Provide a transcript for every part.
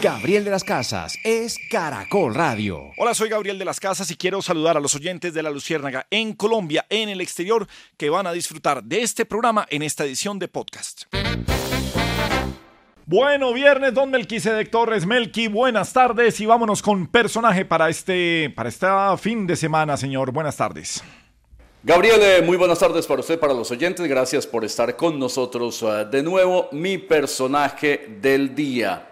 Gabriel de las Casas es Caracol Radio. Hola, soy Gabriel de las Casas y quiero saludar a los oyentes de La Luciérnaga en Colombia, en el exterior, que van a disfrutar de este programa en esta edición de podcast. Bueno, viernes, don Melquisedec Torres. Melqui, buenas tardes y vámonos con personaje para este, para este fin de semana, señor. Buenas tardes. Gabriel, eh, muy buenas tardes para usted, para los oyentes. Gracias por estar con nosotros uh, de nuevo. Mi personaje del día.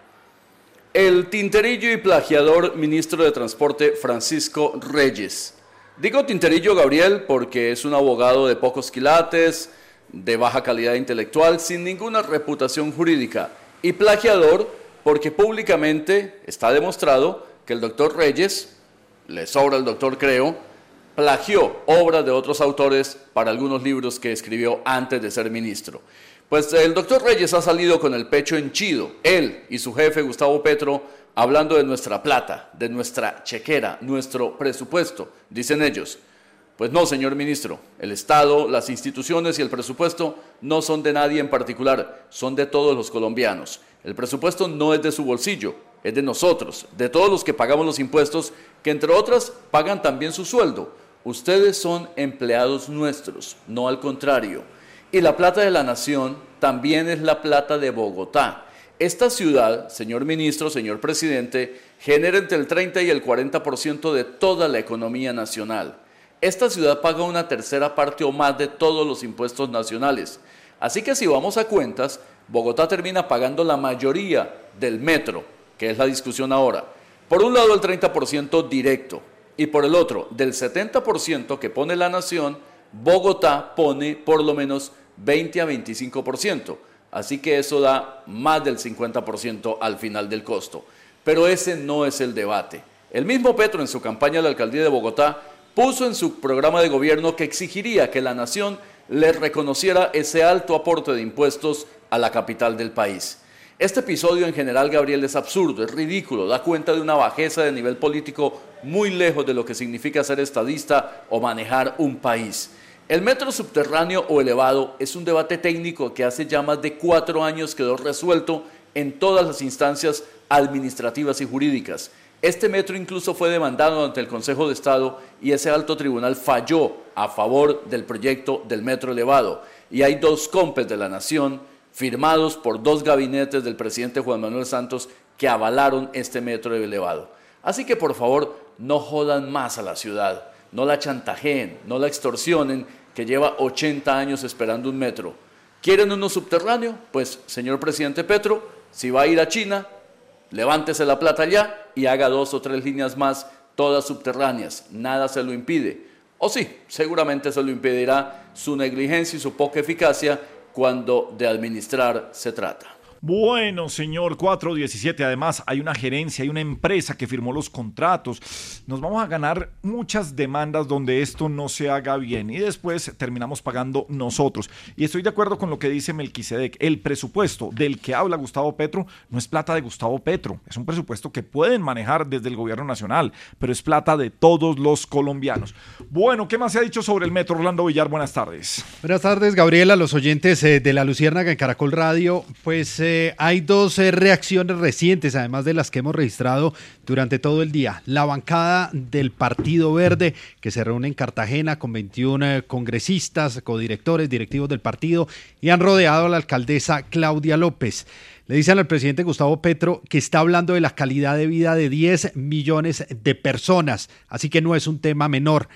El tinterillo y plagiador ministro de Transporte Francisco Reyes. Digo tinterillo, Gabriel, porque es un abogado de pocos quilates, de baja calidad intelectual, sin ninguna reputación jurídica y plagiador porque públicamente está demostrado que el doctor Reyes, le sobra el doctor creo, plagió obras de otros autores para algunos libros que escribió antes de ser ministro. Pues el doctor Reyes ha salido con el pecho henchido, él y su jefe Gustavo Petro, hablando de nuestra plata, de nuestra chequera, nuestro presupuesto, dicen ellos. Pues no, señor ministro, el Estado, las instituciones y el presupuesto no son de nadie en particular, son de todos los colombianos. El presupuesto no es de su bolsillo, es de nosotros, de todos los que pagamos los impuestos, que entre otras pagan también su sueldo. Ustedes son empleados nuestros, no al contrario. Y la plata de la nación también es la plata de Bogotá. Esta ciudad, señor ministro, señor presidente, genera entre el 30 y el 40% de toda la economía nacional. Esta ciudad paga una tercera parte o más de todos los impuestos nacionales. Así que si vamos a cuentas, Bogotá termina pagando la mayoría del metro, que es la discusión ahora. Por un lado el 30% directo y por el otro del 70% que pone la nación, Bogotá pone por lo menos 20 a 25%. Así que eso da más del 50% al final del costo. Pero ese no es el debate. El mismo Petro en su campaña a la alcaldía de Bogotá puso en su programa de gobierno que exigiría que la nación le reconociera ese alto aporte de impuestos a la capital del país. Este episodio en general, Gabriel, es absurdo, es ridículo, da cuenta de una bajeza de nivel político muy lejos de lo que significa ser estadista o manejar un país. El metro subterráneo o elevado es un debate técnico que hace ya más de cuatro años quedó resuelto en todas las instancias administrativas y jurídicas. Este metro incluso fue demandado ante el Consejo de Estado y ese alto tribunal falló a favor del proyecto del metro elevado. Y hay dos compes de la nación firmados por dos gabinetes del presidente Juan Manuel Santos que avalaron este metro elevado. Así que por favor no jodan más a la ciudad, no la chantajeen, no la extorsionen, que lleva 80 años esperando un metro. ¿Quieren uno subterráneo? Pues, señor presidente Petro, si va a ir a China, levántese la plata allá y haga dos o tres líneas más, todas subterráneas. Nada se lo impide. O sí, seguramente se lo impedirá su negligencia y su poca eficacia cuando de administrar se trata. Bueno, señor 417, además hay una gerencia, hay una empresa que firmó los contratos. Nos vamos a ganar muchas demandas donde esto no se haga bien y después terminamos pagando nosotros. Y estoy de acuerdo con lo que dice Melquisedec. El presupuesto del que habla Gustavo Petro no es plata de Gustavo Petro, es un presupuesto que pueden manejar desde el gobierno nacional, pero es plata de todos los colombianos. Bueno, ¿qué más se ha dicho sobre el metro? Orlando Villar, buenas tardes. Buenas tardes, Gabriela, los oyentes eh, de la Luciérnaga en Caracol Radio. Pues eh, hay dos eh, reacciones recientes, además de las que hemos registrado durante todo el día. La bancada del Partido Verde, que se reúne en Cartagena con 21 eh, congresistas, codirectores, directivos del partido, y han rodeado a la alcaldesa Claudia López. Le dicen al presidente Gustavo Petro que está hablando de la calidad de vida de 10 millones de personas, así que no es un tema menor.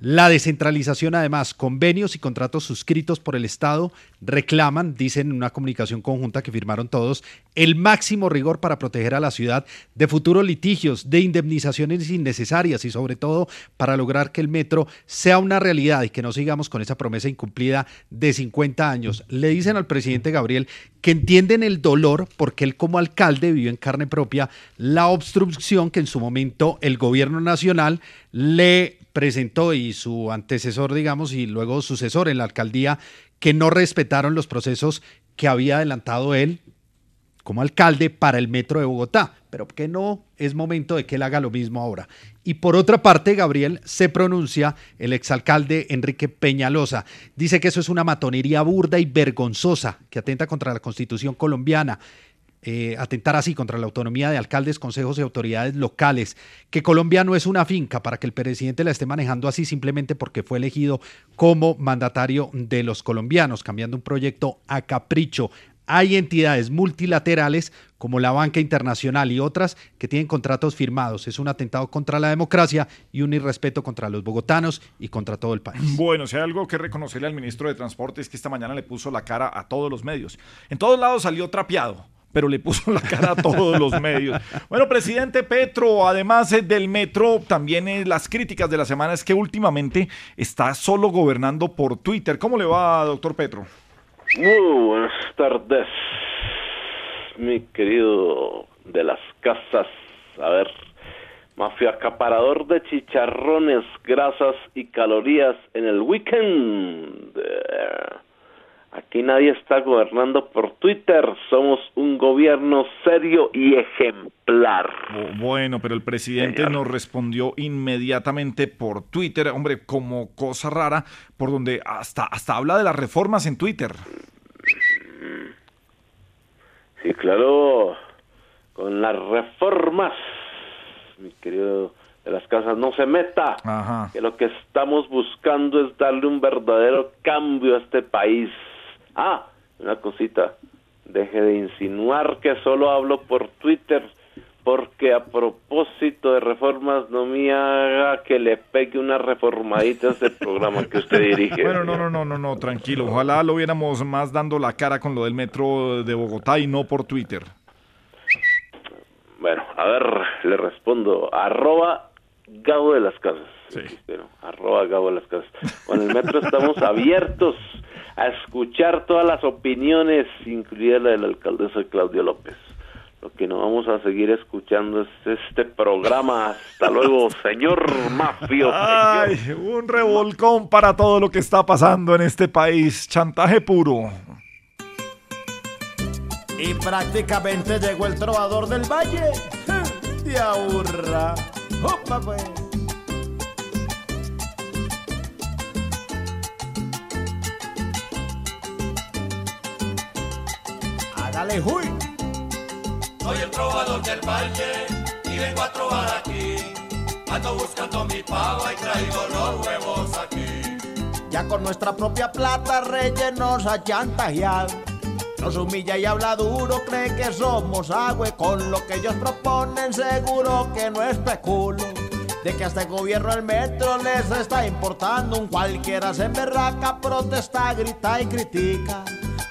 La descentralización, además, convenios y contratos suscritos por el Estado reclaman, dicen en una comunicación conjunta que firmaron todos, el máximo rigor para proteger a la ciudad de futuros litigios, de indemnizaciones innecesarias y sobre todo para lograr que el metro sea una realidad y que no sigamos con esa promesa incumplida de 50 años. Le dicen al presidente Gabriel que entienden el dolor porque él como alcalde vivió en carne propia la obstrucción que en su momento el gobierno nacional le presentó y su antecesor, digamos, y luego sucesor en la alcaldía, que no respetaron los procesos que había adelantado él como alcalde para el metro de Bogotá, pero que no es momento de que él haga lo mismo ahora. Y por otra parte, Gabriel, se pronuncia el exalcalde Enrique Peñalosa. Dice que eso es una matonería burda y vergonzosa que atenta contra la constitución colombiana. Eh, atentar así contra la autonomía de alcaldes, consejos y autoridades locales, que Colombia no es una finca para que el presidente la esté manejando así simplemente porque fue elegido como mandatario de los colombianos, cambiando un proyecto a capricho. Hay entidades multilaterales como la Banca Internacional y otras que tienen contratos firmados. Es un atentado contra la democracia y un irrespeto contra los bogotanos y contra todo el país. Bueno, si hay algo que reconocerle al ministro de Transporte es que esta mañana le puso la cara a todos los medios. En todos lados salió trapeado pero le puso la cara a todos los medios. Bueno, presidente Petro, además eh, del metro, también eh, las críticas de la semana es que últimamente está solo gobernando por Twitter. ¿Cómo le va, doctor Petro? Muy buenas tardes, mi querido de las casas. A ver, mafia acaparador de chicharrones, grasas y calorías en el weekend. Aquí nadie está gobernando por Twitter, somos un gobierno serio y ejemplar. Bueno, pero el presidente nos respondió inmediatamente por Twitter, hombre, como cosa rara, por donde hasta, hasta habla de las reformas en Twitter. Sí, claro, con las reformas, mi querido de las casas, no se meta, que lo que estamos buscando es darle un verdadero cambio a este país Ah, una cosita, deje de insinuar que solo hablo por Twitter, porque a propósito de reformas no me haga que le pegue una reformadita a este programa que usted dirige. Bueno, no, no, no, no, no, tranquilo. Ojalá lo viéramos más dando la cara con lo del metro de Bogotá y no por Twitter. Bueno, a ver, le respondo. Arroba Gabo de las Casas. Sí. Pero, arroba Gabo las Casas. Con el metro estamos abiertos a escuchar todas las opiniones, incluida la de la alcaldesa Claudia López. Lo que no vamos a seguir escuchando es este programa. Hasta luego, señor mafio. Ay, un revolcón para todo lo que está pasando en este país. Chantaje puro. Y prácticamente llegó el trovador del valle. De aburra. ¡Opa, pues! Huy. Soy el trovador del valle y vengo a trobar aquí. Ando buscando mi pava y traigo los huevos aquí. Ya con nuestra propia plata rellenos a chantajear. Nos humilla y habla duro, cree que somos agua con lo que ellos proponen seguro que no especulo. De que a este gobierno el metro les está importando un cualquiera se emberraca, protesta, grita y critica.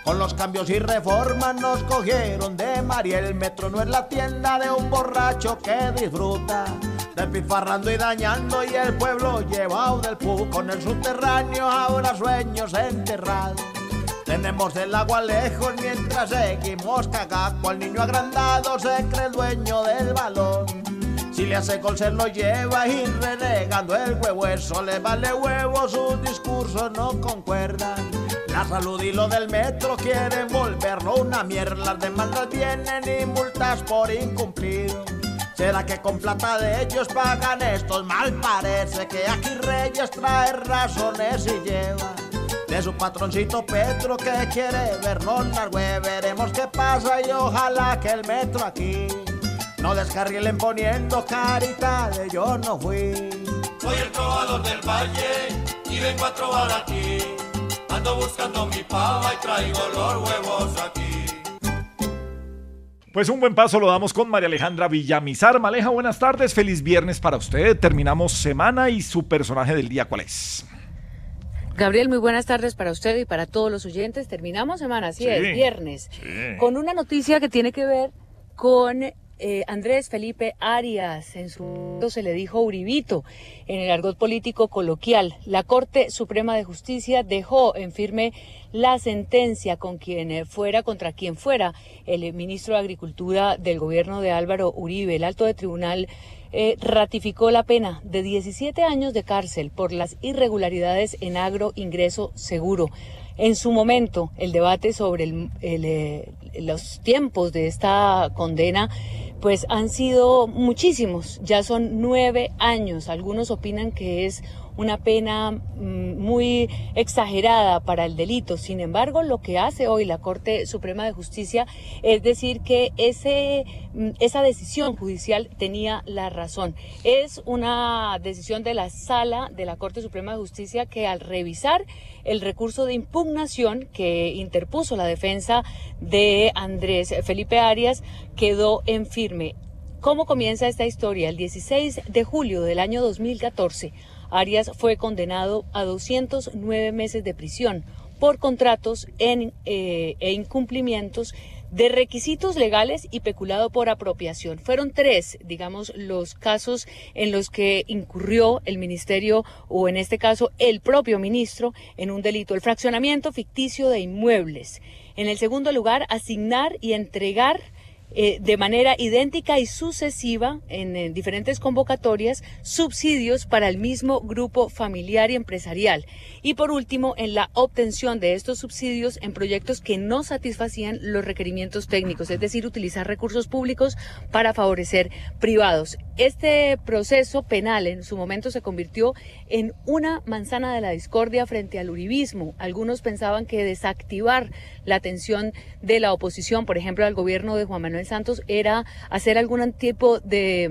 Con los cambios y reformas nos cogieron de María. El metro no es la tienda de un borracho que disfruta. Despifarrando y dañando y el pueblo llevado del pu con el subterráneo ahora sueños enterrados. Tenemos el agua lejos mientras seguimos cagaco. Al niño agrandado se cree dueño del balón. Si le hace gol se lo lleva y renegando el huevo, eso le vale huevo, sus discursos no concuerdan. La salud y lo del metro quieren volverlo una mierda, las demandas vienen y multas por incumplido. ¿Será que con plata de ellos pagan estos? Mal parece que aquí Reyes trae razones y lleva. de su patroncito Petro que quiere vernos largo. Veremos qué pasa y ojalá que el metro aquí no descarrilen poniendo carita de yo no fui. Soy el trovador del valle y vengo a trobar aquí. Ando buscando mi pava y traigo los huevos aquí. Pues un buen paso lo damos con María Alejandra Villamizar. Maleja, buenas tardes, feliz viernes para usted. Terminamos semana y su personaje del día, ¿cuál es? Gabriel, muy buenas tardes para usted y para todos los oyentes. Terminamos semana, así es, viernes, con una noticia que tiene que ver con eh, Andrés Felipe Arias, en su se le dijo Uribito en el argot político coloquial. La Corte Suprema de Justicia dejó en firme la sentencia con quien fuera, contra quien fuera el ministro de Agricultura del gobierno de Álvaro Uribe. El alto de tribunal eh, ratificó la pena de 17 años de cárcel por las irregularidades en agro ingreso seguro. En su momento, el debate sobre eh, los tiempos de esta condena pues han sido muchísimos, ya son nueve años. Algunos opinan que es una pena mm, muy exagerada para el delito. Sin embargo, lo que hace hoy la Corte Suprema de Justicia es decir que ese, mm, esa decisión judicial tenía la razón. Es una decisión de la sala de la Corte Suprema de Justicia que al revisar el recurso de impugnación que interpuso la defensa de Andrés Felipe Arias quedó en firme. ¿Cómo comienza esta historia? El 16 de julio del año 2014, Arias fue condenado a 209 meses de prisión por contratos eh, e incumplimientos de requisitos legales y peculado por apropiación. Fueron tres, digamos, los casos en los que incurrió el ministerio o en este caso el propio ministro en un delito. El fraccionamiento ficticio de inmuebles. En el segundo lugar, asignar y entregar eh, de manera idéntica y sucesiva en, diferentes convocatorias subsidios para el mismo grupo familiar y empresarial. Y por último, en la obtención de estos subsidios en proyectos que no satisfacían los requerimientos técnicos, es decir, utilizar recursos públicos para favorecer privados. Este proceso penal en su momento se convirtió en una manzana de la discordia frente al uribismo. Algunos pensaban que desactivar la atención de la oposición, por ejemplo, al gobierno de Juan Manuel Santos, era hacer algún tipo de,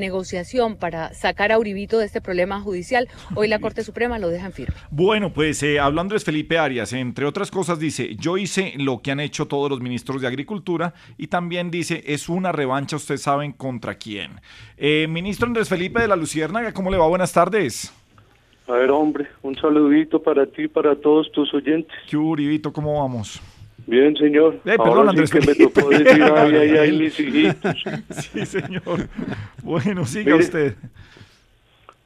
negociación para sacar a Uribito de este problema judicial. Hoy la Corte Suprema lo deja en firme. Bueno, pues eh, hablando es Felipe Arias, entre otras cosas dice, yo hice lo que han hecho todos los ministros de Agricultura y también dice, es una revancha, ustedes saben contra quién. Eh, ministro Andrés Felipe de la Luciérnaga, ¿cómo le va? Buenas tardes. A ver, hombre, un saludito para ti y para todos tus oyentes. ¿Qué Uribito, cómo vamos? Bien, señor. Eh, perdón, Andrés que me tocó decir, ay, ay, ay, mis hijitos. Sí, señor. Bueno, siga usted.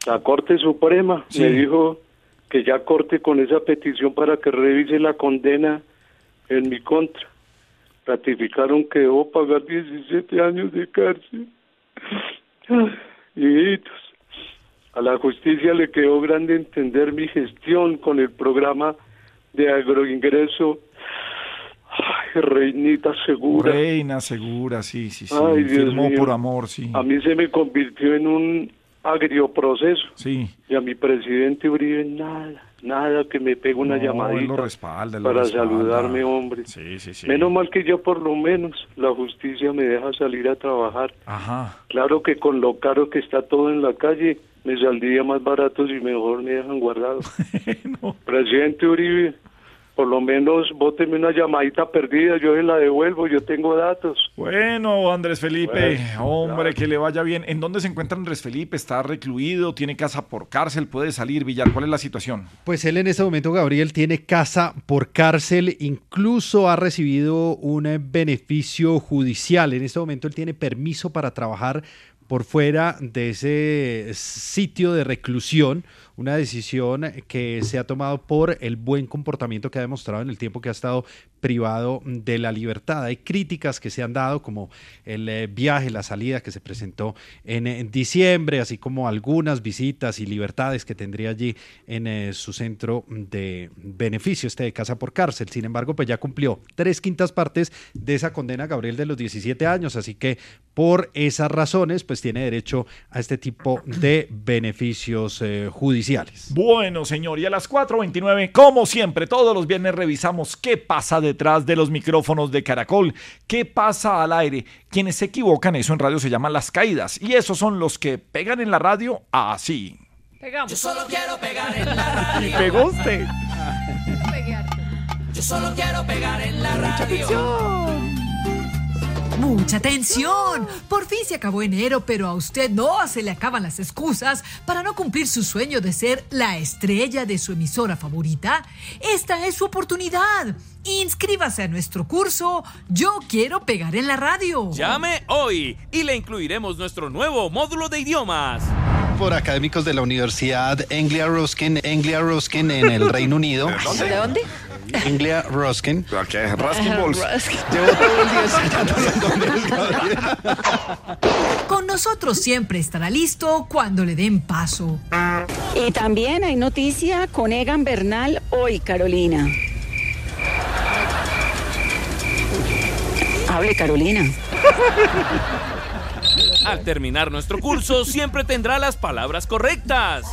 La Corte Suprema me dijo que ya corte con esa petición para que revise la condena en mi contra. Ratificaron que debo pagar 17 años de cárcel. Hijitos, a la justicia le quedó grande entender mi gestión con el programa de agroingreso Ay, reinita segura. Reina segura, sí, sí, sí. Ay, Firmó por amor, sí. A mí se me convirtió en un agrioproceso. Sí. Y a mi presidente Uribe nada, nada que me pegue una llamadita para saludarme, hombre. Sí, sí, sí. Menos mal que yo por lo menos la justicia me deja salir a trabajar. Ajá. Claro que con lo caro que está todo en la calle, me saldría más barato si mejor me dejan guardado. Presidente Uribe, por lo menos bóteme una llamadita perdida, yo se la devuelvo, yo tengo datos. Bueno, Andrés Felipe, hombre, que le vaya bien. ¿En dónde se encuentra Andrés Felipe? ¿Está recluido? ¿Tiene casa por cárcel? ¿Puede salir, Villar? ¿Cuál es la situación? Pues él en este momento, Gabriel, tiene casa por cárcel, incluso ha recibido un beneficio judicial. En este momento él tiene permiso para trabajar por fuera de ese sitio de reclusión, una decisión que se ha tomado por el buen comportamiento que ha demostrado en el tiempo que ha estado privado de la libertad. Hay críticas que se han dado, como el eh, viaje, la salida que se presentó en, diciembre, así como algunas visitas y libertades que tendría allí en eh, su centro de beneficio, este de casa por cárcel. Sin embargo, pues ya cumplió tres quintas partes de esa condena Gabriel de los 17 años, así que por esas razones, pues tiene derecho a este tipo de beneficios eh, judiciales. Bueno, señor, y a las 4.29, como siempre, todos los viernes revisamos qué pasa detrás de los micrófonos de Caracol, qué pasa al aire. Quienes se equivocan, eso en radio se llaman las caídas, y esos son los que pegan en la radio así. Pegamos. Yo solo quiero pegar en la radio. y pegó usted. Yo solo quiero pegar en la radio. Mucha atención. Por fin se acabó enero, pero a usted no se le acaban las excusas para no cumplir su sueño de ser la estrella de su emisora favorita. Esta es su oportunidad. Inscríbase a nuestro curso Yo quiero pegar en la radio. Llame hoy y le incluiremos nuestro nuevo módulo de idiomas por académicos de la Universidad Anglia Ruskin, Anglia Ruskin en el Reino Unido. ¿De dónde? Anglia Ruskin. Okay, Ruskin Balls. Llevo todo el día ensayando los nombres, Con nosotros siempre estará listo cuando le den paso. Y también hay noticia con Egan Bernal hoy, Carolina. Hable, Carolina. Al terminar nuestro curso, siempre tendrá las palabras correctas.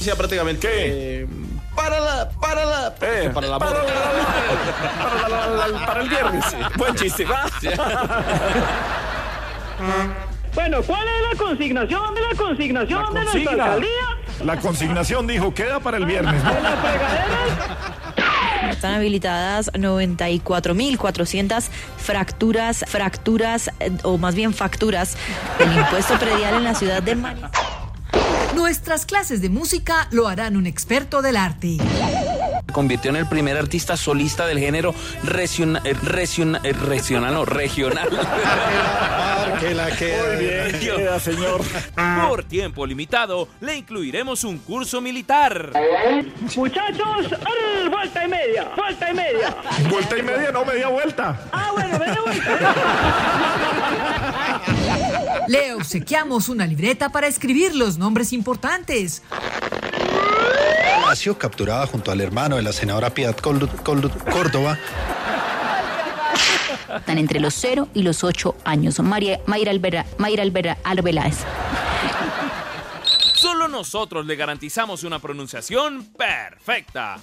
Ya prácticamente. ¿Qué? Para la, para la, eh, para la, para, para, el viernes. Buen chiste. Bueno, ¿cuál es la consignación de la consignación de nuestra alcaldía? La consignación dijo, queda para el viernes. ¿no? Están habilitadas 94.400 fracturas, fracturas, eh, o más bien facturas del impuesto predial en la ciudad de Manizales. Nuestras clases de música lo harán un experto del arte. Convirtió en el primer artista solista del género regional, eh, eh, regional, no, regional. que la queda. Muy bien, queda, señor. Por tiempo limitado, le incluiremos un curso militar. Muchachos, vuelta y media, vuelta y media. Vuelta y media, no media vuelta. Ah, bueno, media vuelta. Le obsequiamos una libreta para escribir los nombres importantes. Palacio, capturada junto al hermano de la senadora Piedad Córdoba. Están entre los 0 y los 8 años. María, Mayra, Albera, Mayra Albera, Arbeláez. Solo nosotros le garantizamos una pronunciación perfecta.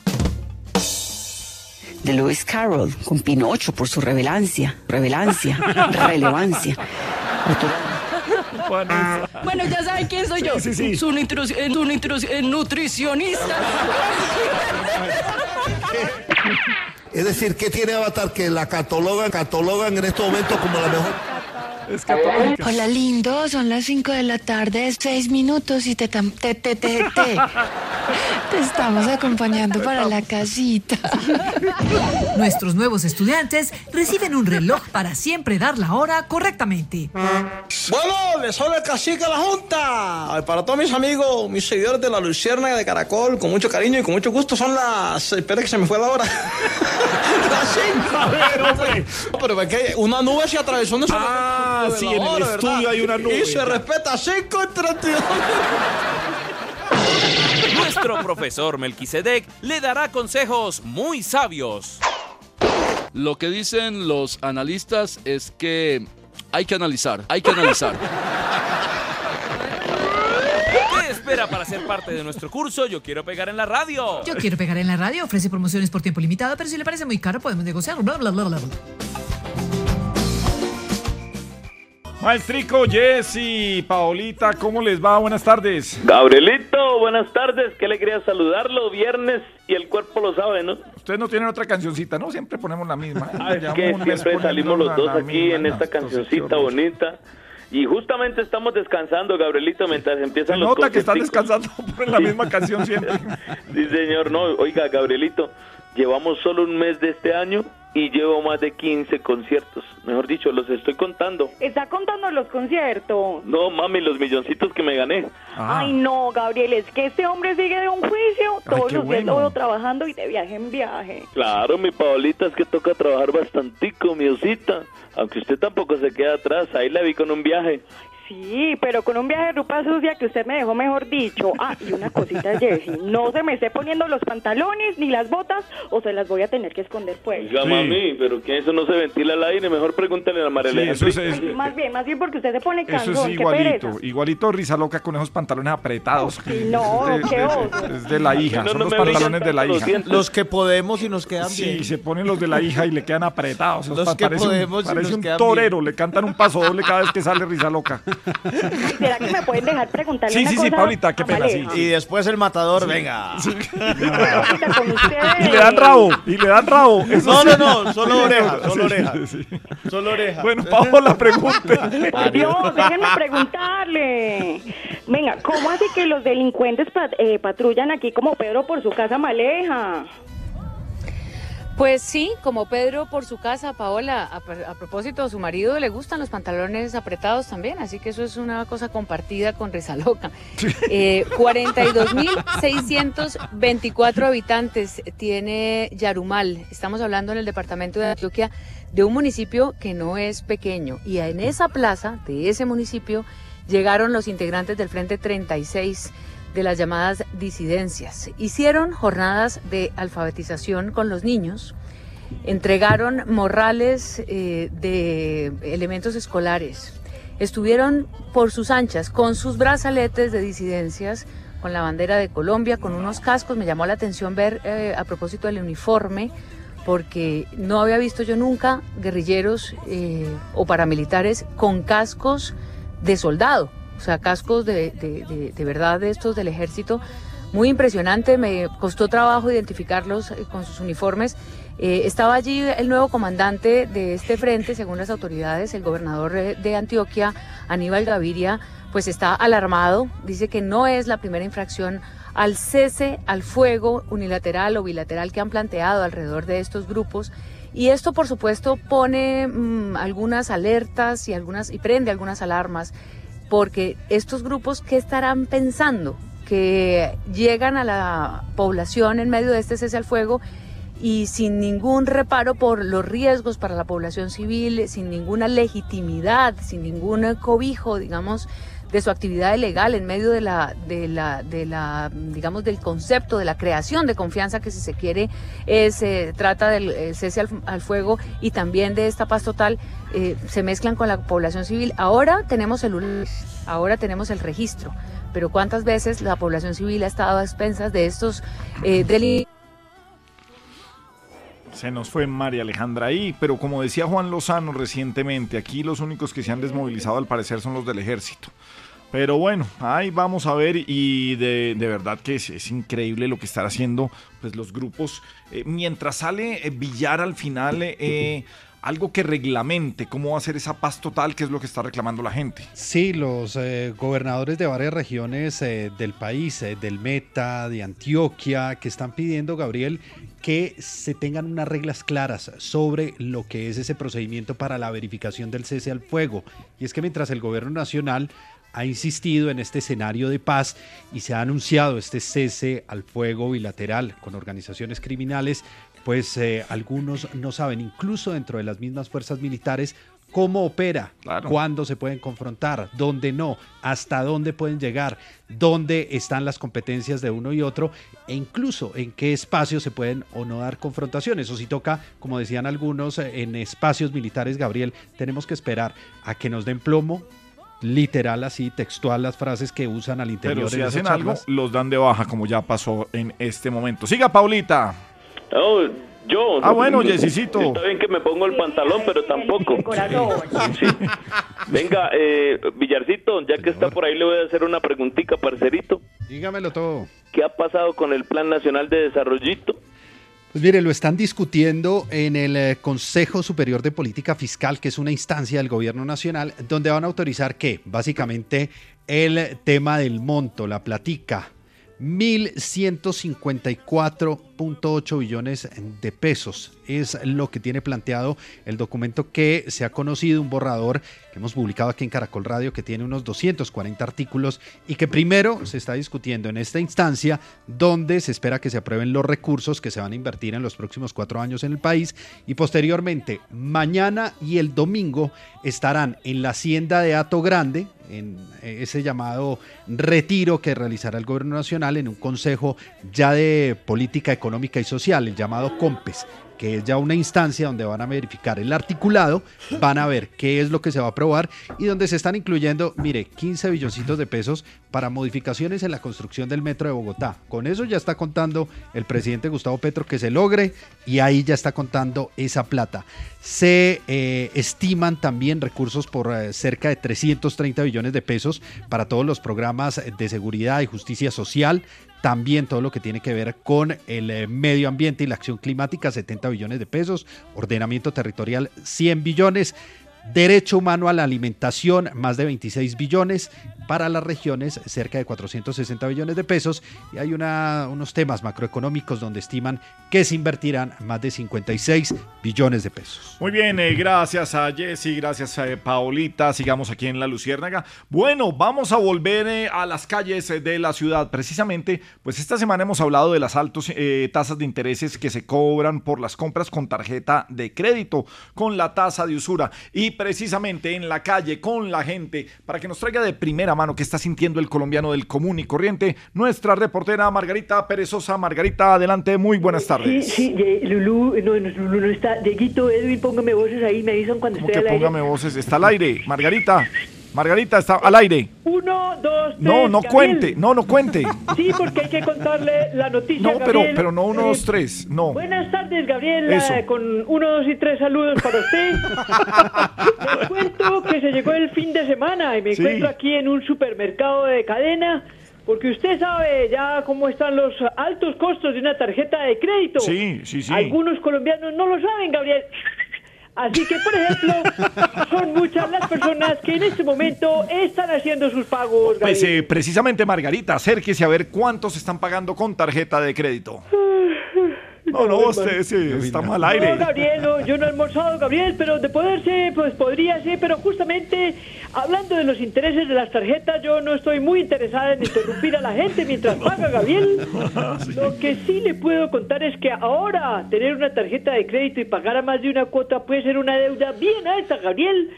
De Lewis Carroll, con Pinocho por su revelancia, revelancia, relevancia. Bueno, ya saben quién soy yo. Sí, sí, sí. Su, nutricionista. Es decir, ¿qué tiene Avatar que la catalogan, catalogan en estos momentos como la mejor? Hola lindo, son las 5 de la tarde, 6 minutos y te, te, te, te, te, te estamos acompañando para la casita. Nuestros nuevos estudiantes reciben un reloj para siempre dar la hora correctamente. Bueno, les habla el cacique a la Junta. Para todos mis amigos, mis seguidores de la Lucierna de Caracol, con mucho cariño y con mucho gusto, son las. Espera que se me fue la hora. las 5. Pero es que una nube se atravesó en Ah, sí, en el estudio hay una nube. Y se respeta 5 en 32. Nuestro profesor Melquisedec le dará consejos muy sabios. Lo que dicen los analistas es que hay que analizar, hay que analizar. ¿Qué espera para ser parte de nuestro curso? Yo quiero pegar en la radio. Yo quiero pegar en la radio. Ofrece promociones por tiempo limitado, pero si le parece muy caro, podemos negociar. Bla, bla, bla, bla. Maestrico, Jessy, Paolita, ¿cómo les va? Buenas tardes. Gabrielito, buenas tardes. Qué alegría saludarlo. Viernes y el cuerpo lo sabe, ¿no? Ustedes no tienen otra cancioncita, ¿no? Siempre ponemos la misma. Ah, es que siempre salimos los dos aquí en esta cancioncita bonita. Y justamente estamos descansando, Gabrielito, mientras empiezan Se los nota que están descansando por la misma canción siempre. sí, señor. No, oiga, Gabrielito, Llevamos solo un mes de este año y llevo más de 15 conciertos. Mejor dicho, los estoy contando. ¿Está contando los conciertos? No, mami, los milloncitos que me gané. Ah. Ay, no, Gabriel, es que este hombre sigue de un juicio. Todos los días lo veo trabajando y de viaje en viaje. Claro, mi Paolita, es que toca trabajar bastantico, mi osita. Aunque usted tampoco se queda atrás, ahí la vi con un viaje. Sí, pero con un viaje de ropa sucia que usted me dejó mejor dicho. Ah, y una cosita, Jessy. No se me esté poniendo los pantalones ni las botas o se las voy a tener que esconder pues. Oiga, mami, pero que eso no se ventila al aire. Mejor pregúntale a María sí, eso es, Más bien, más bien porque usted se pone cansón. Eso es igualito. Igualito risa loca con esos pantalones apretados. no, qué oso. Es de la hija. Son los pantalones de la hija. Los que podemos y nos quedan bien. Sí, se ponen los de la hija y le quedan apretados. Los que podemos un, parece un torero. Le cantan un paso doble cada vez que sale risa loca. ¿Será que me pueden dejar preguntarle sí, una sí, cosa? Sí, Paulita, qué pena, sí, Y después el matador, venga. y le dan rabo, y le dan rabo. no, no, no, solo oreja, solo oreja. Solo oreja. Bueno, Paola, pregunte. Por Dios, déjenme preguntarle. Venga, ¿cómo hace que los delincuentes eh, patrullan aquí como Pedro por su casa maleja? Pues sí, como Pedro por su casa, Paola, a, propósito, a su marido le gustan los pantalones apretados también, así que eso es una cosa compartida con Rizaloca. Eh, 42.624 habitantes tiene Yarumal, estamos hablando en el departamento de Antioquia, de un municipio que no es pequeño, y en esa plaza de ese municipio llegaron los integrantes del Frente 36 de las llamadas disidencias. Hicieron jornadas de alfabetización con los niños, entregaron morrales eh, de elementos escolares, estuvieron por sus anchas con sus brazaletes de disidencias, con la bandera de Colombia, con unos cascos. Me llamó la atención ver eh, a propósito del uniforme, porque no había visto yo nunca guerrilleros eh, o paramilitares con cascos de soldado o sea, cascos de, de, verdad de estos del ejército. Muy impresionante, me costó trabajo identificarlos eh, con sus uniformes. Eh, estaba allí el nuevo comandante de este frente, según las autoridades, el gobernador eh, de Antioquia, Aníbal Gaviria, pues está alarmado, dice que no es la primera infracción al cese al fuego unilateral o bilateral que han planteado alrededor de estos grupos. Y esto, por supuesto, pone mm, algunas alertas y, algunas, y prende algunas alarmas porque estos grupos, ¿qué estarán pensando? Que llegan a la población en medio de este cese al fuego y sin ningún reparo por los riesgos para la población civil, sin ninguna legitimidad, sin ningún cobijo, digamos, de su actividad ilegal en medio de la, de la, de la, digamos, del concepto de la creación de confianza que si se quiere se trata del eh, cese al, fuego y también de esta paz total, eh, se mezclan con la población civil. Ahora tenemos el ahora tenemos el registro, pero cuántas veces la población civil ha estado a expensas de estos eh, delitos se nos fue María Alejandra ahí, pero como decía Juan Lozano recientemente, aquí los únicos que se han desmovilizado al parecer son los del ejército. Pero bueno, ahí vamos a ver y de, verdad que es, increíble lo que están haciendo pues, los grupos. Eh, mientras sale eh, Villar al final, eh, algo que reglamente cómo va a ser esa paz total, que es lo que está reclamando la gente. Sí, los eh, gobernadores de varias regiones del país, del Meta, de Antioquia, que están pidiendo, Gabriel, que se tengan unas reglas claras sobre lo que es ese procedimiento para la verificación del cese al fuego. Y es que mientras el gobierno nacional ha insistido en este escenario de paz y se ha anunciado este cese al fuego bilateral con organizaciones criminales, pues eh, algunos no saben, incluso dentro de las mismas fuerzas militares, cómo opera, cuándo se pueden confrontar, dónde no, hasta dónde pueden llegar, dónde están las competencias de uno y otro, e incluso en qué espacios se pueden o no dar confrontaciones. O si toca, como decían algunos, eh, en espacios militares, Gabriel, tenemos que esperar a que nos den plomo, literal así, textual las frases que usan al interior. Pero si hacen algo, los dan de baja, como ya pasó en este momento. Siga, Paulita. Oh, yo. Ah, bueno, Jessicito. Está bien que me pongo el pantalón, pero tampoco. Venga, eh, Villarcito, ya que está por ahí, le voy a hacer una preguntita, parcerito. Dígamelo todo. ¿Qué ha pasado con el Plan Nacional de Desarrollito? Pues mire, lo están discutiendo en el eh, Consejo Superior de Política Fiscal, que es una instancia del gobierno nacional, donde van a autorizar que, básicamente, el tema del monto, la platica, 1.154 6.8 billones de pesos. Es lo que tiene planteado el documento que se ha conocido, un borrador que hemos publicado aquí en Caracol Radio, que tiene unos 240 artículos y que primero se está discutiendo en esta instancia, donde se espera que se aprueben los recursos que se van a invertir en los próximos cuatro años en el país y posteriormente, mañana y el domingo, estarán en la hacienda de Ato Grande, en ese llamado retiro que realizará el gobierno nacional en un consejo ya de política económica y social, el llamado COMPES que es ya una instancia donde van a verificar el articulado, van a ver qué es lo que se va a aprobar y donde se están incluyendo, mire, 15 billoncitos de pesos para modificaciones en la construcción del metro de Bogotá. Con eso ya está contando el presidente Gustavo Petro que se logre y ahí ya está contando esa plata. Se eh, estiman también recursos por eh, cerca de 330 billones de pesos para todos los programas de seguridad y justicia social, también todo lo que tiene que ver con el eh, medio ambiente y la acción climática, 70 billones de pesos, ordenamiento territorial, 100 billones, derecho humano a la alimentación, más de 26 billones, para las regiones cerca de 460 billones de pesos y hay unos temas macroeconómicos donde estiman que se invertirán más de 56 billones de pesos. Muy bien, eh, gracias a Jessy, gracias a eh, Paolita, sigamos aquí en la Luciérnaga. Bueno, vamos a volver eh, a las calles de la ciudad. Precisamente, pues esta semana hemos hablado de las altas tasas de intereses que se cobran por las compras con tarjeta de crédito, con la tasa de usura y precisamente en la calle con la gente para que nos traiga de primera mano que está sintiendo el colombiano del común y corriente, nuestra reportera Margarita Perezosa. Margarita, adelante, muy buenas tardes. Sí, sí, Lulú, no, no, Lulú no está. Dieguito, Edwin, póngame voces ahí, me avisan cuando esté que al aire. póngame voces? Está al aire, Margarita. Margarita está al aire. Uno, dos, tres. No, no Gabriel. cuente, no, no cuente. Sí, porque hay que contarle la noticia. No, pero, Gabriel. pero no uno, Eh, dos, tres, no. Buenas tardes, Gabriel. Eso. eh, con uno, dos y tres saludos para usted. Les cuento que se llegó el fin de semana y me Sí. encuentro aquí en un supermercado de cadena. Porque usted sabe ya cómo están los altos costos de una tarjeta de crédito. Sí, sí, sí. Algunos colombianos no lo saben, Gabriel. Así que, por ejemplo, son muchas las personas que en este momento están haciendo sus pagos, Pues eh, precisamente, Margarita, acérquese a ver cuántos están pagando con tarjeta de crédito. No, no, usted sí, estamos al aire. No, Gabriel, no, yo no he almorzado, Gabriel, pero de poderse, pues podría ser, pero justamente hablando de los intereses de las tarjetas, yo no estoy muy interesada en interrumpir a la gente mientras paga, Gabriel. Lo que sí le puedo contar es que ahora tener una tarjeta de crédito y pagar a más de una cuota puede ser una deuda bien alta, Gabriel.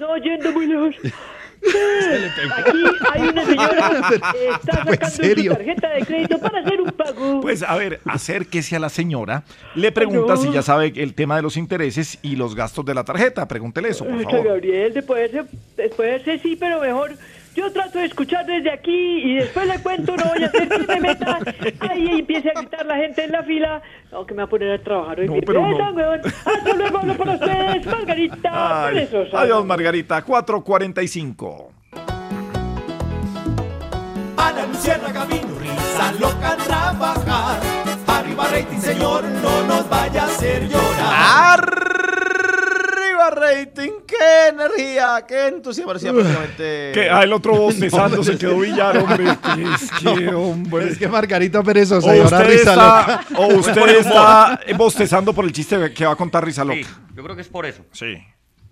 No yendo muy lejos. Aquí hay una señora que está ¿En sacando su tarjeta de crédito para hacer un pago. Pues a ver, acérquese a la señora, le pregunta No. si ya sabe el tema de los intereses y los gastos de la tarjeta. Pregúntele eso, por favor. Gabriel, de poderse, de sí, pero mejor yo trato de escuchar desde aquí y después le cuento, no voy a hacer que me meta ahí empiece a gritar la gente en la fila. No, que me va a poner a trabajar hoy. No, mi pero no. weón. Hasta luego, hablo para ustedes, Margarita Ay, Perezosa. adiós, Margarita. 445. A la luciérnaga vino risa loca trabajar. Arriba rating, señor, no nos vaya a hacer llorar. Rating, qué energía, qué entusiasmo. Parecía prácticamente. Que ah, el otro bostezando se quedó billar, hombre. Es que, hombre. Es que Margarita Perezosa O y ahora usted, risa está, loca. o usted está bostezando por el chiste que va a contar Risa Loca. Yo creo que es por eso. Sí.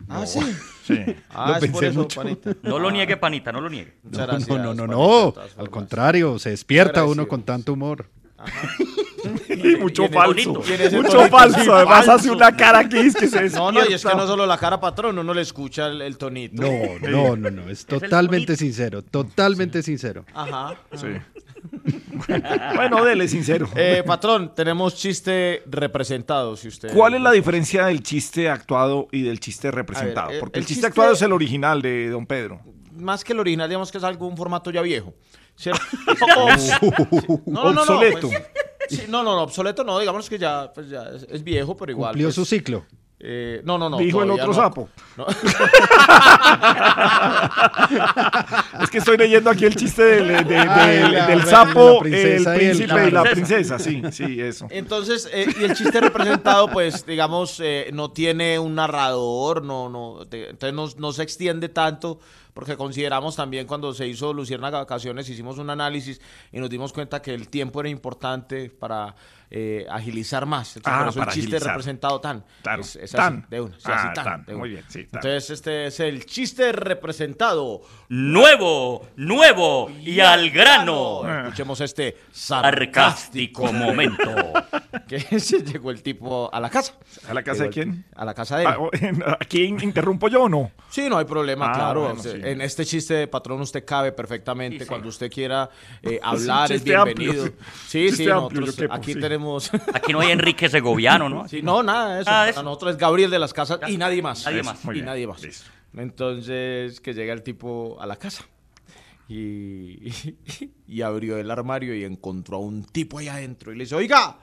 Ah, sí. Sí. Ah, Lo es pensé por eso, mucho. panita. No lo niegue, panita, no lo niegue. No, gracias, no, no, no, Al contrario, se despierta uno con tanto humor. Y mucho falso. Mucho falso. Además hace una cara aquí es que se No, no, y es que no solo la cara patrón, uno le escucha el, el tonito. No, no, no, no. Es totalmente sincero. Totalmente sincero. Ajá. Sí. Bueno, dele sincero. Eh, patrón, tenemos chiste representado, si usted. ¿Cuál es la diferencia del chiste actuado y del chiste representado? A ver, el- Porque el, el chiste, chiste- actuado es el original de Don Pedro. Más que el original, digamos que es algún formato ya viejo. ¿cierto? Obsoleto. pues, sí, no, no, no, obsoleto no, digamos que ya, pues ya es, es viejo, pero igual. Cumplió pues, su ciclo. eh, no, no, no. Dijo el otro no. sapo. No. Es que estoy leyendo aquí el chiste del, de- de- Ay, del- la- del la sapo, el príncipe y la princesa. princesa. Sí, sí, eso. Entonces, eh, y el chiste representado, pues, digamos, eh, no tiene un narrador, no, no, te- entonces no, no se extiende tanto, porque consideramos también cuando se hizo Luciérnaga Vacaciones, hicimos un análisis y nos dimos cuenta que el tiempo era importante para eh, agilizar más. Entonces, Ah, por eso el chiste agilizar. representado tan. Claro. Es, es Tan. así, de una. sí, Ah, así, tan, tan. de una. Muy bien, sí, tan. Entonces, este es el chiste representado. Nuevo, nuevo y al grano. Escuchemos este Sarcástico momento. que se llegó el tipo a la casa. ¿A la casa de Llegó quién? A la casa de él. Ah, o- ¿Aquí interrumpo yo o no? Sí, no hay problema, Ah, claro. bueno, sí. En este chiste de patrón usted cabe perfectamente. Sí, sí. Cuando usted quiera eh, hablar, es bienvenido. sí. Sí, nosotros quepo, aquí sí. tenemos... Aquí no hay Enrique Segoviano, ¿no? Sí, no, nada de eso. Nada de nosotros es Gabriel de las Casas y nadie más. Nadie más. Muy y bien, nadie más. listo. Entonces, que llega el tipo a la casa. Y, y abrió el armario y encontró a un tipo ahí adentro. Y le dice, oiga,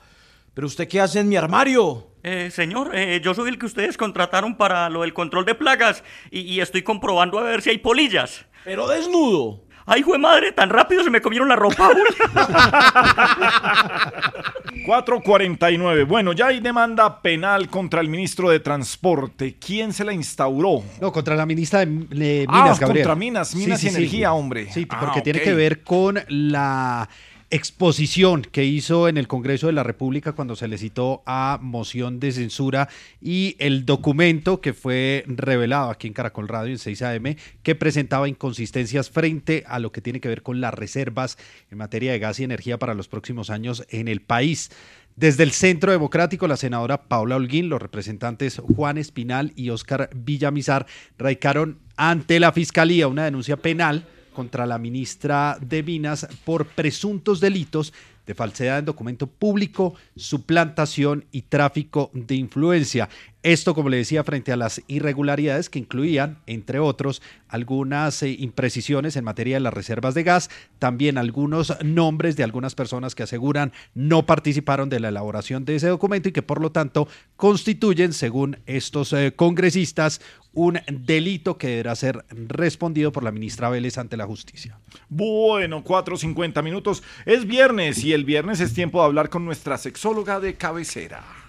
¿pero usted qué hace en mi armario? Eh, señor, eh, yo soy el que ustedes contrataron para lo del control de plagas y, y estoy comprobando a ver si hay polillas. Pero desnudo. Ay, jue madre, tan rápido se me comieron la ropa. uy. 449. Bueno, ya hay demanda penal contra el ministro de Transporte. ¿Quién se la instauró? No, contra la ministra de, de Ah, Minas, Gabriel. contra Minas, Minas y Energía, hombre. Sí, Ah, porque tiene ok. que ver con la exposición que hizo en el Congreso de la República cuando se le citó a moción de censura y el documento que fue revelado aquí en Caracol Radio en 6 AM que presentaba inconsistencias frente a lo que tiene que ver con las reservas en materia de gas y energía para los próximos años en el país. Desde el Centro Democrático, la senadora Paula Holguín, los representantes Juan Espinal y Óscar Villamizar radicaron ante la Fiscalía una denuncia penal contra la ministra de Minas por presuntos delitos de falsedad en documento público, suplantación y tráfico de influencia. Esto, como le decía, frente a las irregularidades que incluían, entre otros, algunas eh, imprecisiones en materia de las reservas de gas, también algunos nombres de algunas personas que aseguran no participaron de la elaboración de ese documento y que por lo tanto constituyen, según estos eh, congresistas, un delito que deberá ser respondido por la ministra Vélez ante la justicia. Bueno, 4.50 minutos. Es viernes y el viernes es tiempo de hablar con nuestra sexóloga de cabecera.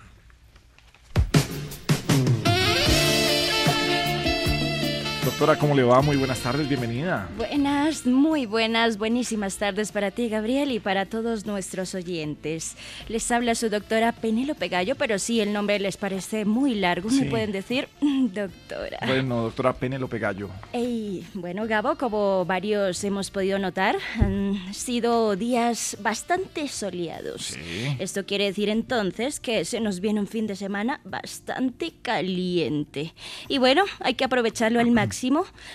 Doctora, ¿cómo le va? Muy buenas tardes, bienvenida. Buenas, muy buenas, buenísimas tardes para ti, Gabriel, y para todos nuestros oyentes. Les habla su doctora Penélope Gallo, pero si el nombre les parece muy largo, Sí. me pueden decir "Mm, doctora. Bueno, doctora Penélope Gallo. Ey, bueno, Gabo, como varios hemos podido notar, han sido días bastante soleados. Esto quiere decir entonces que se nos viene un fin de semana bastante caliente. Y bueno, hay que aprovecharlo al máximo.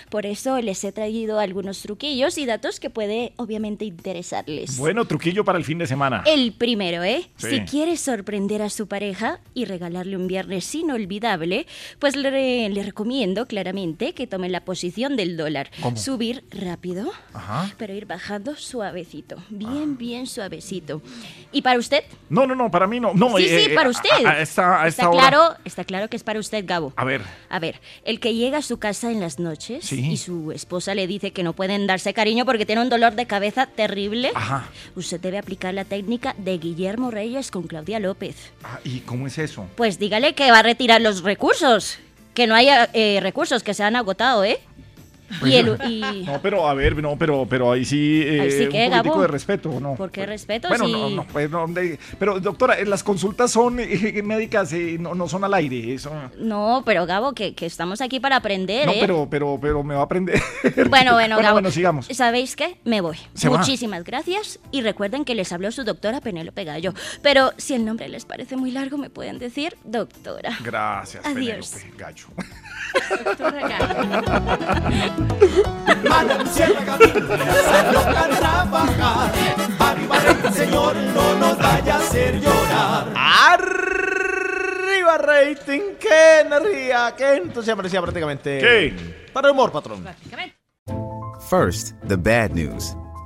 Por eso les he traído algunos truquillos y datos que puede obviamente interesarles. Bueno, truquillo para el fin de semana. El primero, ¿eh? Sí. Si quieres sorprender a su pareja y regalarle un viernes inolvidable, pues le, le recomiendo claramente que tome la posición del dólar. ¿Cómo? Subir rápido, Ajá. pero ir bajando suavecito. Bien, bien suavecito. ¿Y para usted? No, no, no, para mí no. no sí, eh, sí, eh, para a- usted. A, a esta, a esta está, hora. claro, está claro que es para usted, Gabo. A ver. A ver, el que llega a su casa en las noches Sí. y su esposa le dice que no pueden darse cariño porque tiene un dolor de cabeza terrible, Ajá. usted debe aplicar la técnica de Guillermo Reyes con Claudia López. Ah, ¿Y cómo es eso? Pues dígale que va a retirar los recursos, que no haya eh, recursos que se han agotado, ¿eh? Y el, y- No, pero a ver, no, pero, pero ahí sí, eh, Ahí sí que, un poquitico Gabo. de respeto, ¿no? ¿Por qué respeto? Bueno, si... no, no, pues, no, de- pero doctora, eh, las consultas son eh, médicas, eh, no, no son al aire, eso. No, pero Gabo, que, que estamos aquí para aprender, No, ¿eh? pero, pero, pero me va a aprender. Bueno, bueno, Gabo. bueno, sigamos. ¿Sabéis qué? Me voy. Se va. Muchísimas gracias y recuerden que les habló su doctora Penélope Gallo. Pero si el nombre les parece muy largo, me pueden decir doctora. Gracias, Adiós. Penélope Gallo. Doctora Gallo. Luciérnaga se loca a trabajar. Arriba el señor, no nos vaya a hacer llorar. Arriba rating, qué energía, qué entusiasmo, decía prácticamente. ¿Qué? Para el humor, patrón. First, the bad news.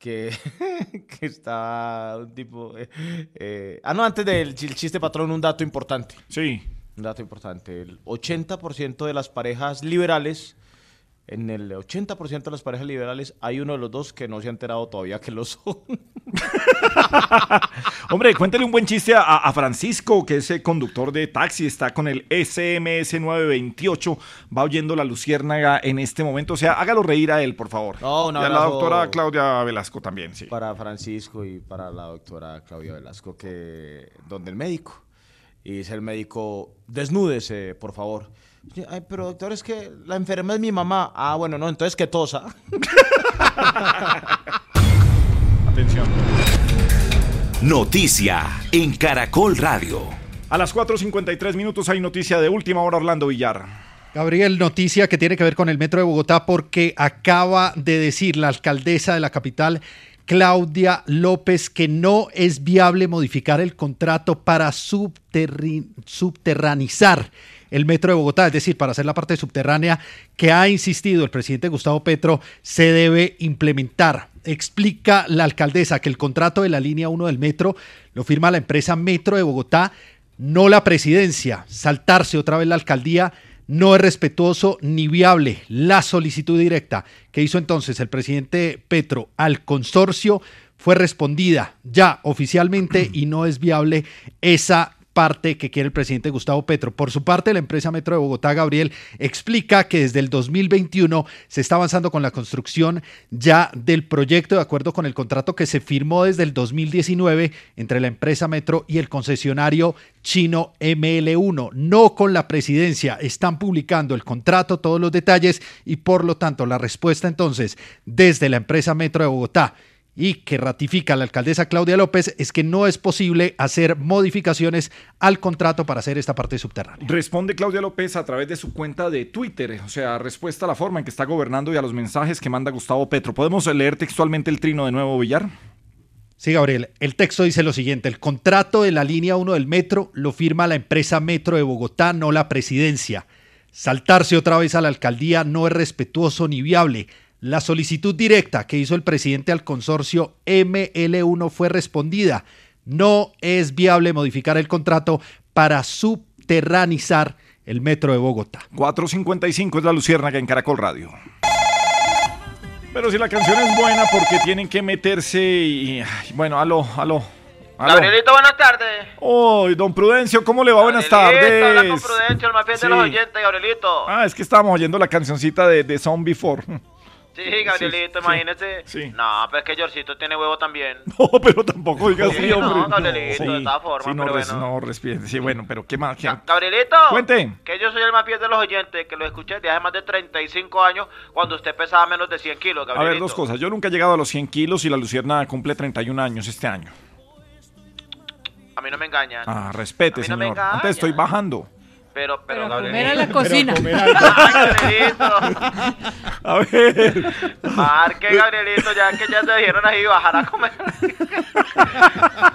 que, que está un tipo... eh, eh, ah, no, antes del chi- chiste patrón, un dato importante. Sí. Un dato importante. El 80% de las parejas liberales, en el 80% de las parejas liberales, hay uno de los dos que no se ha enterado todavía que lo son. Hombre, cuéntale un buen chiste a, a Francisco, que es el conductor de taxi, está con el SMS 928, va oyendo la luciérnaga en este momento. O sea, hágalo reír a él, por favor. No, y a la doctora Claudia Velasco también, sí. Para Francisco y para la doctora Claudia Velasco, que donde el médico. Y dice el médico, desnúdese, por favor. Ay, pero doctor, es que la enferma es mi mamá. Ah, bueno, no, entonces que tosa. Atención. Noticia en Caracol Radio. A las 4.53 minutos hay noticia de última hora, Orlando Villar. Gabriel, noticia que tiene que ver con el Metro de Bogotá porque acaba de decir la alcaldesa de la capital, Claudia López, que no es viable modificar el contrato para subterranizar el Metro de Bogotá, es decir, para hacer la parte subterránea que ha insistido el presidente Gustavo Petro se debe implementar. Explica la alcaldesa que el contrato de la línea 1 del metro lo firma la empresa Metro de Bogotá, no la presidencia. Saltarse otra vez la alcaldía no es respetuoso ni viable. La solicitud directa que hizo entonces el presidente Petro al consorcio fue respondida ya oficialmente y no es viable esa parte que quiere el presidente Gustavo Petro. Por su parte, la empresa Metro de Bogotá, Gabriel, explica que desde el 2021 se está avanzando con la construcción ya del proyecto de acuerdo con el contrato que se firmó desde el 2019 entre la empresa Metro y el concesionario chino ML1, no con la presidencia. Están publicando el contrato, todos los detalles y por lo tanto la respuesta entonces desde la empresa Metro de Bogotá y que ratifica la alcaldesa Claudia López es que no es posible hacer modificaciones al contrato para hacer esta parte subterránea. Responde Claudia López a través de su cuenta de Twitter, o sea, respuesta a la forma en que está gobernando y a los mensajes que manda Gustavo Petro. ¿Podemos leer textualmente el trino de nuevo, Villar? Sí, Gabriel, el texto dice lo siguiente, el contrato de la línea 1 del metro lo firma la empresa Metro de Bogotá, no la presidencia. Saltarse otra vez a la alcaldía no es respetuoso ni viable. La solicitud directa que hizo el presidente al consorcio ML1 fue respondida. No es viable modificar el contrato para subterranizar el metro de Bogotá. 4.55 es la luciérnaga en Caracol Radio. Pero si la canción es buena, porque tienen que meterse y... ay, bueno, aló, aló. aló. Gabrielito, buenas tardes. Oh, don Prudencio, ¿cómo le va? Buenas habla con tardes. Prudencio, el más Sí. de los oyentes, Gabrielito. Ah, es que estábamos oyendo la cancioncita de, de Sound Before. Sí, Gabrielito, sí, imagínese. sí. No, pero es que Georgito tiene huevo también. No, pero tampoco diga así, Sí, hombre. no, Gabrielito, de todas formas, sí, no, pero res- bueno. no respire. Sí, bueno, pero ¿qué más? ¿Qué? Gabrielito. Cuente. Que yo soy el más fiel de los oyentes, que lo escuché desde hace más de 35 años, cuando usted pesaba menos de 100 kilos, A ver, Gabrielito. dos cosas. Yo nunca he llegado a los 100 kilos y la Lucierna cumple 31 años este año. A mí no me engañan. Ah, respete, A mí no me señor. engaña. Antes estoy bajando. Pero, pero, Pero Gabrielito. comer en la cocina. Gabrielito. A ver. Marque, Gabrielito, ya que ya se dijeron ahí bajar a comer.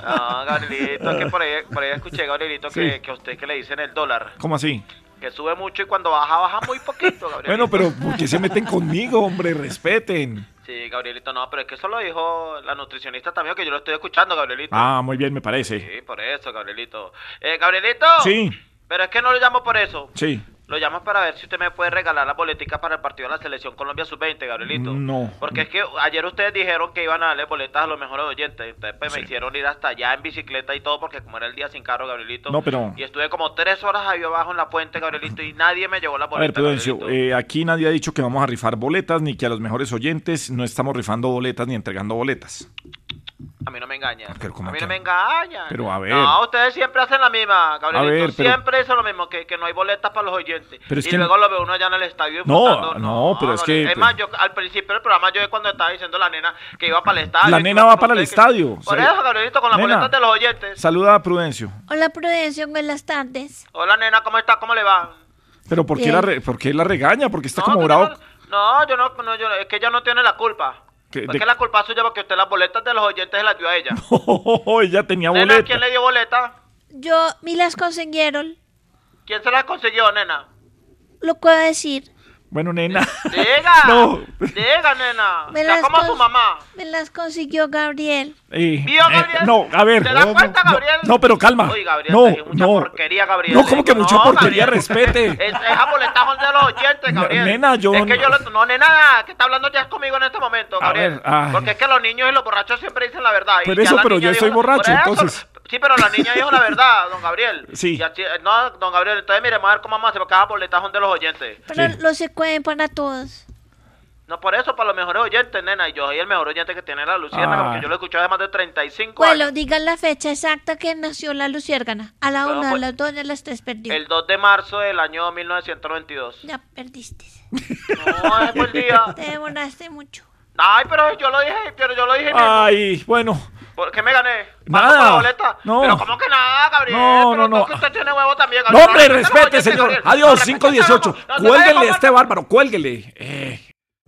No, Gabrielito, es que por ahí, por ahí escuché, Gabrielito, que, Sí. que a usted que le dicen el dólar, ¿Cómo así? que sube mucho y cuando baja, baja muy poquito, Gabrielito. Bueno, pero ¿por qué se meten conmigo, hombre? Respeten. Sí, Gabrielito, no, pero es que eso lo dijo la nutricionista también, que yo lo estoy escuchando, Gabrielito. Ah, muy bien, me parece. Sí, por eso, Gabrielito. Eh, Gabrielito. Sí, Pero es que no lo llamo por eso. sí. Lo llamo para ver si usted me puede regalar las boleticas para el partido de la selección Colombia Sub-20, Gabrielito. No. Porque es que ayer ustedes dijeron que iban a darle boletas a los mejores oyentes. Entonces pues, me hicieron ir hasta allá en bicicleta y todo porque como era el día sin carro, Gabrielito. No, pero- Y estuve como tres horas ahí abajo en la puente, Gabrielito, y nadie me llevó la A ver, boleta, Prudencio, Gabrielito. eh, aquí nadie ha dicho que vamos a rifar boletas, ni que a los mejores oyentes no estamos rifando boletas ni entregando boletas. A mí no me engañan. Pero ¿cómo a mí que no me no? engañan. Pero a ver. No, ustedes siempre hacen la misma, Gabrielito. ver, pero- Siempre dicen lo mismo, que, que no hay boletas para los oyentes. Pero es y que- luego lo ve uno allá en el estadio No, no, pero es que- Es más, yo al principio del programa, yo cuando estaba diciendo la nena que iba para el estadio. La nena va para el estadio. Por eso, Gabrielito, con las Nena. boletas de los oyentes. Saluda a Prudencio. Hola Prudencio, buenas tardes. Hola, nena, ¿cómo está? ¿Cómo le va? Pero ¿por qué, la, re- por qué la regaña? Porque está No, como bravo. No, yo no, no, yo, es que ella no tiene la culpa. De- que la culpa es suya porque usted las boletas de los oyentes se las dio a ella. ella tenía Nena, boleta. ¿quién le dio boleta? Yo, me las consiguieron, ¿Quién se las consiguió, nena? lo puedo decir. Bueno, nena. Diga, No. diga, nena. Me las como cons- su mamá. Me las consiguió Gabriel. Eh, ¿Vio, eh, Gabriel? no, a ver. ¿Te das cuenta, no, Gabriel? No, pero calma. Uy, Gabriel, no, te mucha no. porquería, Gabriel. No, ¿cómo que mucha no, porquería? Gabriel. Respete. Es, es a boletazo de los oyentes, Gabriel. nena, yo Es que no- yo lo... No, nena, que está hablando ya conmigo en este momento, A Gabriel. ver, ay. Porque es que los niños y los borrachos siempre dicen la verdad. y Por ya eso, la pero yo dijo soy la- borracho, entonces. Sí, pero la niña dijo la verdad, don Gabriel. Sí. Y así- no, don Gabriel, entonces mire, vamos a ver cómo vamos a hacer, porque cada boletazo de los oyentes. Pero los se para todos. No, por eso, para los mejores oyentes, nena. Y yo soy el mejor oyente que tiene la Luciana, Ah. porque yo lo escuché hace más de 35 años. Bueno, digan la fecha exacta que nació la luciérgana. A la Bueno, una, a pues, las dos, y a las tres perdió. El 2 de marzo del año 1992. Ya perdiste. No, ese fue el día. Te demoraste mucho. Ay, pero yo lo dije, pero yo lo dije. mismo. Ay, bueno. ¿Por qué me gané? Nada. ¿Paso por la boleta? No. Pero ¿cómo que nada, Gabriel? No, pero no, no. que usted tiene huevo también, No, Gabriel. hombre, Respete señor. Adiós, No, respete a 518. los- no, no, Cuélguele no, a este bárbaro, cuélguele. Eh.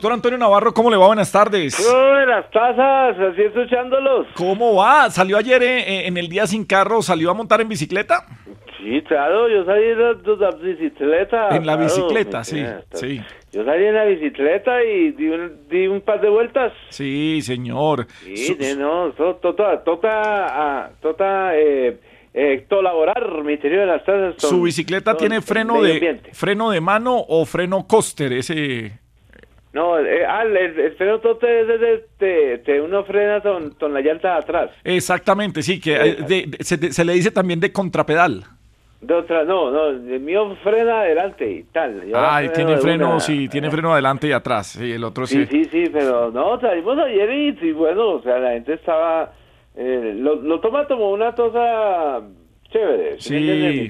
Doctor Antonio Navarro, ¿cómo le va? Buenas tardes. de las tazas, así escuchándolos. ¿Cómo va? ¿Salió ayer eh, en el día sin carro? ¿Salió a montar en bicicleta? Sí, claro, yo salí de la, bicicleta. En la claro, bicicleta, sí, sí. Yo salí en la bicicleta y di un, di un par de vueltas. Sí, señor. Sí, Su- de- no, to- tota, tota, ah, tota, eh, eh, colaborar, mi interior de las tazas. ¿Su bicicleta tiene freno de freno de mano o freno coaster? Ese No, eh, ah, el, el freno tote es de, de, de- uno frena con, con la llanta de atrás. Exactamente, sí, que de- se, se le dice también de contrapedal. De otra, no, no, el mío frena adelante y tal. Yo Ay, freno tiene freno, una. sí, tiene freno adelante y atrás. Sí, el otro sí. Sí, sí, sí, pero no, salimos ayer y, sí, bueno, o sea, la gente estaba, eh, lo, lo toma como una cosa chévere. ¿sí Sí,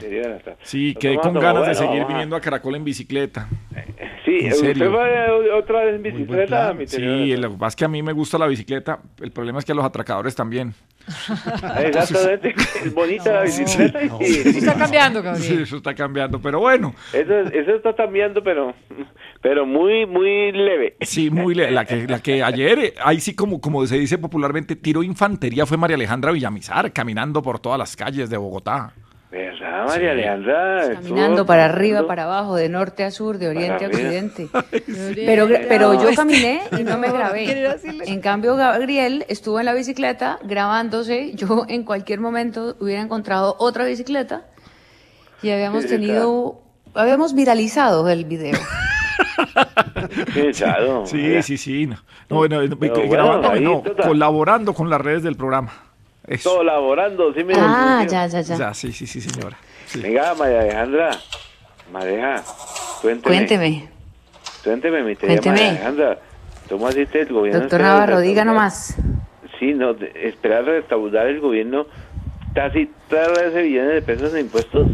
sí, quedé con ganas de seguir viniendo a Caracol en bicicleta. Sí, ¿En ¿usted serio? fue otra vez en bicicleta? mi Sí, lo que pasa es que a mí me gusta la bicicleta. El problema es que a los atracadores también. tazas? Exactamente, es bonita la bicicleta. y- Eso está cambiando, Sí, Gabriel. eso está cambiando, pero bueno. Eso, eso está cambiando, pero, pero muy, muy leve. Sí, muy le- la que la que ayer eh, ahí sí como como se dice popularmente tiro infantería fue María Alejandra Villamizar caminando por todas las calles de Bogotá. ¿Verdad, María Alejandra? Caminando Estuvo para arriba, caminando. para abajo, de norte a sur, de oriente a occidente. Pero, pero yo caminé y no me grabé. En cambio, Gabriel estuvo en la bicicleta grabándose. Yo en cualquier momento hubiera encontrado otra bicicleta y habíamos Sí, sí, tenido, habíamos viralizado el video. Sí. Sí, sí, sí. No, no, bueno, eh, bueno, grabando, no, colaborando con las redes del programa. Eso. Colaborando, sí me Ah, ya, ya, ya. Ya, sí, sí, sí, señora. Sí. Venga, María Alejandra, Mareja, cuénteme. Cuénteme. Cuénteme, mi Cuénteme. María Alejandra. ¿Cómo así el gobierno? Doctor Navarro, diga nomás. Sí, no, de- esperar restaurar el gobierno casi tres billones de pesos de impuestos.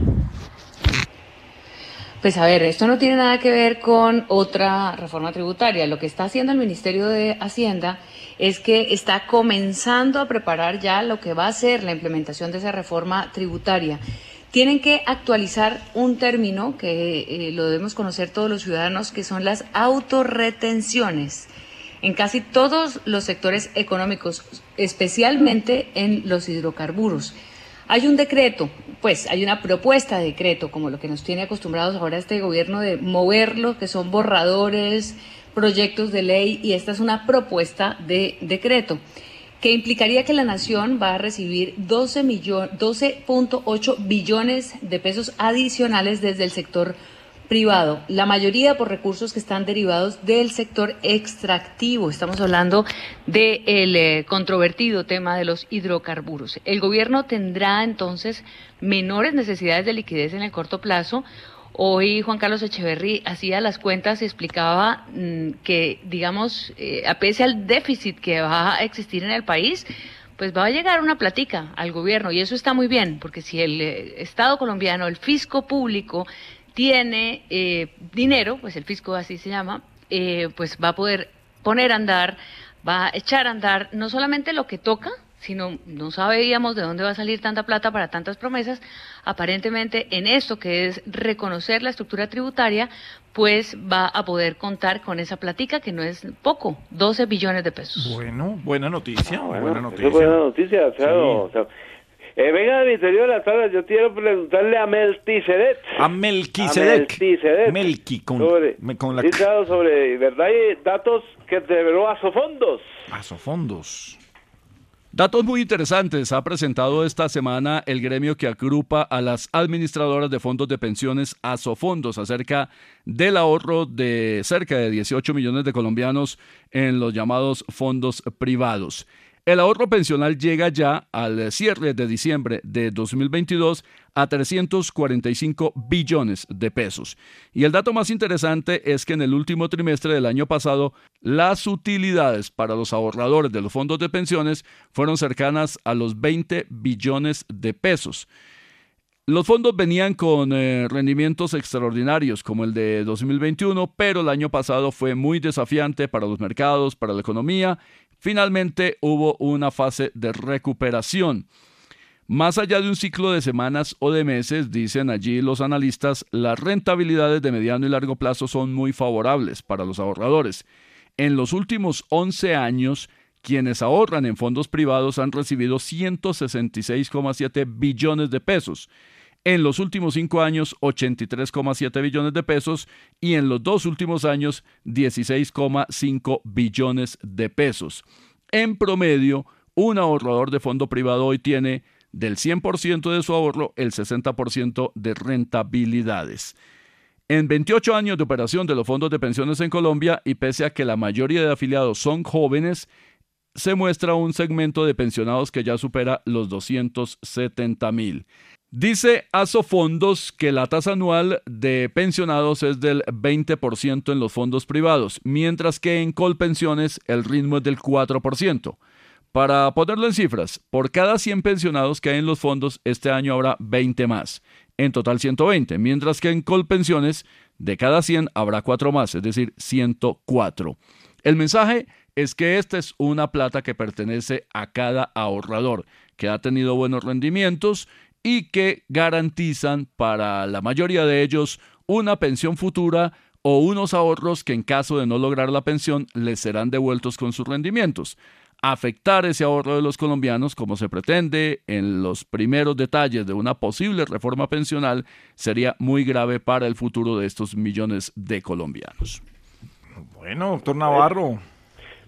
Pues a ver, esto no tiene nada que ver con otra reforma tributaria. Lo que está haciendo el Ministerio de Hacienda es que está comenzando a preparar ya lo que va a ser la implementación de esa reforma tributaria. Tienen que actualizar un término que eh, lo debemos conocer todos los ciudadanos, que son las autorretenciones en casi todos los sectores económicos, especialmente en los hidrocarburos. Hay un decreto, pues hay una propuesta de decreto, como lo que nos tiene acostumbrados ahora este gobierno de mover lo que son borradores, proyectos de ley, y esta es una propuesta de decreto que implicaría que la nación va a recibir 12 12.8 billones de pesos adicionales desde el sector privado, la mayoría por recursos que están derivados del sector extractivo. Estamos hablando del eh, controvertido tema de los hidrocarburos. El gobierno tendrá entonces menores necesidades de liquidez en el corto plazo. Hoy Juan Carlos Echeverry hacía las cuentas y explicaba mm, que, digamos, eh, a pese al déficit que va a existir en el país, pues va a llegar una platica al gobierno. Y eso está muy bien, porque si el eh, Estado colombiano, el fisco público, tiene eh, dinero, pues el fisco así se llama, eh, pues va a poder poner a andar, va a echar a andar no solamente lo que toca, sino no sabíamos de dónde va a salir tanta plata para tantas promesas. Aparentemente en esto que es reconocer la estructura tributaria, pues va a poder contar con esa platica que no es poco, 12 billones de pesos. Bueno, buena noticia, Ah, buena noticia. buena noticia, claro. o sea, eh, venga, mi interior de la sala, yo quiero preguntarle a Melquisedec. A Melquisedec. A Melquisedec. Melqui con, Sobre, me- con la sobre, ¿verdad? Y datos que reveló Asofondos. Asofondos. Datos muy interesantes ha presentado esta semana el gremio que agrupa a las administradoras de fondos de pensiones Asofondos acerca del ahorro de cerca de 18 millones de colombianos en los llamados fondos privados. El ahorro pensional llega ya al cierre de diciembre de 2022 a 345 billones de pesos. Y el dato más interesante es que en el último trimestre del año pasado, las utilidades para los ahorradores de los fondos de pensiones fueron cercanas a los 20 billones de pesos. Los fondos venían con eh, rendimientos extraordinarios como el de 2021, pero el año pasado fue muy desafiante para los mercados, para la economía. Finalmente hubo una fase de recuperación. Más allá de un ciclo de semanas o de meses, dicen allí los analistas, las rentabilidades de mediano y largo plazo son muy favorables para los ahorradores. En los últimos 11 años, quienes ahorran en fondos privados han recibido 166,7 billones de pesos. En los últimos cinco años, 83,7 billones de pesos y en los dos últimos años, 16,5 billones de pesos. En promedio, un ahorrador de fondo privado hoy tiene del 100% de su ahorro el 60% de rentabilidades. En 28 años de operación de los fondos de pensiones en Colombia y pese a que la mayoría de afiliados son jóvenes, se muestra un segmento de pensionados que ya supera los 270 mil. Dice Asofondos que la tasa anual de pensionados es del 20% en los fondos privados, mientras que en Colpensiones el ritmo es del 4%. Para ponerlo en cifras, por cada 100 pensionados que hay en los fondos, este año habrá 20 más. En total 120, mientras que en Colpensiones de cada 100 habrá 4 más, es decir, 104. El mensaje es que esta es una plata que pertenece a cada ahorrador, que ha tenido buenos rendimientos y que garantizan para la mayoría de ellos una pensión futura o unos ahorros que en caso de no lograr la pensión les serán devueltos con sus rendimientos. Afectar ese ahorro de los colombianos, como se pretende en los primeros detalles de una posible reforma pensional, sería muy grave para el futuro de estos millones de colombianos. Bueno, doctor Navarro.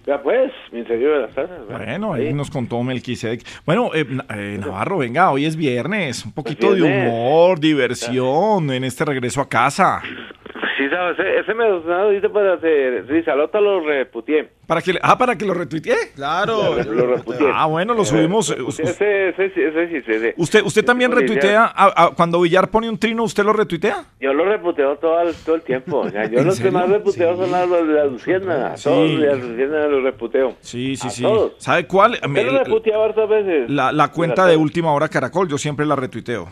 Ya pues, mi interior de la sala. Bueno, ahí nos contó Melquisedec. Bueno, eh, eh, Navarro, venga, hoy es viernes. Un poquito de viernes. humor, diversión en este regreso a casa. Sí, sabes, ese, me lo dice para hacer risa. Lota lo reputié. ¿Para que le- ah, para que lo retuitee. Claro, lo reputié. Ah, bueno, lo subimos. Ese, ese, ese, sí, sí. ¿Usted, usted también retuitea? a- a- cuando Villar pone un trino, ¿usted lo retuitea? Yo lo reputeo todo el, todo el tiempo. O sea, yo ¿En los que más reputeo son a los de la Luciana. A Sí. todos los de la Luciana los reputeo. Sí, sí, A sí. todos. ¿Sabe cuál? Me- lo reputea hartas veces. la, la cuenta de Última Hora Caracol, yo siempre la retuiteo.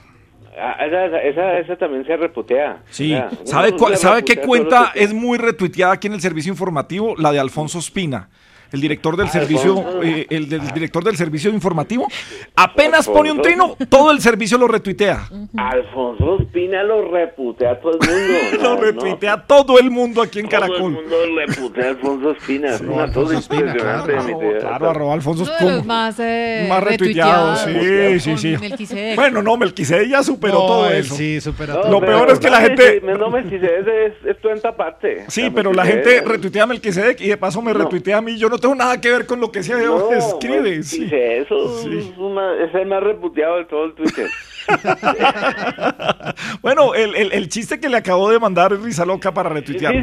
Ah, esa, esa, esa, también se reputea. Sí. O sea, ¿Sabe, se ¿sabe qué cuenta es muy retuiteada aquí en el servicio informativo? La de Alfonso Espina. El director del servicio, Alfonso. eh, el del director del servicio informativo, apenas pone un trino, todo el servicio lo retuitea. Alfonso Espina lo reputea a todo el mundo. Lo No, retuitea todo el mundo aquí en Todo el Caracol. mundo reputea a Alfonso Espina. Es una Alfonso Espina, claro, tía. claro, arroba Alfonso los más, eh, Más retuiteados, retuiteados sí, sí, sí. Melquisedec. Bueno, no, Melquisedec ya superó No, todo él eso. sí supera No, todo. Lo peor es que la no, gente- me- No, me si es, es tu enta parte. Sí, pero la gente retuitea a Melquisedec y de paso me No. retuitea a mí. Yo no no tengo nada que ver con lo que se No, escribe. sí. dice eso, Sí. es, una- es el más reputeado de todo el Twitter. Bueno, el, el- el chiste que le acabó de mandar Risa Loca para Sí, retuitear. sí,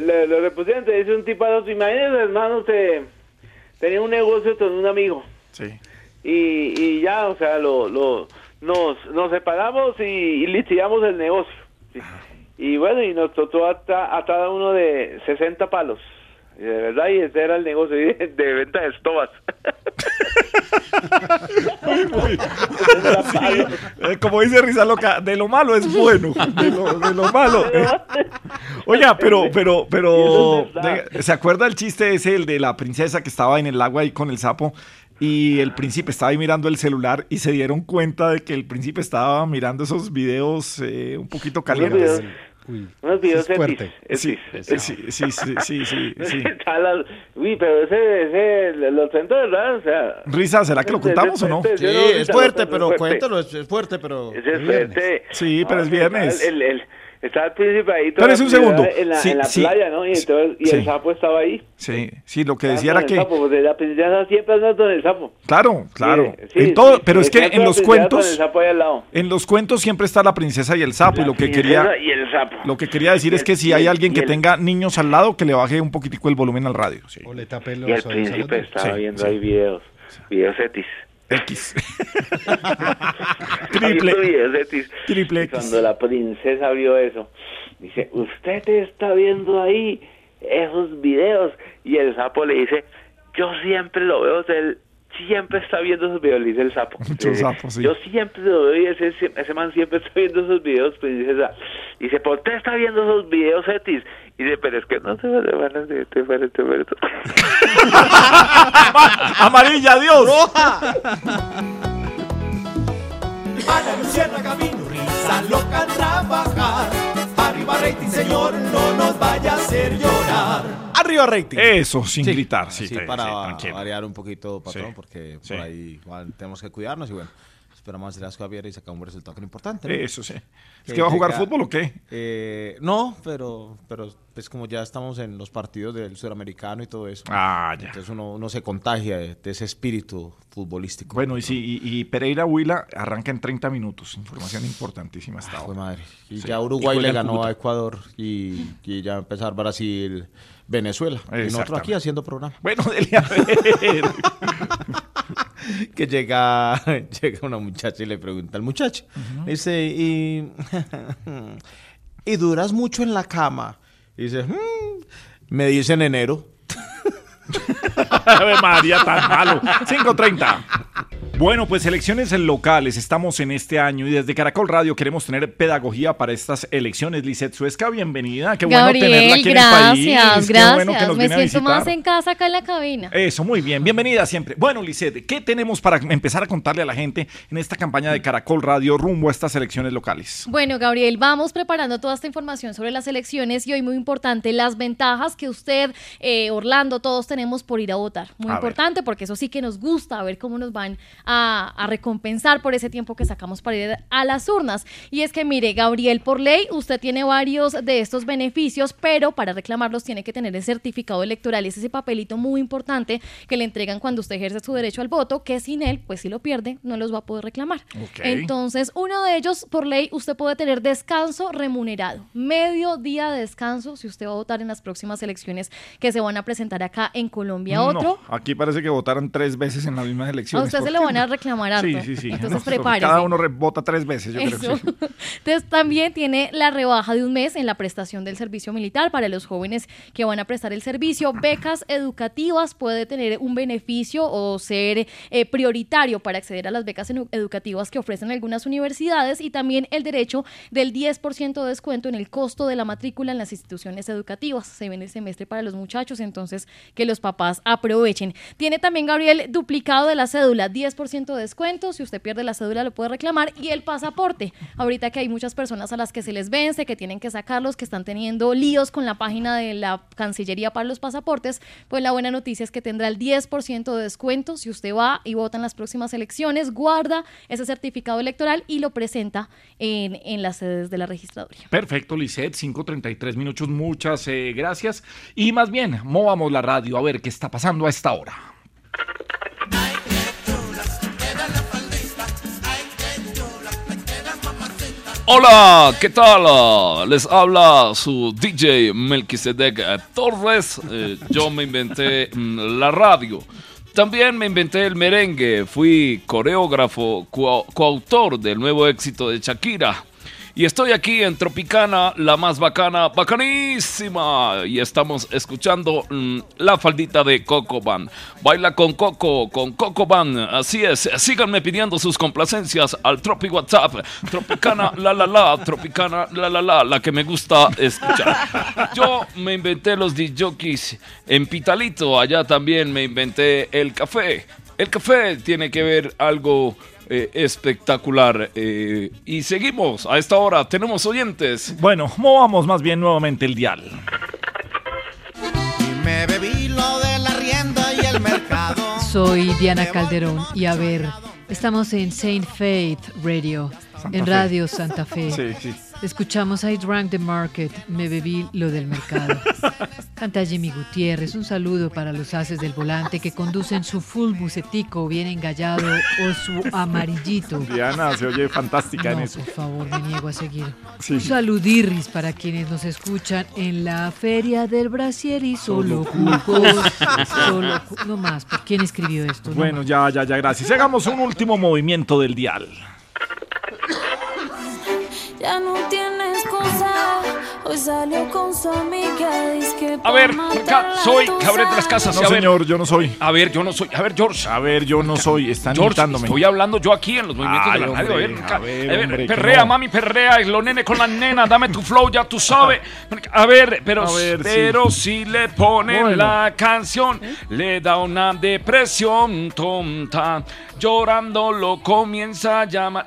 le- lo repusieron, te dice un dos, imagínese hermano, te, tenía un negocio con un amigo. Sí. Y, y ya, o sea, lo, lo, nos, nos separamos y, y liquidamos el negocio. Sí. Y bueno, y nos tocó ata- atar a uno de 60 palos. Y de verdad, y ese era el negocio de, venta de estobas. Sí, eh, como dice Risa Loca, de lo malo es bueno. De lo, de lo malo. Oiga, pero, pero, pero, ¿se acuerda el chiste ese, el de la princesa que estaba en el agua ahí con el sapo? Y el príncipe estaba ahí mirando el celular y se dieron cuenta de que el príncipe estaba mirando esos videos eh, un poquito calientes. Unos videos eso es fuerte. etis, Sí, etis. sí, sí, sí, sí, sí, sí. Está la- Uy, pero ese, ese, lo siento de verdad, o sea... Risa, ¿será que lo contamos o no? Sí, es fuerte, pero cuéntalo, es, fuerte, pero... Es viernes. fuerte. Sí, pero es viernes. El, el, está el príncipe ahí Pero es un toda la segundo. En la, Sí, en la sí. playa, ¿no? Y, entonces, y Sí. el sapo estaba ahí. Sí, sí, lo que Estaba decía era el que... sapo, porque la princesa siempre anda con el sapo. Claro, claro. Sí, sí, en todo, sí, pero es que en la los el cuentos, sapo ahí al lado. en los cuentos siempre está la princesa y el sapo y lo que quería, y el sapo. lo que quería decir Y es el- que si hay el- alguien que el- tenga niños al lado que le baje un poquitico el volumen al radio. Sí. O le tape los Y el príncipe estaba viendo ahí videos. Videos etis. X. Triple. X. Cuando la princesa vio eso, dice, usted está viendo ahí esos videos. Y el sapo le dice, yo siempre lo veo, él siempre está viendo esos videos, le dice el sapo. Muchos Le dice, sapos, sí. Yo siempre lo veo y ese, ese man siempre está viendo esos videos, princesa. Y dice, ¿por qué está viendo esos videos etis? Y dice, pero es que no se van a decir, te van a decir". Amarilla, adiós. A la lucierna camino, risa loca trabajar. Arriba rating, señor, no nos vaya a hacer llorar. Arriba rating. Eso, sin gritar, sí, Sí, sí, para sí, variar un poquito, patrón, Sí, porque sí. por ahí igual tenemos que cuidarnos y bueno, esperamos hacer las cosas bien y sacar un resultado que es importante. ¿no? Eso sí. ¿Es que va a jugar fútbol o qué? Eh, no, pero, pero pues como ya estamos en los partidos del sudamericano y todo eso. Ah, ya. Entonces uno, uno se contagia de, de ese espíritu futbolístico. Bueno, y, sí, y, y Pereira Huila arranca en 30 minutos. Información importantísima hasta ahora. madre. Y Sí. ya Uruguay le ganó Cúcuta. a Ecuador y, y ya a empezar Brasil, Venezuela. Y nosotros aquí haciendo programa. Bueno, dele a ver. que llega, llega una muchacha y le pregunta al muchacho. Dice, y, y duras mucho en la cama. Y dice, "Mm, me dice en enero. María, tan malo. 5.30. Bueno, pues elecciones locales, estamos en este año y desde Caracol Radio queremos tener pedagogía para estas elecciones. Lisette Suezca, bienvenida. Qué bueno tenerla aquí gracias, en el país. Gracias. bueno que nos Me viene a siento más en casa acá en la cabina. Eso, muy bien. Bienvenida siempre. Bueno, Lisette, ¿qué tenemos para empezar a contarle a la gente en esta campaña de Caracol Radio rumbo a estas elecciones locales? Bueno, Gabriel, vamos preparando toda esta información sobre las elecciones y hoy muy importante las ventajas que usted, eh, Orlando, todos tenemos por ir a votar. Muy A ver. importante porque eso sí que nos gusta, a ver cómo nos van a, a recompensar por ese tiempo que sacamos para ir a las urnas. Y es que, mire, Gabriel, por ley, usted tiene varios de estos beneficios, pero para reclamarlos tiene que tener el certificado electoral. Es ese papelito muy importante que le entregan cuando usted ejerce su derecho al voto, que sin él, pues si lo pierde, no los va a poder reclamar. Entonces, uno de ellos, por ley, usted puede tener descanso remunerado. Medio día de descanso si usted va a votar en las próximas elecciones que se van a presentar acá en Colombia. Otro, No, aquí parece que votaron tres veces en las mismas a elecciones. usted se ¿Por lo qué van a reclamar harto. Sí, sí, sí. Entonces, No, prepárese. Cada uno re- vota tres veces, yo Eso. creo. Sí. Entonces también tiene la rebaja de un mes en la prestación del servicio militar para los jóvenes que van a prestar el servicio. Becas educativas puede tener un beneficio o ser eh, prioritario para acceder a las becas edu- educativas que ofrecen algunas universidades y también el derecho del 10% de descuento en el costo de la matrícula en las instituciones educativas. Se viene el semestre para los muchachos, entonces que los papás aprovechen. Tiene también, Gabriel, duplicado de la cédula, 10% 10% de descuento. Si usted pierde la cédula, lo puede reclamar. Y el pasaporte. Ahorita que hay muchas personas a las que se les vence, que tienen que sacarlos, que están teniendo líos con la página de la Cancillería para los pasaportes, pues la buena noticia es que tendrá el 10% de descuento si usted va y vota en las próximas elecciones, guarda ese certificado electoral y lo presenta en, en las sedes de la registraduría. Perfecto, Lisette, 5.33 minutos, muchas eh, gracias. Y más bien, movamos la radio a ver qué está pasando a esta hora. Hola, ¿qué tal? Les habla su DJ Melquisedec Torres. Eh, yo me inventé mm, la radio. También me inventé el merengue. Fui coreógrafo, co- coautor del nuevo éxito de Shakira. Y estoy aquí en Tropicana, la más bacana, bacanísima. Y estamos escuchando mm, la faldita de Coco Band. Baila con Coco, con Coco Band. Así es, síganme pidiendo sus complacencias al Tropi WhatsApp. Tropicana, la la la, Tropicana, la la la, la que me gusta escuchar. Yo me inventé los DJs en Pitalito, allá también me inventé el café. El café tiene que ver algo eh, espectacular. eh, y seguimos a esta hora, tenemos oyentes. Bueno, movamos más bien nuevamente el dial. Me bebí lo del arriendo y el mercado. Soy Diana Calderón y a ver, estamos en Saint Faith Radio, Santa en Fe. Radio Santa Fe. Sí, sí. Escuchamos I Drank the Market, me bebí lo del mercado. Canta Jimmy Gutiérrez, un saludo para los haces del volante que conducen su full bucetico bien engallado o su amarillito. Diana se oye fantástica en eso. por favor, me niego a seguir. Sí. Un saludirris para quienes nos escuchan en la Feria del Brasier y solo cucos. Solo cu- no más, ¿por quién escribió esto? No Bueno, ya, ya, ya, gracias. Hagamos un último movimiento del dial. Ya no tiene excusa. Hoy salió con su amiga. Dice A ver, acá soy Cabret de las Casas. No, y a ver, señor, yo no soy. A ver, yo no soy. A ver, George. A ver, yo no soy. Están George, imitándome. estoy hablando yo aquí en los movimientos Ay, de la radio. hombre, a ver, a ver, A ver, hombre, que perrea, no. mami, perrea. Lo nene con la nena. Dame tu flow, ya tú sabes. A ver, pero, A ver, sí. pero si le ponen Bueno. la canción, le da una depresión tonta. Llorando lo comienza a llamar.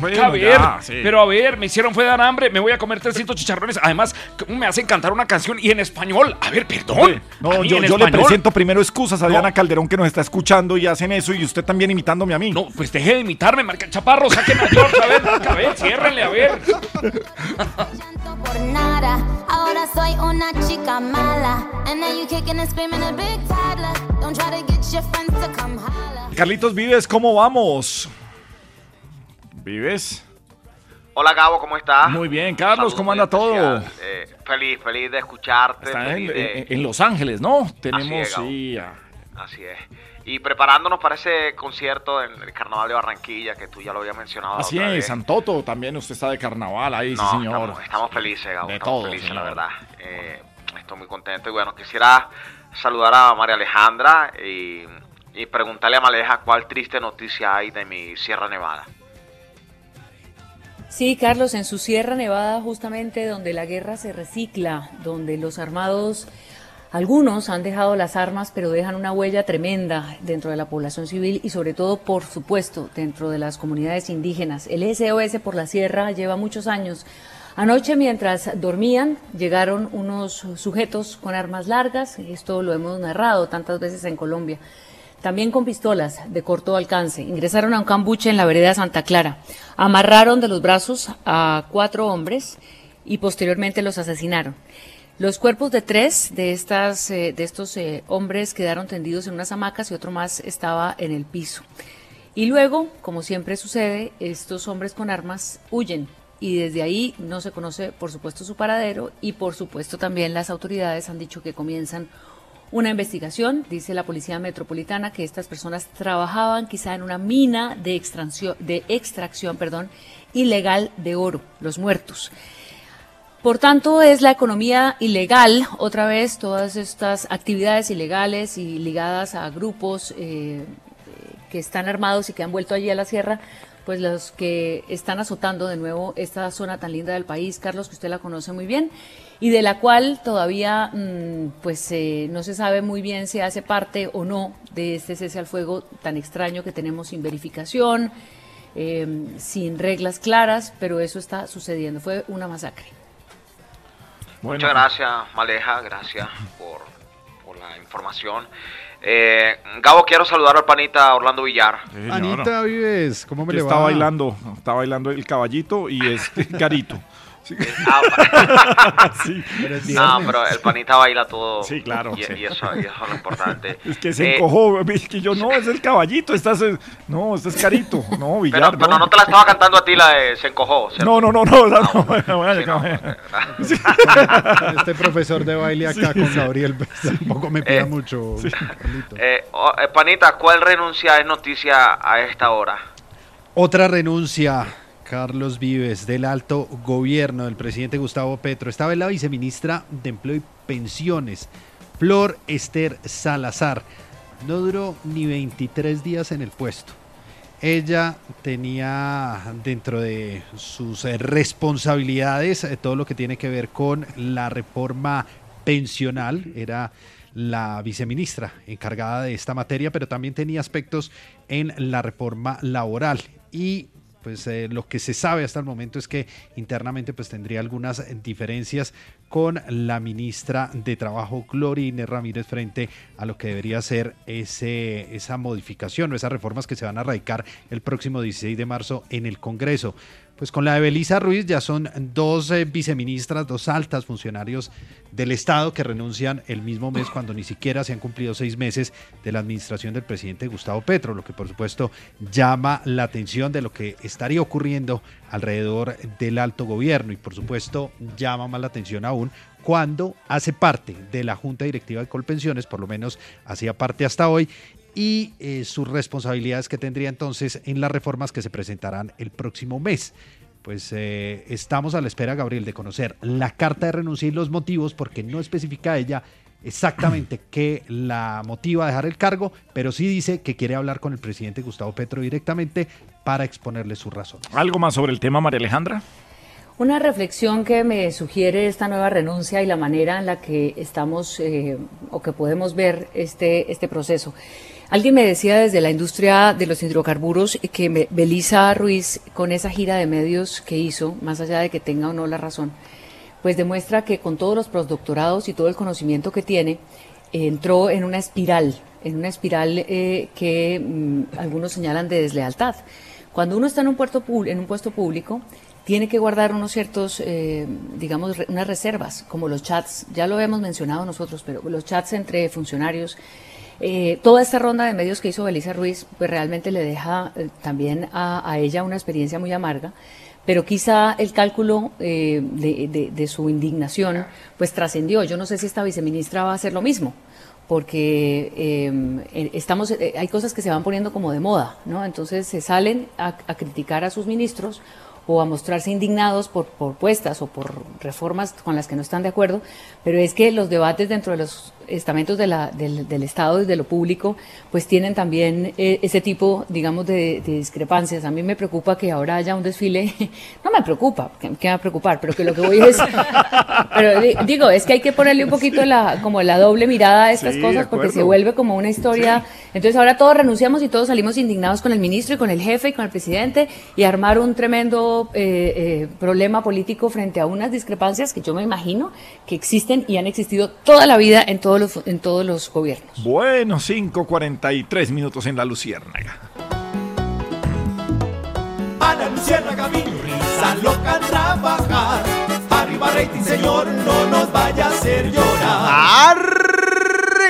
Bueno, a ver, ya, sí. pero a ver, me hicieron fue dar hambre. Me voy a comer 300 chicharrones. Además, me hacen cantar una canción y en español. A ver, perdón. No, yo, yo le presento primero excusas a Diana Calderón que nos está escuchando y hacen eso y usted también imitándome a mí. No, pues deje de imitarme, marca chaparro, sáquenme a George, a ver, a ver, ciérrenle, a ver. por nada. Ahora soy una chica mala. And now you kicking and screaming a big toddler. Don't try to get your friends to come holla. Carlitos Vives, ¿cómo vamos? ¿Vives? Hola Gabo, ¿cómo estás? Muy bien, Carlos, Saludos ¿cómo anda todo? Eh, feliz, feliz de escucharte. Está en, de- Los Ángeles, ¿no? Tenemos, es, Gabo. sí, a- Así es. Y preparándonos para ese concierto en el Carnaval de Barranquilla, que tú ya lo habías mencionado. Así es, vez. Santoto también, usted está de carnaval ahí, No, sí señor. Estamos, estamos felices, Gabo. De estamos todo, felices, la verdad. Eh, estoy muy contento. Y bueno, quisiera saludar a María Alejandra y, y preguntarle a Maleja cuál triste noticia hay de mi Sierra Nevada. Sí, Carlos, en su Sierra Nevada, justamente donde la guerra se recicla, donde los armados, algunos han dejado las armas, pero dejan una huella tremenda dentro de la población civil y sobre todo, por supuesto, dentro de las comunidades indígenas. El SOS por la Sierra lleva muchos años. Anoche, mientras dormían, llegaron unos sujetos con armas largas, esto lo hemos narrado tantas veces en Colombia también con pistolas de corto alcance. Ingresaron a un cambuche en la vereda Santa Clara, amarraron de los brazos a cuatro hombres y posteriormente los asesinaron. Los cuerpos de tres de, estas, eh, de estos eh, hombres quedaron tendidos en unas hamacas y otro más estaba en el piso. Y luego, como siempre sucede, estos hombres con armas huyen y desde ahí no se conoce, por supuesto, su paradero y por supuesto también las autoridades han dicho que comienzan una investigación, dice la Policía Metropolitana, que estas personas trabajaban quizá en una mina de extracción, de extracción perdón, ilegal de oro, los muertos. Por tanto, es la economía ilegal, otra vez, todas estas actividades ilegales y ligadas a grupos eh, que están armados y que han vuelto allí a la sierra, pues los que están azotando de nuevo esta zona tan linda del país, Carlos, que usted la conoce muy bien, y de la cual todavía mm, pues eh, no se sabe muy bien si hace parte o no de este cese al fuego tan extraño que tenemos sin verificación, eh, sin reglas claras, pero eso está sucediendo. Fue una masacre. Muchas gracias, Maleja, gracias por, por la información. Eh, Gabo, quiero saludar al panita Orlando Villar. Anita Vives, ¿cómo me le está va? bailando, está bailando el caballito y este carito. Sí. Sí. No, pero el panita baila todo. Sí, claro, Y, sí. y eso, y eso es lo importante. Es que se Eh, encojó, es que yo no, es el caballito, estás, eh, no, este es carito, no, Villar, pero, pero no te la estaba cantando a ti la de Se encojó. ¿cierto? No, no, no, no, no, no, no. Este profesor de baile acá Sí, con. Gabriel pues, tampoco me pida Eh, mucho. Eh, oh, eh, panita, ¿cuál renuncia es noticia a esta hora? Otra renuncia, Carlos Vives, del alto gobierno del presidente Gustavo Petro. Estaba la viceministra de Empleo y Pensiones, Flor Esther Salazar. No duró ni 23 días en el puesto. Ella tenía dentro de sus responsabilidades eh, todo lo que tiene que ver con la reforma pensional. Era la viceministra encargada de esta materia, pero también tenía aspectos en la reforma laboral. Y pues eh, lo que se sabe hasta el momento es que internamente pues tendría algunas diferencias con la ministra de Trabajo Gloria Ramírez frente a lo que debería ser esa modificación o esas reformas que se van a radicar el próximo 16 de marzo en el Congreso. Pues con la de Belisa Ruiz ya son dos eh, viceministras, dos altas funcionarios del Estado que renuncian el mismo mes cuando ni siquiera se han cumplido seis meses de la administración del presidente Gustavo Petro, lo que por supuesto llama la atención de lo que estaría ocurriendo alrededor del alto gobierno y por supuesto llama más la atención aún cuando hace parte de la Junta Directiva de Colpensiones, por lo menos hacía parte hasta hoy, y eh, sus responsabilidades que tendría entonces en las reformas que se presentarán el próximo mes. Pues eh, estamos a la espera, Gabriel, de conocer la carta de renuncia y los motivos, porque no especifica ella exactamente qué la motiva a dejar el cargo, pero sí dice que quiere hablar con el presidente Gustavo Petro directamente para exponerle sus razones. ¿Algo más sobre el tema, María Alejandra? Una reflexión que me sugiere esta nueva renuncia y la manera en la que estamos eh, o que podemos ver este, este proceso. Alguien me decía desde la industria de los hidrocarburos que Belisa Ruiz, con esa gira de medios que hizo, más allá de que tenga o no la razón, pues demuestra que con todos los postdoctorados y todo el conocimiento que tiene, entró en una espiral, en una espiral eh, que mm, algunos señalan de deslealtad. Cuando uno está en un, puerto en un puesto público, tiene que guardar unos ciertos, eh, digamos, unas reservas, como los chats, ya lo habíamos mencionado nosotros, pero los chats entre funcionarios, eh, toda esta ronda de medios que hizo Belisa Ruiz, pues realmente le deja eh, también a, ella una experiencia muy amarga, pero quizá el cálculo eh, de, su indignación, pues trascendió. Yo no sé si esta viceministra va a hacer lo mismo porque eh, estamos, hay cosas que se van poniendo como de moda, ¿no? Entonces se salen a, a criticar a sus ministros o a mostrarse indignados por, por puestas o por reformas con las que no están de acuerdo, pero es que los debates dentro de los estamentos de la- del, del Estado y de lo público, pues tienen también eh, ese tipo, digamos, de, de discrepancias. A mí me preocupa que ahora haya un desfile, no me preocupa, que, que me va a preocupar, pero que lo que voy es, pero di- digo, es que hay que ponerle un poquito la, como la doble mirada a estas Sí, cosas, porque se vuelve como una historia. Entonces ahora todos renunciamos y todos salimos indignados con el ministro y con el jefe y con el presidente y armar un tremendo eh, eh, problema político frente a unas discrepancias que yo me imagino que existen y han existido toda la vida en todos los, en todos los gobiernos. Bueno, 5.43 minutos en la Luciérnaga. A la luciérnaga mi risa loca trabajar. Arriba rating, señor, no nos vaya a hacer llorar.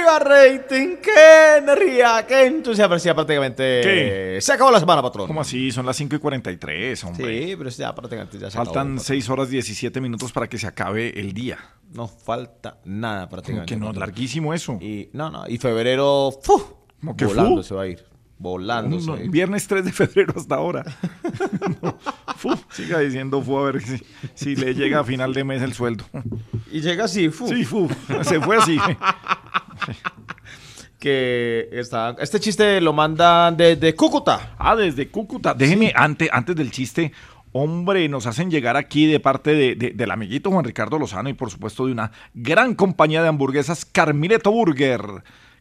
Arriba rating, qué energía, qué entusiasmo. Pero sí, ya prácticamente ¿Qué? se acabó la semana, patrón. ¿Cómo así? Son las 5 y 43, hombre. Sí, pero ya prácticamente ya se Faltan acabó. 6 horas 17 minutos para que se acabe el día. No falta nada prácticamente. que no, larguísimo eso. Y, no, no, y febrero, ¡fu! ¿Cómo que volando fu? se va a ir. Volando se No, va a ir. viernes 3 de febrero hasta ahora. No, fu, siga diciendo fu a ver si, si le llega a final de mes el sueldo. Y llega así, fu. Sí, fu. Se fue así. que está, este chiste lo mandan desde Cúcuta. Ah, desde Cúcuta. Déjeme, antes, antes del chiste, hombre, nos hacen llegar aquí de parte de, de- del amiguito Juan Ricardo Lozano y por supuesto de una gran compañía de hamburguesas, Carmileto Burger.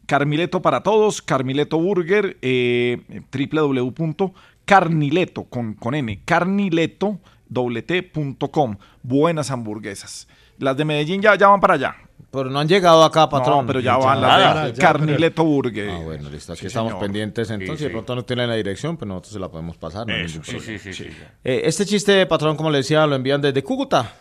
Carmileto para todos, Carmileto Burger, eh, www.carnileto con, con N, carnileto.com. Buenas hamburguesas. Las de Medellín ya, ya van para allá. Pero no han llegado acá, patrón. No, pero ya van las de ya, Carnileto Burger. Ah, bueno, listo. Aquí Sí, estamos señor. pendientes. Entonces, Sí, de sí. pronto no tienen la dirección, pues nosotros se la podemos pasar. no Eso, sí, sí, sí, sí. Eh, este chiste, patrón, como le decía, lo envían desde Cúcuta.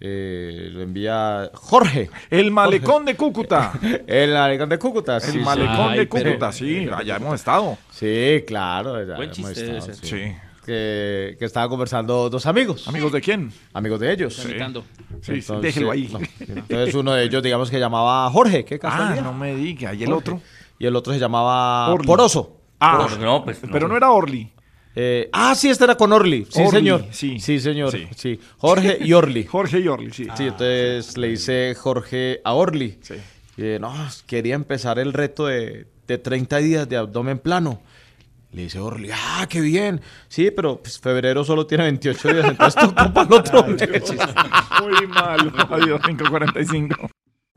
Eh, lo envía Jorge. El malecón de Cúcuta. El malecón de Cúcuta. El sí, sí. malecón de Ay, pero- Cúcuta, sí, allá hemos estado. Sí, claro. allá Buen hemos chiste estado, ese. sí. Que, que estaban conversando dos amigos. ¿Amigos de quién? Amigos de ellos. Sí. Sí, sí, déjelo ahí. no. Entonces uno de ellos, digamos que llamaba Jorge. ¿Qué Ah, no me diga. ¿Y el Jorge. otro? Y el otro se llamaba Orly. Poroso. Ah, Poroso. no, pues, no. pero no era Orly. Eh, ah, sí, este era con Orly. Sí, Orly, señor. sí. Sí, señor. Sí. Sí. Jorge y Orly. Jorge y Orly, sí. Sí, entonces le hice Jorge a Orly. Sí. Y, eh, no, quería empezar el reto de, de 30 días de abdomen plano. Le dice Orly, ah, qué bien. Sí, pero pues, febrero solo tiene 28 días, entonces tocó para el otro mes. Muy malo. Adiós, 545.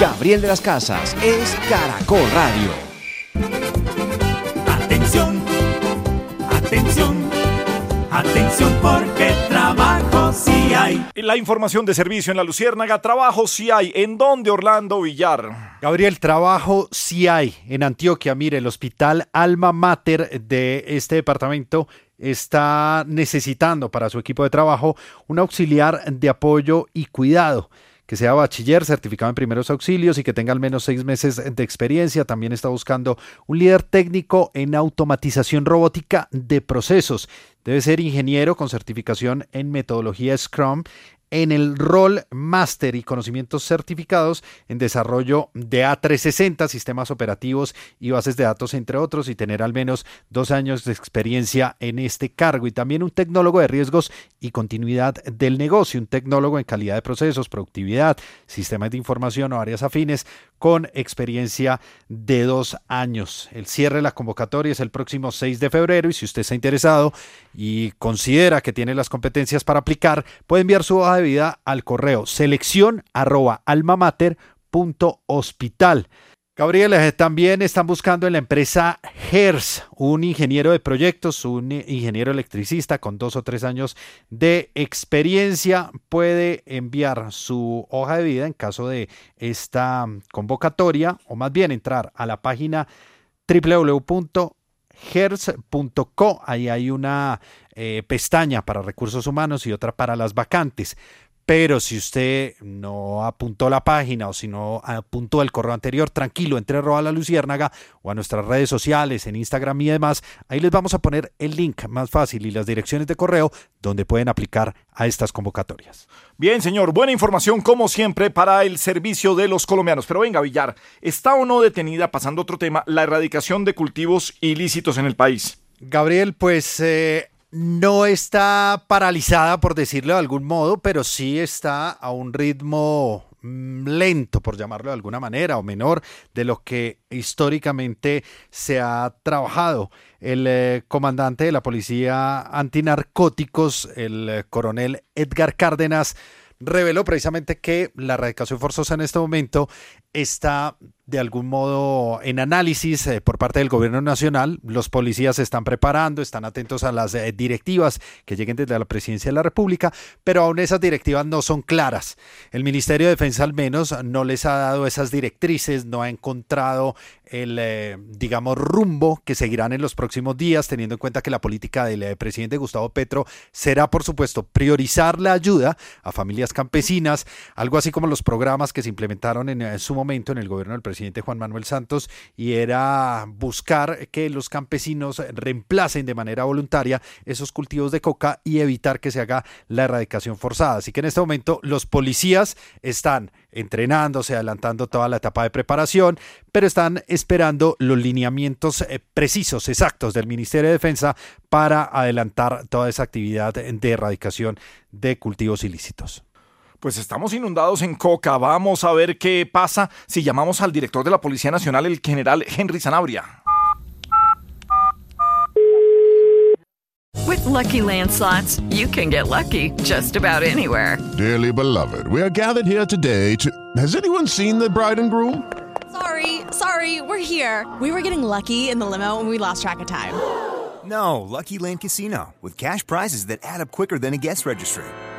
Gabriel de las Casas es Caracol Radio. Atención, atención, atención porque trabajo sí hay. La información de servicio en la Luciérnaga, trabajo sí hay. ¿En dónde, Orlando Villar? Gabriel, trabajo sí hay en Antioquia. Mire, el hospital Alma Mater de este departamento está necesitando para su equipo de trabajo un auxiliar de apoyo y cuidado que sea bachiller, certificado en primeros auxilios y que tenga al menos seis meses de experiencia. También está buscando un líder técnico en automatización robótica de procesos. Debe ser ingeniero con certificación en metodología Scrum en el rol máster y conocimientos certificados en desarrollo de A360, sistemas operativos y bases de datos, entre otros, y tener al menos dos años de experiencia en este cargo. Y también un tecnólogo de riesgos y continuidad del negocio, un tecnólogo en calidad de procesos, productividad, sistemas de información o áreas afines con experiencia de dos años. El cierre de la convocatoria es el próximo 6 de febrero y si usted está interesado y considera que tiene las competencias para aplicar, puede enviar su hoja de vida al correo selección arroba almamater.hospital. Gabriel, también están buscando en la empresa HERS un ingeniero de proyectos, un ingeniero electricista con dos o tres años de experiencia. Puede enviar su hoja de vida en caso de esta convocatoria o más bien entrar a la página www.hers.co. Ahí hay una eh, pestaña para recursos humanos y otra para las vacantes. Pero si usted no apuntó la página o si no apuntó el correo anterior, tranquilo, entre a la Luciérnaga o a nuestras redes sociales, en Instagram y demás. Ahí les vamos a poner el link más fácil y las direcciones de correo donde pueden aplicar a estas convocatorias. Bien, señor, buena información como siempre para el servicio de los colombianos. Pero venga, Villar, ¿está o no detenida, pasando a otro tema, la erradicación de cultivos ilícitos en el país? Gabriel, pues eh, no está paralizada, por decirlo de algún modo, pero sí está a un ritmo mm, lento, por llamarlo de alguna manera, o menor de lo que históricamente se ha trabajado. El eh, comandante de la Policía Antinarcóticos, el eh, coronel Edgar Cárdenas, reveló precisamente que la erradicación forzosa en este momento está de algún modo en análisis eh, por parte del gobierno nacional. Los policías se están preparando, están atentos a las eh, directivas que lleguen desde la presidencia de la República, pero aún esas directivas no son claras. El Ministerio de Defensa al menos no les ha dado esas directrices, no ha encontrado el, eh, digamos, rumbo que seguirán en los próximos días, teniendo en cuenta que la política del presidente Gustavo Petro será, por supuesto, priorizar la ayuda a familias campesinas, algo así como los programas que se implementaron en su momento en el gobierno del presidente Juan Manuel Santos y era buscar que los campesinos reemplacen de manera voluntaria esos cultivos de coca y evitar que se haga la erradicación forzada. Así que en este momento los policías están entrenándose, adelantando toda la etapa de preparación, pero están esperando los lineamientos eh, precisos, exactos del Ministerio de Defensa para adelantar toda esa actividad de erradicación de cultivos ilícitos. Pues estamos inundados en coca. Vamos a ver qué pasa si llamamos al director de la Policía Nacional, el general Henry Sanabria. With lucky landslots, you can get lucky just about anywhere. Dearly beloved, we are gathered here today to. Has anyone seen the bride and groom? Sorry, sorry, we're here. We were getting lucky in the limo and we lost track of time. No, Lucky Land Casino, with cash prizes that add up quicker than a guest registry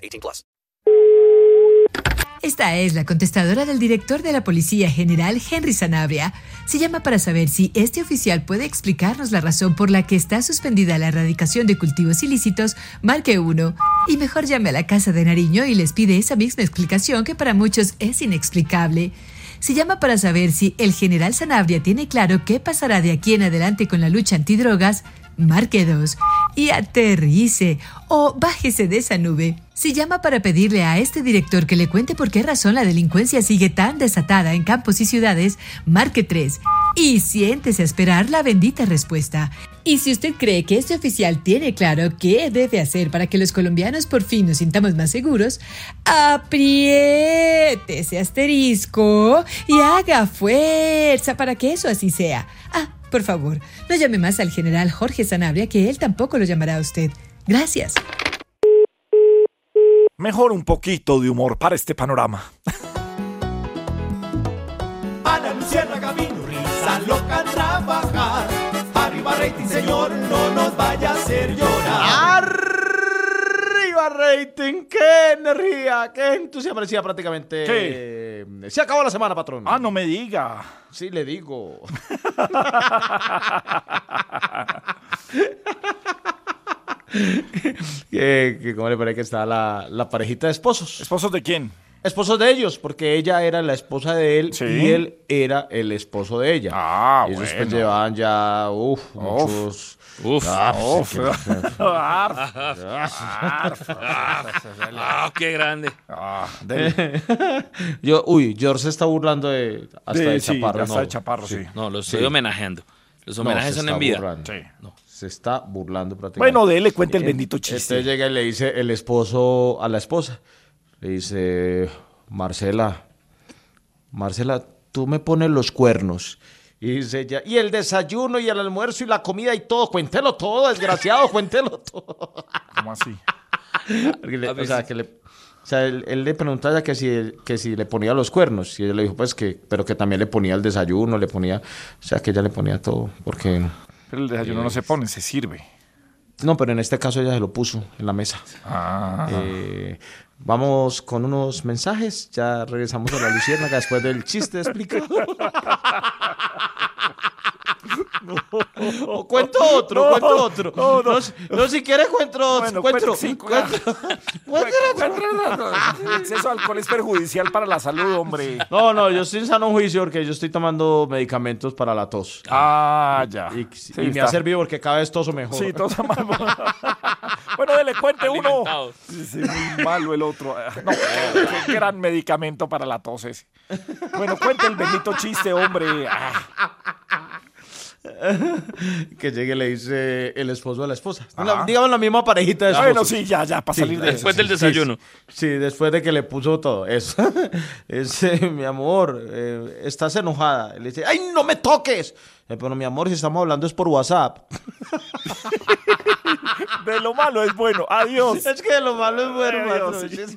18 plus. Esta es la contestadora del director de la Policía General, Henry Sanabria. Se llama para saber si este oficial puede explicarnos la razón por la que está suspendida la erradicación de cultivos ilícitos, marque 1. Y mejor llame a la Casa de Nariño y les pide esa misma explicación que para muchos es inexplicable. Se llama para saber si el general Sanabria tiene claro qué pasará de aquí en adelante con la lucha antidrogas, marque 2 y aterrice o bájese de esa nube. Si llama para pedirle a este director que le cuente por qué razón la delincuencia sigue tan desatada en campos y ciudades, marque 3 y siéntese a esperar la bendita respuesta. Y si usted cree que este oficial tiene claro qué debe hacer para que los colombianos por fin nos sintamos más seguros, apriete ese asterisco y haga fuerza para que eso así sea. Ah, por favor, no llame más al general Jorge Sanabria, que él tampoco lo llamará a usted. Gracias. Mejor un poquito de humor para este panorama. Ana Luciana Camino, risa loca trabajar. Arriba rating, señor, no nos vaya a hacer llorar. Arriba rating, qué energía, qué entusiasmo. Decía prácticamente. ¿Qué? Eh, se acabó la semana, patrón. Ah, no me diga. Sí, le digo. que, le parece que está la, la parejita de esposos. ¿Esposos de quién? Esposos de ellos, porque ella era la esposa de él Sí. y él era el esposo de ella. Ah, y ellos pues bueno. llevaban ya, uff, muchos... Uf. Ah, Uf. sí, que- Ah, qué grande. Yo, uy, George se está burlando de hasta De- de, sí, Chaparro. hasta no. de Chaparro, sí. No, lo estoy homenajeando. Los homenajes son en vida. burlando. Sí. No, se está burlando prácticamente. Bueno, de él le cuenta el bendito chiste. Este llega y le dice el esposo a la esposa. Le dice, Marcela, Marcela, tú me pones los cuernos. Y dice ella, y el desayuno y el almuerzo y la comida y todo, cuéntelo todo, desgraciado, cuéntelo todo. ¿Cómo así? Le- o sea, que le, o sea, él, él le preguntaba ya que si, que si le ponía los cuernos. Y ella le dijo, pues que, pero que también le ponía el desayuno, le ponía, o sea, que ella le ponía todo, porque... Pero el desayuno no se pone, se sirve. No, pero en este caso ella se lo puso en la mesa. Ah. Eh, vamos con unos mensajes. Ya regresamos a la Luciérnaga después del chiste explicado. O cuento otro, No, cuento otro. no, No, no. si- no, si quiere cuento otro. Bueno, cuento, sí, cuento- El exceso de alcohol es perjudicial para la salud, hombre. No, no, yo estoy en sano juicio porque yo estoy tomando medicamentos para la tos. Ah, ya. Y, Sí, y me ha servido porque cada vez toso mejor. Sí, tosa más. bueno, dele, cuente uno. Sí, sí, muy malo el otro. Ah, No, qué gran medicamento para la tos ese. Bueno, cuente el bendito chiste, hombre. Ah, que llegue y le dice el esposo a la esposa. La- digamos la misma parejita de Bueno, esposos. sí, ya, ya, para salir de Después eso, del sí. desayuno. Sí, después de que le puso todo eso. es, eh, mi amor, eh, estás enojada. Y le dice, ¡ay, no me toques! Eh, pero mi amor, si estamos hablando es por WhatsApp. De lo malo es bueno. Adiós. es que de lo malo es bueno, Adiós.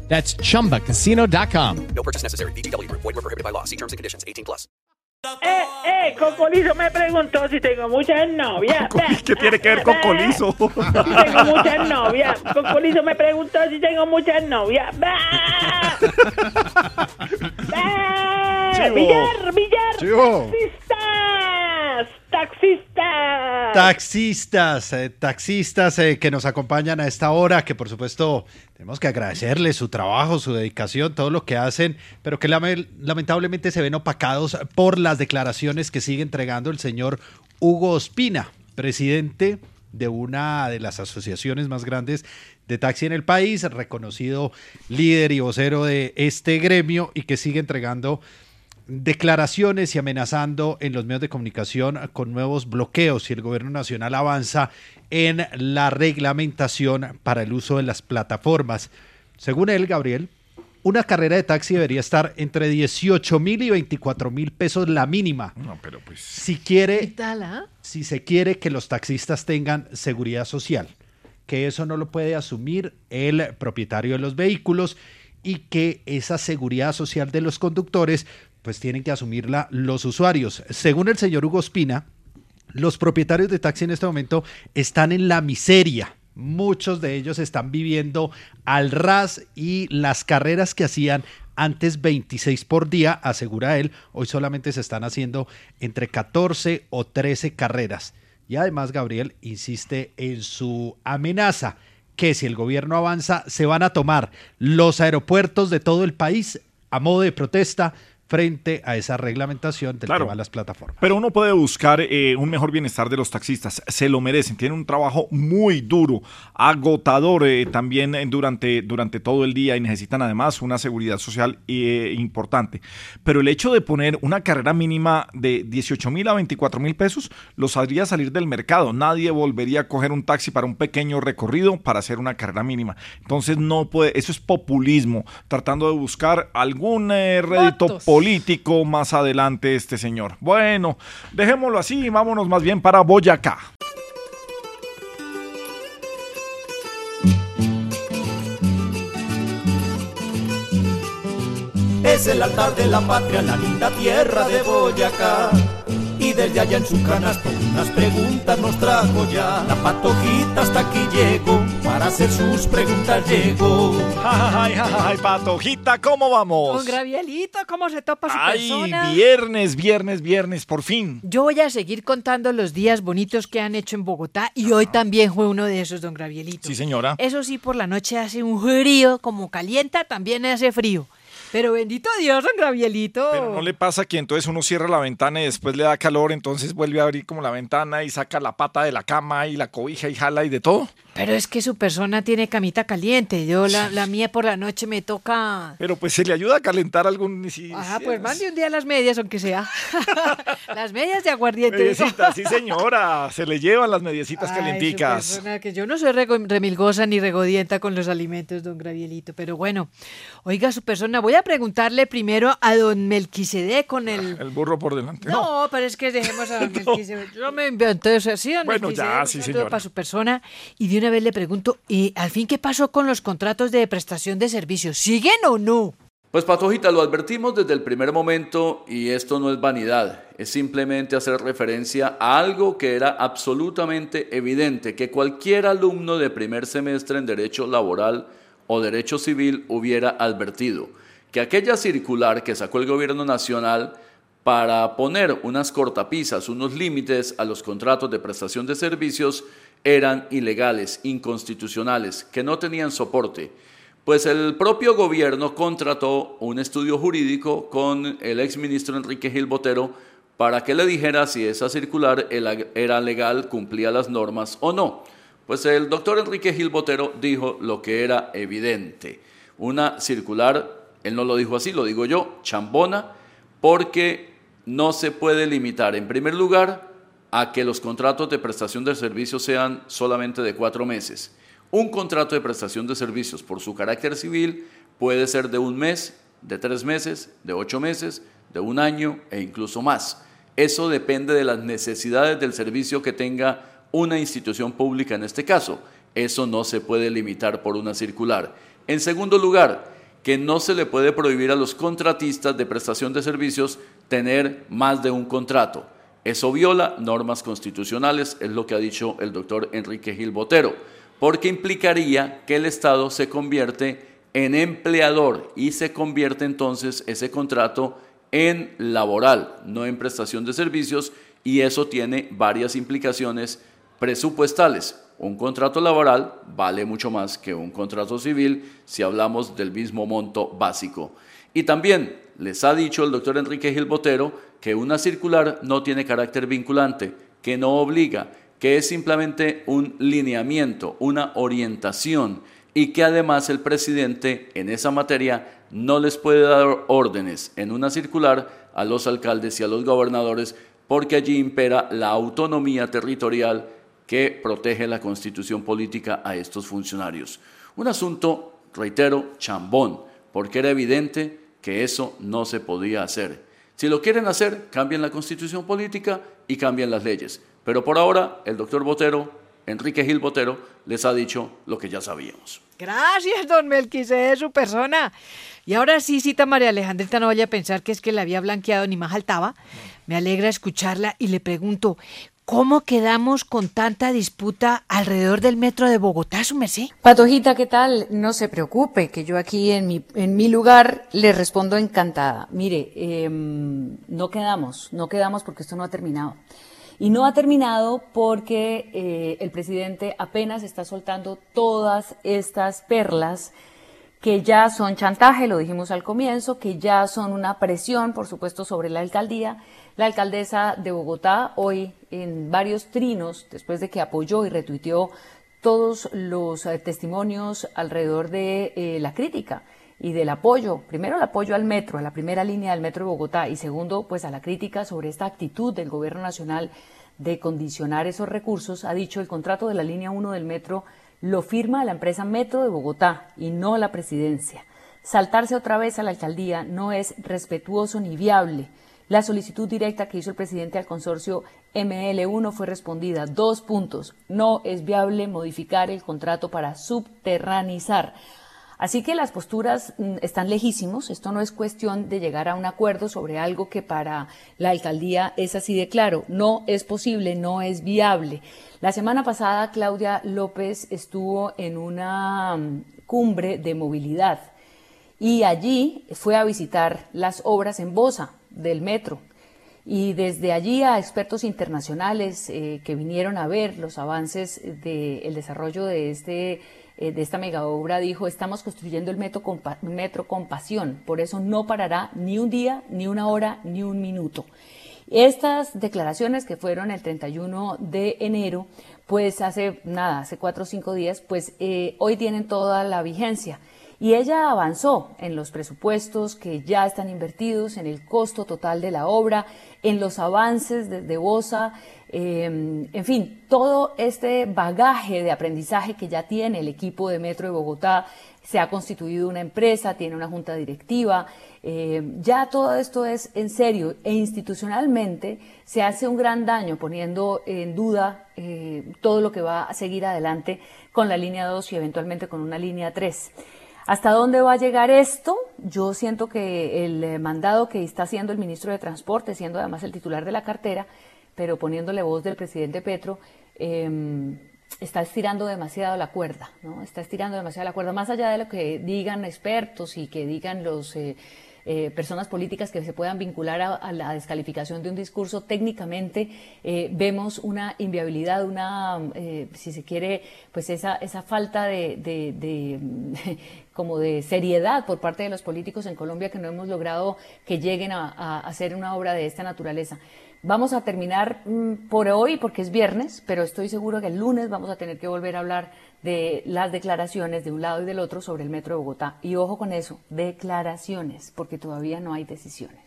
That's chumbacasino.com. No purchase necessary. VGW Group. Void were prohibited by law. See terms and conditions. 18 plus. Eh, eh, Cocolizo me preguntó si tengo muchas novias. ¿Qué tiene que ver con Colizo? Si tengo muchas novias. Cocolizo me preguntó si tengo muchas novias. ¡Bah! ¡Bah! Chivo. Taxistas, taxistas. Taxistas, eh, eh, que nos acompañan a esta hora, que por supuesto tenemos que agradecerles su trabajo, su dedicación, todo lo que hacen, pero que lame- lamentablemente se ven opacados por las declaraciones que sigue entregando el señor Hugo Ospina, presidente de una de las asociaciones más grandes de taxi en el país, reconocido líder y vocero de este gremio y que sigue entregando declaraciones y amenazando en los medios de comunicación con nuevos bloqueos si el gobierno nacional avanza en la reglamentación para el uso de las plataformas. Según él, Gabriel, una carrera de taxi debería estar entre 18 mil y 24 mil pesos la mínima. No, pero pues. Si quiere, tal, ah? si se quiere que los taxistas tengan seguridad social, que eso no lo puede asumir el propietario de los vehículos y que esa seguridad social de los conductores pues tienen que asumirla los usuarios. Según el señor Hugo Espina, los propietarios de taxi en este momento están en la miseria. Muchos de ellos están viviendo al ras y las carreras que hacían antes 26 por día, asegura él, hoy solamente se están haciendo entre 14 o 13 carreras. Y además Gabriel insiste en su amenaza que si el gobierno avanza se van a tomar los aeropuertos de todo el país a modo de protesta frente a esa reglamentación del Claro. tema de las plataformas. Pero uno puede buscar eh, un mejor bienestar de los taxistas. Se lo merecen. Tienen un trabajo muy duro, agotador eh, también eh, durante, durante todo el día y necesitan además una seguridad social eh, importante. Pero el hecho de poner una carrera mínima de 18 mil a 24 mil pesos los haría salir del mercado. Nadie volvería a coger un taxi para un pequeño recorrido para hacer una carrera mínima. Entonces no puede, eso es populismo, tratando de buscar algún eh, rédito Votos. Político más adelante este señor. Bueno, dejémoslo así y vámonos más bien para Boyacá. Es el altar de la patria, la linda tierra de Boyacá. Y desde allá en su canasto unas preguntas nos trajo ya. La patojita hasta aquí llegó, para hacer sus preguntas llegó. Ay, ay, ay, patojita, ¿cómo vamos? Don Gravielito, ¿cómo se topa su Ay, persona? viernes, viernes, viernes, por fin. Yo voy a seguir contando los días bonitos que han hecho en Bogotá y hoy también fue uno de esos, don Gravielito. Sí, señora. Eso sí, por la noche hace un frío, como calienta, también hace frío. Pero bendito Dios, don Gabrielito. Pero no le pasa que entonces uno cierra la ventana y después le da calor, entonces vuelve a abrir como la ventana y saca la pata de la cama y la cobija y jala y de todo. Pero es que su persona tiene camita caliente. Yo, la, la mía por la noche me toca. Pero pues se le ayuda a calentar algún. si- Ajá, si pues es- mande un día las medias, aunque sea. las medias de aguardiente. Mediecitas, sí señora, se le llevan las mediecitas Ay, su calenticas. persona, que yo no soy rego- remilgosa ni regodienta con los alimentos, don Gravielito. Pero bueno, oiga, su persona, voy a preguntarle primero a don Melquisede con el. El burro por delante. No, pero es que dejemos a don Melquisede. Yo me inventé eso así, don Bueno, Melquisede, ya, sí, señora. para su persona. Y de una vez le pregunto, ¿y al fin qué pasó con los contratos de prestación de servicios? ¿Siguen o no? Pues Patojita, lo advertimos desde el primer momento y esto no es vanidad, es simplemente hacer referencia a algo que era absolutamente evidente, que cualquier alumno de primer semestre en Derecho Laboral o Derecho Civil hubiera advertido, que aquella circular que sacó el Gobierno Nacional para poner unas cortapisas, unos límites a los contratos de prestación de servicios eran ilegales, inconstitucionales, que no tenían soporte. Pues el propio gobierno contrató un estudio jurídico con el exministro Enrique Gil Botero para que le dijera si esa circular era legal, cumplía las normas o no. Pues el doctor Enrique Gil Botero dijo lo que era evidente. Una circular, él no lo dijo así, lo digo yo, chambona, porque no se puede limitar, en primer lugar, a que los contratos de prestación de servicios sean solamente de cuatro meses. Un contrato de prestación de servicios, por su carácter civil, puede ser de un mes, de tres meses, de ocho meses, de un año e incluso más. Eso depende de las necesidades del servicio que tenga una institución pública en este caso. Eso no se puede limitar por una circular. En segundo lugar, que no se le puede prohibir a los contratistas de prestación de servicios tener más de un contrato. Eso viola normas constitucionales, es lo que ha dicho el doctor Enrique Gil Botero, porque implicaría que el Estado se convierte en empleador y se convierte entonces ese contrato en laboral, no en prestación de servicios, y eso tiene varias implicaciones presupuestales. Un contrato laboral vale mucho más que un contrato civil si hablamos del mismo monto básico. Y también les ha dicho el doctor Enrique Gil Botero que una circular no tiene carácter vinculante, que no obliga, que es simplemente un lineamiento, una orientación y que además el presidente en esa materia no les puede dar órdenes en una circular a los alcaldes y a los gobernadores porque allí impera la autonomía territorial que protege la constitución política a estos funcionarios. Un asunto, reitero, chambón, porque era evidente que eso no se podía hacer. Si lo quieren hacer, cambien la constitución política y cambien las leyes. Pero por ahora, el doctor Botero, Enrique Gil Botero, les ha dicho lo que ya sabíamos. Gracias, don Melquisede, su persona. Y ahora sí, cita María Alejandrita, no vaya a pensar que es que la había blanqueado ni más faltaba. Me alegra escucharla y le pregunto, ¿cómo quedamos con tanta disputa alrededor del metro de Bogotá, su merced? Patojita, ¿qué tal? No se preocupe, que yo aquí en mi, en mi lugar le respondo encantada. Mire, eh, no quedamos, no quedamos porque esto no ha terminado. Y no ha terminado porque eh, el presidente apenas está soltando todas estas perlas que ya son chantaje, lo dijimos al comienzo, que ya son una presión, por supuesto, sobre la alcaldía. La alcaldesa de Bogotá hoy en varios trinos, después de que apoyó y retuiteó todos los eh, testimonios alrededor de eh, la crítica y del apoyo, primero el apoyo al metro, a la primera línea del metro de Bogotá y segundo, pues a la crítica sobre esta actitud del gobierno nacional de condicionar esos recursos, ha dicho el contrato de la línea 1 del metro lo firma la empresa Metro de Bogotá y no la presidencia. Saltarse otra vez a la alcaldía no es respetuoso ni viable. La solicitud directa que hizo el presidente al consorcio ML1 fue respondida. Dos puntos. No es viable modificar el contrato para subterranizar. Así que las posturas mm, están lejísimos. Esto no es cuestión de llegar a un acuerdo sobre algo que para la alcaldía es así de claro. No es posible, no es viable. La semana pasada Claudia López estuvo en una mm, cumbre de movilidad y allí fue a visitar las obras en Bosa del metro. Y desde allí a expertos internacionales eh, que vinieron a ver los avances del desarrollo de este eh, de esta mega obra dijo, estamos construyendo el metro con, metro con pasión, por eso no parará ni un día, ni una hora, ni un minuto. Estas declaraciones que fueron el 31 de enero, pues hace nada, hace cuatro o cinco días, pues eh, hoy tienen toda la vigencia. Y ella avanzó en los presupuestos que ya están invertidos, en el costo total de la obra, en los avances desde BOSA, em, en fin, todo este bagaje de aprendizaje que ya tiene el equipo de Metro de Bogotá. Se ha constituido una empresa, tiene una junta directiva. Em, ya todo esto es en serio e institucionalmente se hace un gran daño poniendo en duda eh, todo lo que va a seguir adelante con la línea 2 y eventualmente con una línea 3. ¿Hasta dónde va a llegar esto? Yo siento que el eh, mandado que está haciendo el ministro de Transporte, siendo además el titular de la cartera, pero poniéndole voz del presidente Petro, em, está estirando demasiado la cuerda, ¿no? Está estirando demasiado la cuerda, más allá de lo que digan expertos y que digan los eh, eh, personas políticas que se puedan vincular a, la descalificación de un discurso, técnicamente vemos una inviabilidad, una, si se quiere, pues esa, esa falta de, como de seriedad por parte de los políticos en Colombia que no hemos logrado que lleguen a, hacer una obra de esta naturaleza. Vamos a terminar mm, por hoy porque es viernes, pero estoy seguro que el lunes vamos a tener que volver a hablar de las declaraciones de un lado y del otro sobre el Metro de Bogotá. Y ojo con eso, declaraciones, porque todavía no hay decisiones.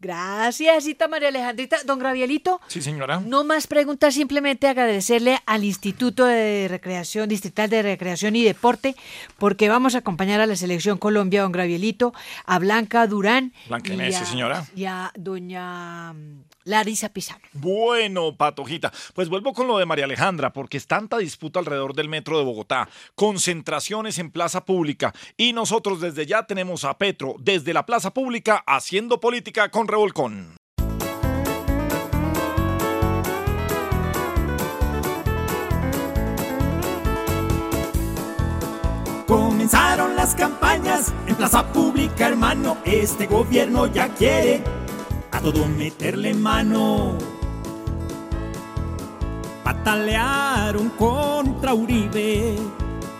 Gracias, Cita María Alejandrita. Don Gravielito. Sí, señora. No más preguntas, simplemente agradecerle al Instituto de Recreación, Distrital de Recreación y Deporte, porque vamos a acompañar a la Selección Colombia, don Gravielito, a Blanca Durán. Blanca Inés, señora. Y a doña Larisa Pizano. Bueno, Patojita, pues vuelvo con lo de María Alejandra, porque es tanta disputa alrededor del metro de Bogotá, concentraciones en plaza pública, y nosotros desde ya tenemos a Petro desde la plaza pública haciendo política con revolcón. Comenzaron las campañas en plaza pública, hermano. Este gobierno ya quiere a todo meterle mano. Patalearon contra Uribe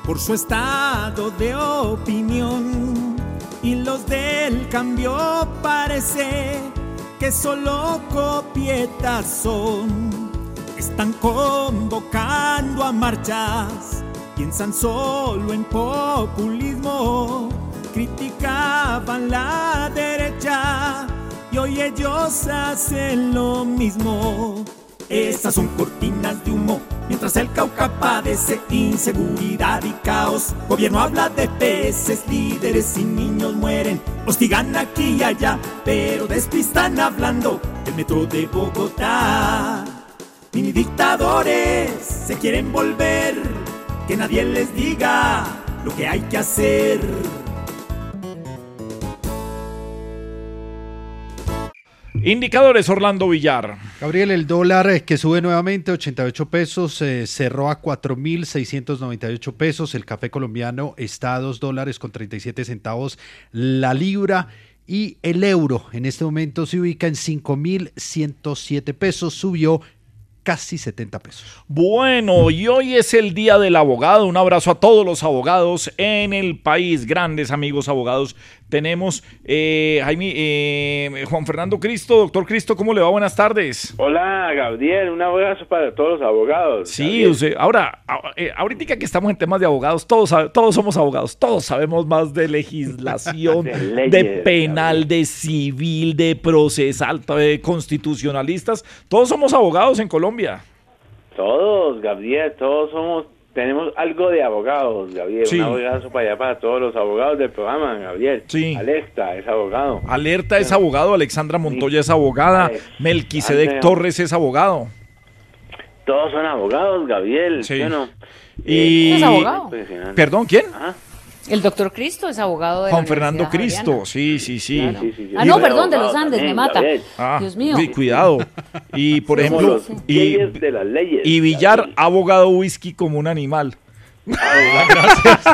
por su estado de opinión. Y los del cambio parece que solo copietas son. Están convocando a marchas, piensan solo en populismo, criticaban la derecha y ellos hacen lo mismo. Estas son cortinas de humo, mientras el Cauca padece inseguridad y caos. Gobierno habla de peces, líderes y niños mueren, hostigan aquí y allá, pero despistan hablando del metro de Bogotá. Mini dictadores se quieren volver, que nadie les diga lo que hay que hacer. Indicadores Orlando Villar. Gabriel, el dólar eh, que sube nuevamente 88 pesos, eh, cerró a 4.698 pesos. El café colombiano está a 2 dólares con 37 centavos la libra. Y el euro en este momento se ubica en 5.107 pesos, subió casi 70 pesos. Bueno, y hoy es el Día del Abogado. Un abrazo a todos los abogados en el país, grandes amigos abogados. Tenemos eh, Jaime, eh, Juan Fernando Cristo, doctor Cristo, ¿cómo le va? Buenas tardes. Hola, Gabriel, un abrazo para todos los abogados. Sí, ahora, eh, ahorita que estamos en temas de abogados, todos, todos somos abogados, todos sabemos más de legislación, de, penal, de civil, de procesal, de constitucionalistas. Todos somos abogados en Colombia. Todos, Gabriel, todos somos tenemos algo de abogados, Gabriel. Un abrazo para allá para todos los abogados del programa, Gabriel. Sí. Alerta es abogado. Alerta es abogado, Alexandra Montoya es abogada, Melquisedec Torres es abogado. Todos son abogados, Gabriel. Sí. y... ¿Es abogado? Perdón, ¿quién? El doctor Cristo es abogado de Juan Fernando Cristo, sí, sí, sí. Ah, no, perdón, de los Andes, me mata. Ah, Dios mío. cuidado. Y por ejemplo, y, y Villar, abogado whisky como un animal. Gracias.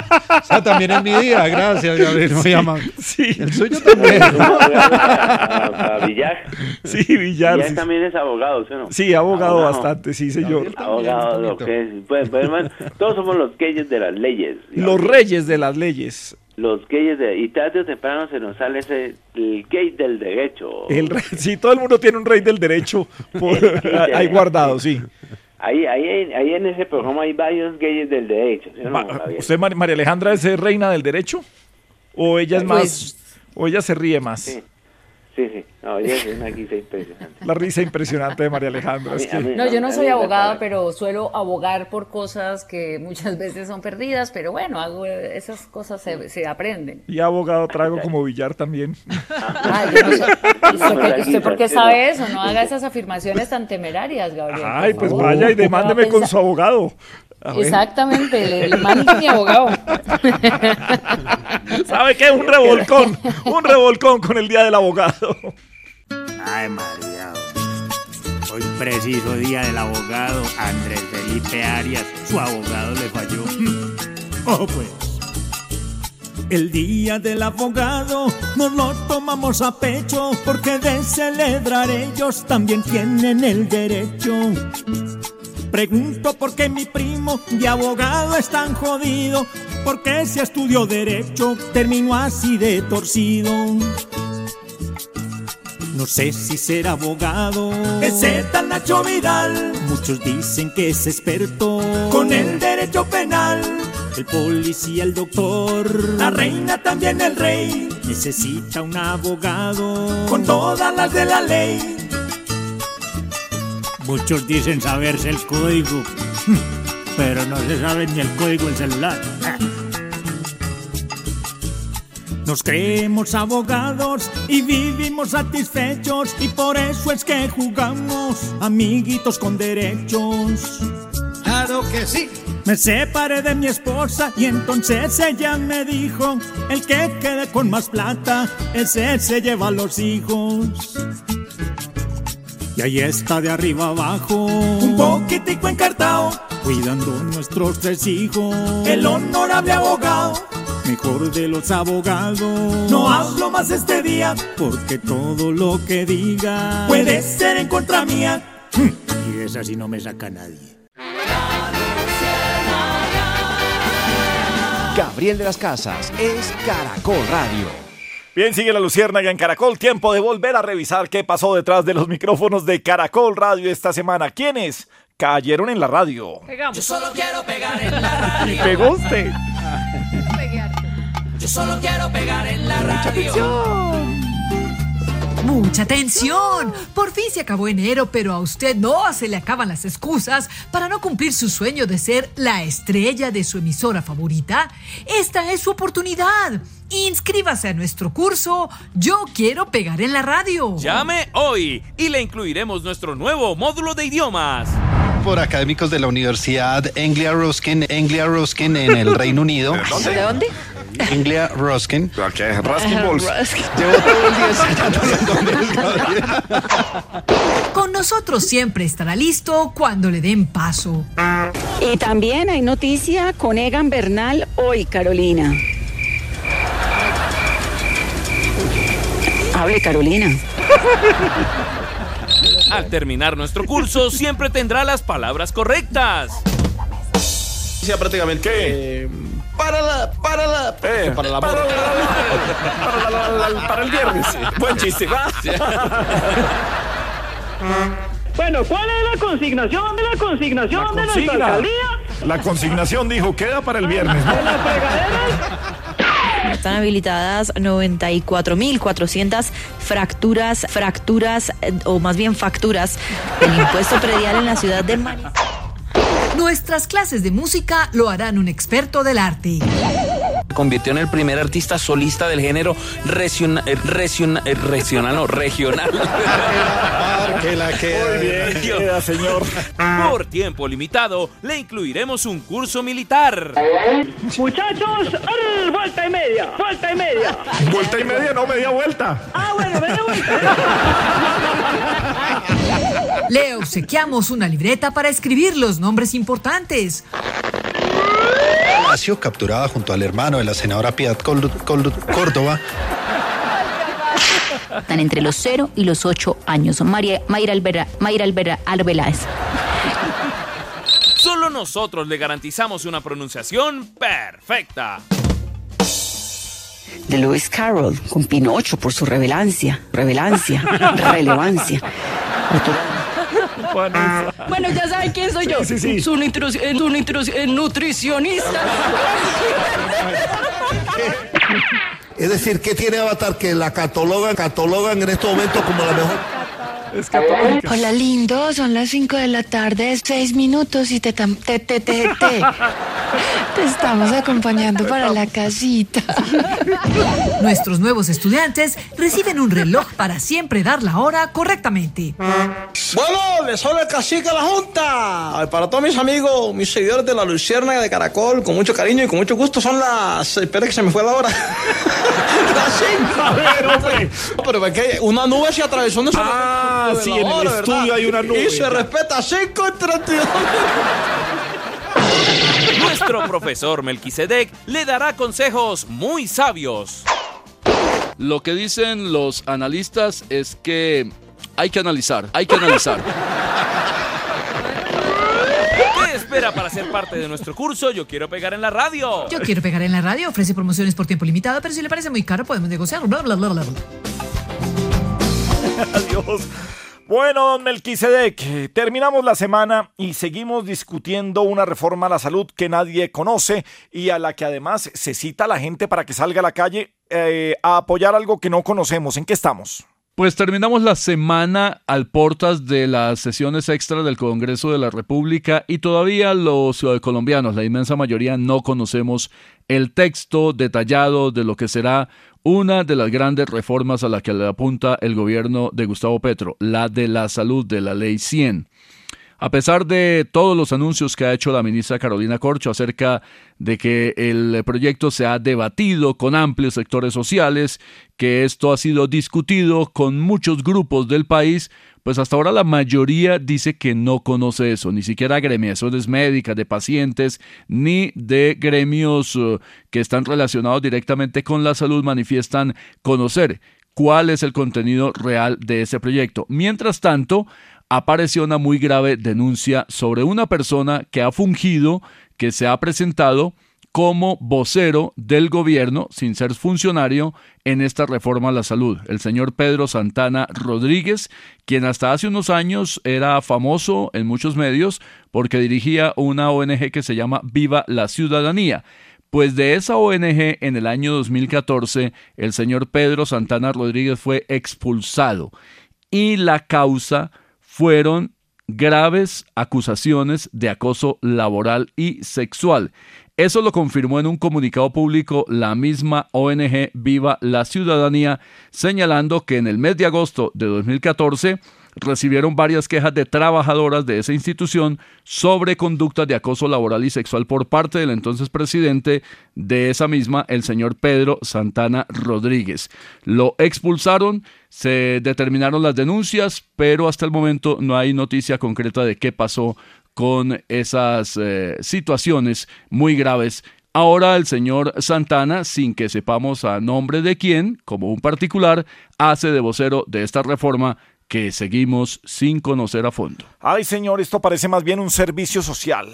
O sea, también es mi día. Gracias, Gabriel. Amable. Sí. El suyo también. A, a Villar. Sí, Villar. Villar sí. también es abogado, ¿sí o no? Sí, abogado Abogado. bastante, sí, señor. Abogado, lo que es. Pues, pues, hermano, todos somos los gayes de las leyes. Los reyes de las leyes. Los gayes de... Y tarde o temprano se nos sale ese... El gay del derecho. El rey- sí, todo el mundo tiene un rey del derecho por- ahí guardado, sí. Ahí, ahí, ahí en ese programa hay varios gayes del derecho, ¿sí o no, Ma- Gabriel? ¿Usted, Mar- María Alejandra, es reina del derecho? ¿O ella es Pues- más... o ella se ríe más? Sí, sí, sí. No, es una guisa impresionante. La risa impresionante de María Alejandra. es que- No, yo no soy abogada, pero suelo abogar por cosas que muchas veces son perdidas, pero bueno, hago esas cosas se, se aprenden. Y abogado trago como billar también. Ay, yo no sé. ¿Usted, usted por qué sabe eso? No haga esas afirmaciones tan temerarias, Gabriel. Ay, pues favor. vaya y demándeme con su abogado. Exactamente, le, le mando a mi abogado. ¿Sabe qué? Un revolcón. Un revolcón con el día del abogado. Ay, María. Hoy preciso día del abogado Andrés Felipe Arias. Su abogado le falló. Oh, pues. El día del abogado nos lo tomamos a pecho porque de celebrar ellos también tienen el derecho. Pregunto por qué mi primo de abogado es tan jodido, porque si estudió derecho terminó así de torcido. No sé si ser abogado. Ese tal Nacho Vidal. Muchos dicen que es experto con el derecho penal. El policía, el doctor. La reina, también el rey. Necesita un abogado con todas las de la ley. Muchos dicen saberse el código, pero no se sabe ni el código del celular. Nos creemos abogados y vivimos satisfechos y por eso es que jugamos amiguitos con derechos. Claro que sí. Me separé de mi esposa y entonces ella me dijo, el que quede con más plata, ese se lleva a los hijos. Y ahí está de arriba abajo, un poquitico encartado, cuidando nuestros tres hijos. El honorable abogado, mejor de los abogados. No hablo más este día, porque todo lo que diga puede ser en contra mía. Y esa sí no me saca nadie. Gabriel de las Casas es Caracol Radio. Bien, sigue la Luciérnaga en Caracol. Tiempo de volver a revisar qué pasó detrás de los micrófonos de Caracol Radio esta semana. ¿Quiénes cayeron en la radio? Yo solo quiero pegar en la Y radio. pegó usted. Yo solo quiero pegar en la radio. Mucha atención. Por fin se acabó enero, pero a usted no se le acaban las excusas para no cumplir su sueño de ser la estrella de su emisora favorita. Esta es su oportunidad. Inscríbase a nuestro curso Yo quiero pegar en la radio. Llame hoy y le incluiremos nuestro nuevo módulo de idiomas. por académicos de la Universidad Anglia Ruskin, Anglia Ruskin en el Reino Unido. ¿De dónde? Anglia Ruskin. Ruskin Balls. Llevo todo el día ensayando. Con nosotros siempre estará listo cuando le den paso. Y también hay noticia con Egan Bernal hoy, Carolina. Hable, Carolina. Al terminar nuestro curso siempre tendrá las palabras correctas. Ya prácticamente. ¿Qué? para la, para la, para la, para, para el viernes. Buen chiste, va. Bueno, ¿cuál es la consignación de la consignación de nuestra alcaldía? La consignación dijo, queda para el viernes. ¿no? Están habilitadas 94.400 fracturas, fracturas, eh, o más bien facturas del impuesto predial en la ciudad de Manizales. Nuestras clases de música lo harán un experto del arte. Convirtió en el primer artista solista del género regional, regional, no, regional. que la Muy bien, queda, señor. Por tiempo limitado, le incluiremos un curso militar. Muchachos, ¡arr! vuelta y media, vuelta y media. Vuelta y media, no media vuelta. Ah, bueno, media vuelta. Le obsequiamos una libreta para escribir los nombres importantes. Palacio, capturada junto al hermano de la senadora Piedad Col- Col- Córdoba. Están entre los 0 y los 8 años. María, Mayra, Albera, Mayra Albera, Arbeláez. Solo nosotros le garantizamos una pronunciación perfecta. de Lewis Carroll con Pinocho por su revelancia, revelancia, relevancia. Bueno, ya saben quién soy yo. Sí, sí, sí. Un, intru- eh, un intru- eh, nutricionista. Es decir, ¿qué tiene Avatar que la catalogan, catalogan en estos momentos como la mejor? Hola lindo, son las 5 de la tarde, 6 minutos y te, tam- te, te, te, te, te estamos acompañando para la casita. Nuestros nuevos estudiantes reciben un reloj para siempre dar la hora correctamente. Bueno, les habla el cacique de la Junta. Para todos mis amigos, mis seguidores de la Luciérnaga de Caracol, con mucho cariño y con mucho gusto, son las. Espera que se me fue la hora. las cinco. A ver, hombre. Pero es que una nube se atravesó en Ah, sí, en el estudio hay una nube, Y se respeta 5 y 32. Nuestro profesor Melquisedec le dará consejos muy sabios. Lo que dicen los analistas es que hay que analizar, hay que analizar. ¿Qué espera para ser parte de nuestro curso? Yo quiero pegar en la radio. Yo quiero pegar en la radio, ofrece promociones por tiempo limitado, pero si le parece muy caro podemos negociar. Bla, bla, bla, bla, bla. Adiós. Bueno, don Melquisedec, terminamos la semana y seguimos discutiendo una reforma a la salud que nadie conoce y a la que además se cita a la gente para que salga a la calle eh, a apoyar algo que no conocemos. ¿En qué estamos? Pues terminamos la semana al portas de las sesiones extras del Congreso de la República y todavía los colombianos, la inmensa mayoría, no conocemos el texto detallado de lo que será una de las grandes reformas a la que le apunta el gobierno de Gustavo Petro, la de la salud de la Ley 100. A pesar de todos los anuncios que ha hecho la ministra Carolina Corcho acerca de que el proyecto se ha debatido con amplios sectores sociales, que esto ha sido discutido con muchos grupos del país, pues hasta ahora la mayoría dice que no conoce eso, ni siquiera agremiaciones médicas de pacientes, ni de gremios eh, que están relacionados directamente con la salud manifiestan conocer cuál es el contenido real de ese proyecto. Mientras tanto, apareció una muy grave denuncia sobre una persona que ha fungido, que se ha presentado como vocero del gobierno, sin ser funcionario, en esta reforma a la salud. El señor Pedro Santana Rodríguez, quien hasta hace unos años era famoso en muchos medios porque dirigía una ONG que se llama Viva la Ciudadanía. Pues de esa ONG en el año 2014, el señor Pedro Santana Rodríguez fue expulsado y la causa fueron graves acusaciones de acoso laboral y sexual. Eso lo confirmó en un comunicado público la misma ONG Viva la Ciudadanía, señalando que en el mes de agosto de 2014 recibieron varias quejas de trabajadoras de esa institución sobre conductas de acoso laboral y sexual por parte del entonces presidente de esa misma, el señor Pedro Santana Rodríguez. Lo expulsaron, se determinaron las denuncias, pero hasta el momento no hay noticia concreta de qué pasó con esas eh, situaciones muy graves Ahora el señor Santana, sin que sepamos a nombre de quién, como un particular, hace de vocero de esta reforma que seguimos sin conocer a fondo. Ay, señor, esto parece más bien un servicio social.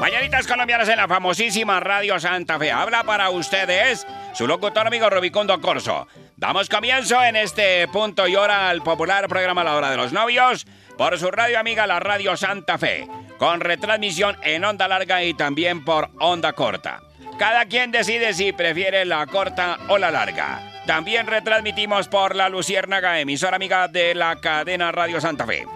Mañanitas colombianas en la famosísima Radio Santa Fe. Habla para ustedes su locutor amigo Rubicundo Corso. Damos comienzo en este punto y hora al popular programa La Hora de los Novios por su radio amiga la Radio Santa Fe, con retransmisión en onda larga y también por onda corta. Cada quien decide si prefiere la corta o la larga. También retransmitimos por la Luciérnaga, emisora amiga de la cadena Radio Santa Fe.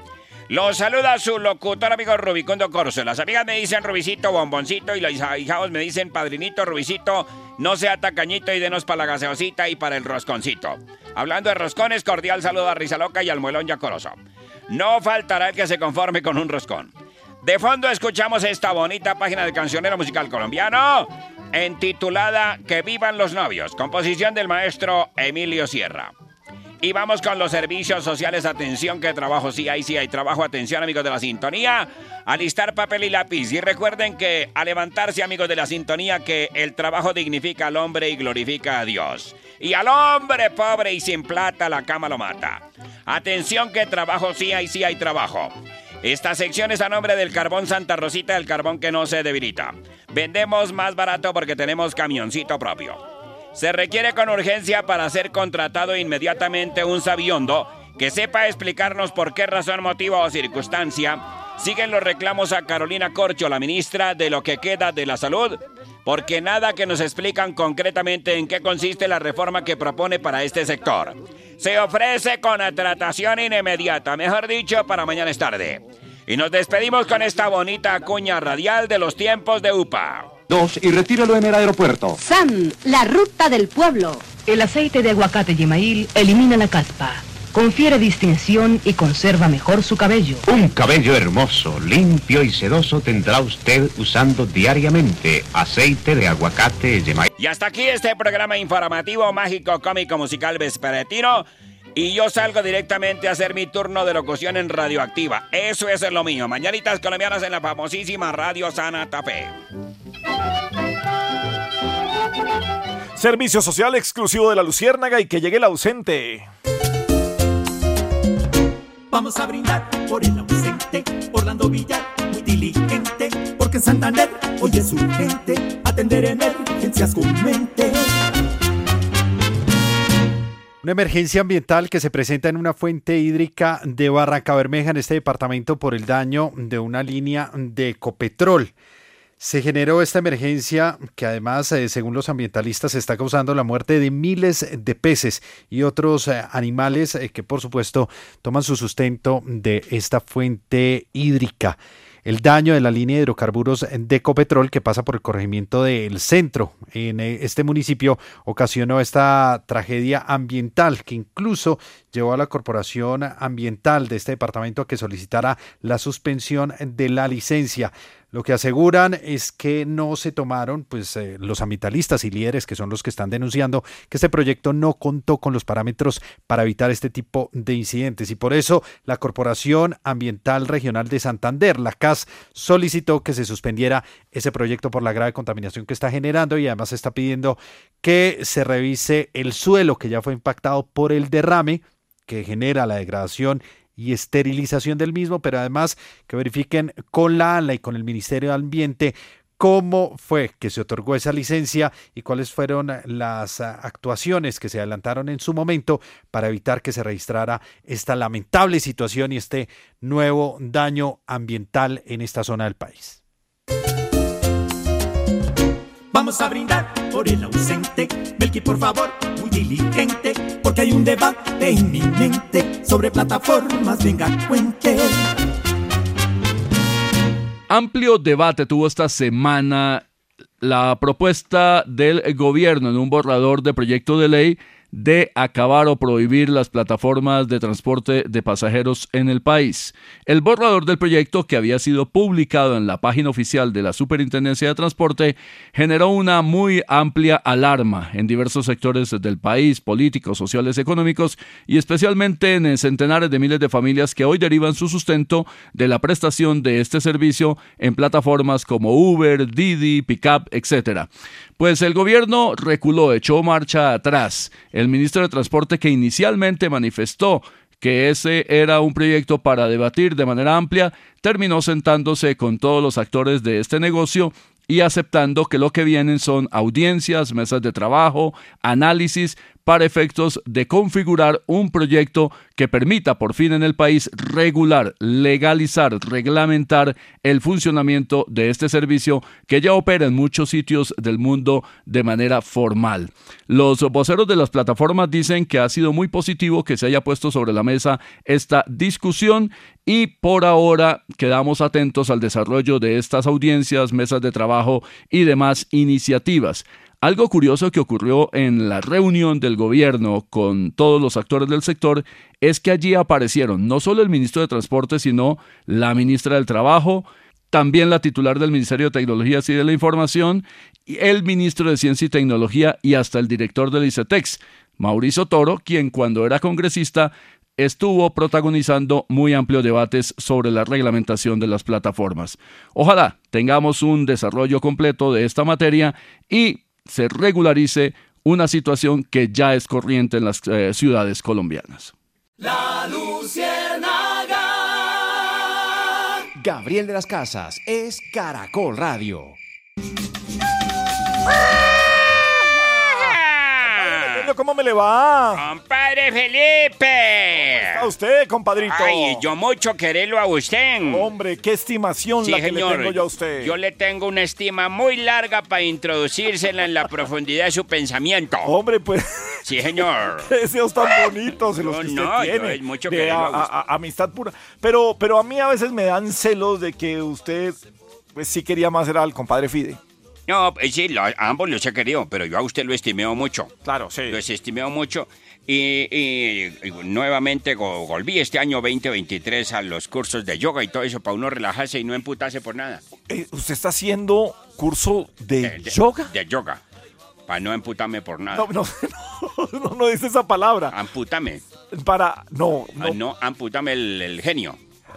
Los saluda su locutor amigo Rubicundo Corso. Las amigas me dicen Rubicito, bomboncito y los hijados me dicen padrinito, Rubicito, no sea tacañito y denos para la gaseosita y para el rosconcito. Hablando de roscones, cordial saludo a Rizaloca y al muelón Yacoroso. No faltará el que se conforme con un roscón. De fondo escuchamos esta bonita página del cancionero musical colombiano, intitulada Que vivan los novios, composición del maestro Emilio Sierra. Y vamos con los servicios sociales. Atención, que trabajo sí hay, sí hay trabajo. Atención, amigos de la sintonía. Alistar papel y lápiz. Y recuerden que al levantarse, amigos de la sintonía, que el trabajo dignifica al hombre y glorifica a Dios. Y al hombre pobre y sin plata, la cama lo mata. Atención, que trabajo sí hay, sí hay trabajo. Esta sección es a nombre del carbón Santa Rosita, el carbón que no se debilita. Vendemos más barato porque tenemos camioncito propio. Se requiere con urgencia para ser contratado inmediatamente un sabiondo que sepa explicarnos por qué razón, motivo o circunstancia siguen los reclamos a Carolina Corcho, la ministra de lo que queda de la salud, porque nada que nos explican concretamente en qué consiste la reforma que propone para este sector. Se ofrece con tratación inmediata, mejor dicho, para mañana es tarde. Y nos despedimos con esta bonita cuña radial de los tiempos de UPA. Dos, y retíralo en el aeropuerto. SAN, la ruta del pueblo. El aceite de aguacate Yemail elimina la caspa, confiere distinción y conserva mejor su cabello. Un cabello hermoso, limpio y sedoso tendrá usted usando diariamente aceite de aguacate Yemail. Y hasta aquí este programa informativo, mágico, cómico, musical vespertino. Y yo salgo directamente a hacer mi turno de locución en Radioactiva. Eso es lo mío. Mañanitas colombianas en la famosísima Radio Santa Fe. Servicio social exclusivo de la Luciérnaga y que llegue el ausente. Vamos a brindar por el ausente, Orlando Villar, muy diligente, porque en Santander hoy es urgente atender emergencias con mente. Una emergencia ambiental que se presenta en una fuente hídrica de Barranca Bermeja en este departamento por el daño de una línea de Ecopetrol. Se generó esta emergencia que además, eh, según los ambientalistas, está causando la muerte de miles de peces y otros eh, animales eh, que por supuesto toman su sustento de esta fuente hídrica el daño de la línea de hidrocarburos de Ecopetrol que pasa por el corregimiento del centro en este municipio ocasionó esta tragedia ambiental que incluso llevó a la corporación ambiental de este departamento a que solicitara la suspensión de la licencia. Lo que aseguran es que no se tomaron, pues eh, los ambientalistas y líderes que son los que están denunciando que este proyecto no contó con los parámetros para evitar este tipo de incidentes. Y por eso la Corporación Ambiental Regional de Santander, la CAS, solicitó que se suspendiera ese proyecto por la grave contaminación que está generando y además está pidiendo que se revise el suelo que ya fue impactado por el derrame que genera la degradación y esterilización del mismo, pero además que verifiquen con la ANLA y con el Ministerio de Ambiente cómo fue que se otorgó esa licencia y cuáles fueron las actuaciones que se adelantaron en su momento para evitar que se registrara esta lamentable situación y este nuevo daño ambiental en esta zona del país. Vamos a brindar por el ausente, Belki por favor, muy diligente, porque hay un debate inminente sobre plataformas, venga cuente. Amplio debate tuvo esta semana la propuesta del gobierno en un borrador de proyecto de ley de acabar o prohibir las plataformas de transporte de pasajeros en el país. El borrador del proyecto, que había sido publicado en la página oficial de la Superintendencia de Transporte, generó una muy amplia alarma en diversos sectores del país, políticos, sociales, económicos y especialmente en centenares de miles de familias que hoy derivan su sustento de la prestación de este servicio en plataformas como Uber, Didi, Pickup, etc. Pues el gobierno reculó, echó marcha atrás. El ministro de Transporte que inicialmente manifestó que ese era un proyecto para debatir de manera amplia, terminó sentándose con todos los actores de este negocio y aceptando que lo que vienen son audiencias, mesas de trabajo, análisis efectos de configurar un proyecto que permita por fin en el país regular, legalizar, reglamentar el funcionamiento de este servicio que ya opera en muchos sitios del mundo de manera formal. Los voceros de las plataformas dicen que ha sido muy positivo que se haya puesto sobre la mesa esta discusión y por ahora quedamos atentos al desarrollo de estas audiencias, mesas de trabajo y demás iniciativas. Algo curioso que ocurrió en la reunión del gobierno con todos los actores del sector es que allí aparecieron no solo el ministro de Transporte, sino la ministra del Trabajo, también la titular del Ministerio de Tecnologías y de la Información, el ministro de Ciencia y Tecnología y hasta el director del ICETEX. Mauricio Toro, quien cuando era congresista estuvo protagonizando muy amplios debates sobre la reglamentación de las plataformas. Ojalá tengamos un desarrollo completo de esta materia y se regularice una situación que ya es corriente en las eh, ciudades colombianas. La Luciérnaga. Gabriel de las Casas es Caracol Radio. ¿Cómo me le va? Compadre Felipe. ¿A usted, compadrito? Ay, yo mucho quererlo a usted. Hombre, qué estimación Sí, la que señor. le tengo yo a usted. Yo le tengo una estima muy larga para introducírsela en la profundidad de su pensamiento. Hombre, pues. Sí, señor. Qué deseos tan bonitos los que usted no, tiene. es mucho de a- amistad pura. Pero, pero a mí a veces me dan celos de que usted, pues sí quería más era al compadre Fide. No, eh, sí, lo- a ambos los he querido, pero yo a usted lo estimeo mucho. Claro, sí. Lo estimeo mucho. Y, y- y nuevamente go- volví este año 2023 a los cursos de yoga y todo eso para uno relajarse y no emputarse por nada. Eh, ¿Usted está haciendo curso de, De- yoga? De yoga. Para no emputarme por nada. No, no, no, no, no dice esa palabra. Amputame. Para, no, No, no, no amputame el, el genio.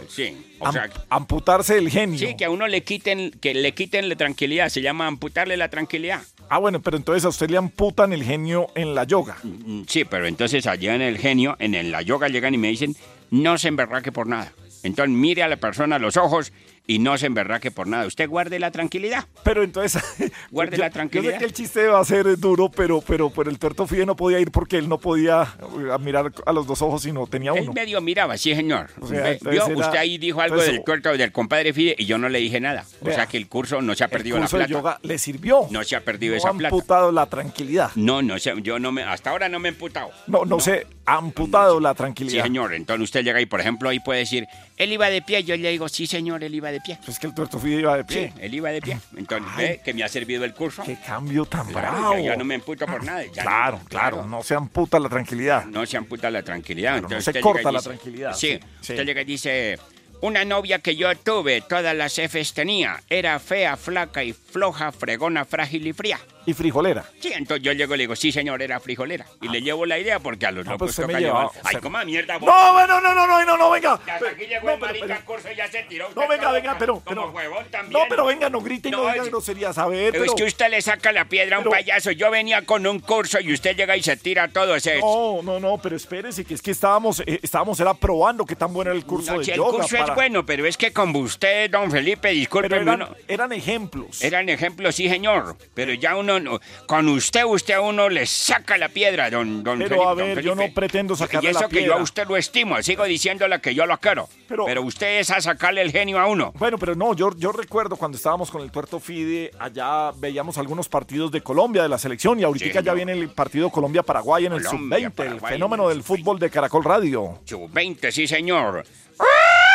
Sí. O am- sea, amputarse el genio. sí, que a uno le quiten, que le quiten la tranquilidad. Se llama amputarle la tranquilidad. Ah, bueno, pero entonces a usted le amputan el genio en la yoga. Mm, Sí, pero entonces allá en el genio, en el- la yoga llegan y me dicen, no se emberraque por nada. Entonces mire a la persona a los ojos y no se emberraque por nada. Usted guarde la tranquilidad. Pero entonces. Guarde yo- la Yo sé tranquilidad. que el chiste va a ser duro, pero, pero, pero el tuerto Fide no podía ir porque él no podía eh, mirar a los dos ojos, sino tenía Él uno. medio miraba, sí, señor. O sea, era- usted ahí dijo algo entonces- del tuerto del compadre Fide y yo no le dije nada. O sea que el curso no se ha El perdido la curso de plata. yoga le sirvió. No se ha perdido No esa ha plata. amputado la tranquilidad. No, no, yo no me, hasta ahora no me he emputado. No, no, ha amputado la Sí, tranquilidad. señor. Entonces usted llega y, por ejemplo, ahí puede decir, él iba de pie. Yo le digo, sí, señor, él iba de pie. Pues que el tuerto Fide iba de Sí, pie. él iba de pie. Entonces, Ay. ve que me ha servido el curso. Qué cambio tan Claro, bravo. ya, ya no me emputo por nada. ya Claro, no, claro, no se amputa la tranquilidad. No se amputa la tranquilidad. Claro, no Entonces se corta la dice- tranquilidad, Sí, sí, sí. usted llega y dice, una novia que yo tuve, todas las Fs tenía, era fea, flaca y floja, fregona, frágil y fría. Y frijolera. Sí, entonces yo llego y le digo, sí, señor, era frijolera. Y le llevo la idea porque a los Ah, locos pues toca llevar. Ay, cómo mierda. vos. No, bueno, no, no, no, no, no, venga. Ya hasta aquí llegó No, el pero- marica pero- curso y ya se tiró. No, venga, venga, como- pero- como pero- huevón también. No, pero venga, no grite y no, No, diga es- groserías. A ver, Es pero... que usted le saca la piedra a un payaso. Yo venía con un curso y usted llega y se tira todo ese. No, no, no, pero espérese, que es que estábamos, eh, estábamos era probando qué tan bueno era el curso No, de si el yoga. curso para- es bueno, pero es que con usted, don Felipe, discúlpeme, eran, eran ejemplos. Eran ejemplos, sí, señor. Pero ya uno, no- con usted, usted a uno le saca la piedra, don, don Pero, Felipe. a don ver, yo no pretendo sacarle Y eso la que yo piedra. a usted lo estimo, sigo diciéndole que yo lo quiero. Pero- Pero, usted es a sacarle el genio a uno. Bueno, pero no, yo, yo recuerdo cuando estábamos con el Tuerto Fide, allá veíamos algunos partidos de Colombia, de la selección, y ahorita Sí, ya viene el partido Colombia-Paraguay en el Colombia, Sub-20, el fenómeno del fútbol de Caracol Radio. Sub-20, sí, señor.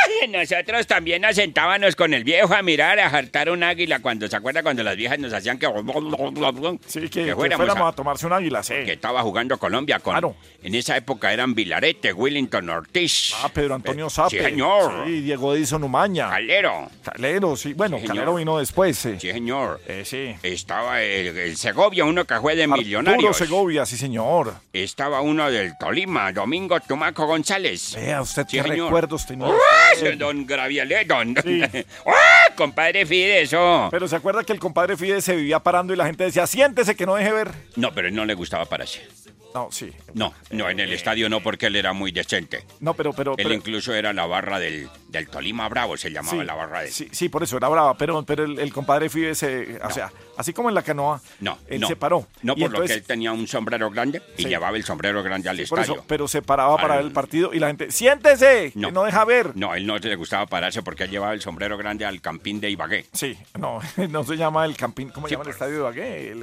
Nosotros también nos sentábamos con el viejo a mirar, a jartar un águila cuando se acuerda cuando las viejas nos hacían que. Sí, que, que fuéramos a- a tomarse un águila, sí. que estaba jugando Colombia con. Claro. En esa época eran Vilarete, Willington Ortiz. Ah, Pedro Antonio Sape. Sí, señor. Sí, Diego Edison Umaña. Calero. Calero, sí. Bueno, Sí. Calero vino después, sí. Sí, señor. Eh, sí. Estaba el, el Segovia, uno que fue de Arturo Millonarios. Segovia, sí, señor. Estaba uno del Tolima, Domingo Tumaco González. Vea usted Sí, qué señor. recuerdos tenía. Usted. Don Graviale, don. Sí. ¡Ah! Compadre Fide, eso. Pero se acuerda que el compadre Fide se vivía parando y la gente decía, siéntese que no deje ver. No, pero no le gustaba pararse. No, sí. No, no, en el estadio no, porque él era muy decente. No, pero, pero. Él pero- incluso era la barra del, del Tolima Bravo, se llamaba sí, la barra de... sí, sí, por eso era brava, pero, pero el, el compadre Fide se, o sea, así como en la canoa, No, él no. se paró. No, Y por lo que entonces- él tenía un sombrero grande y Sí. llevaba el sombrero grande al estadio. eso, pero se paraba para ver el partido y la gente, siéntese, No. que no deja ver. No, él no le gustaba pararse porque él llevaba el sombrero grande al campín de Ibagué. Sí, no, no se llama el campín, ¿cómo se llama el estadio de Bagué? El,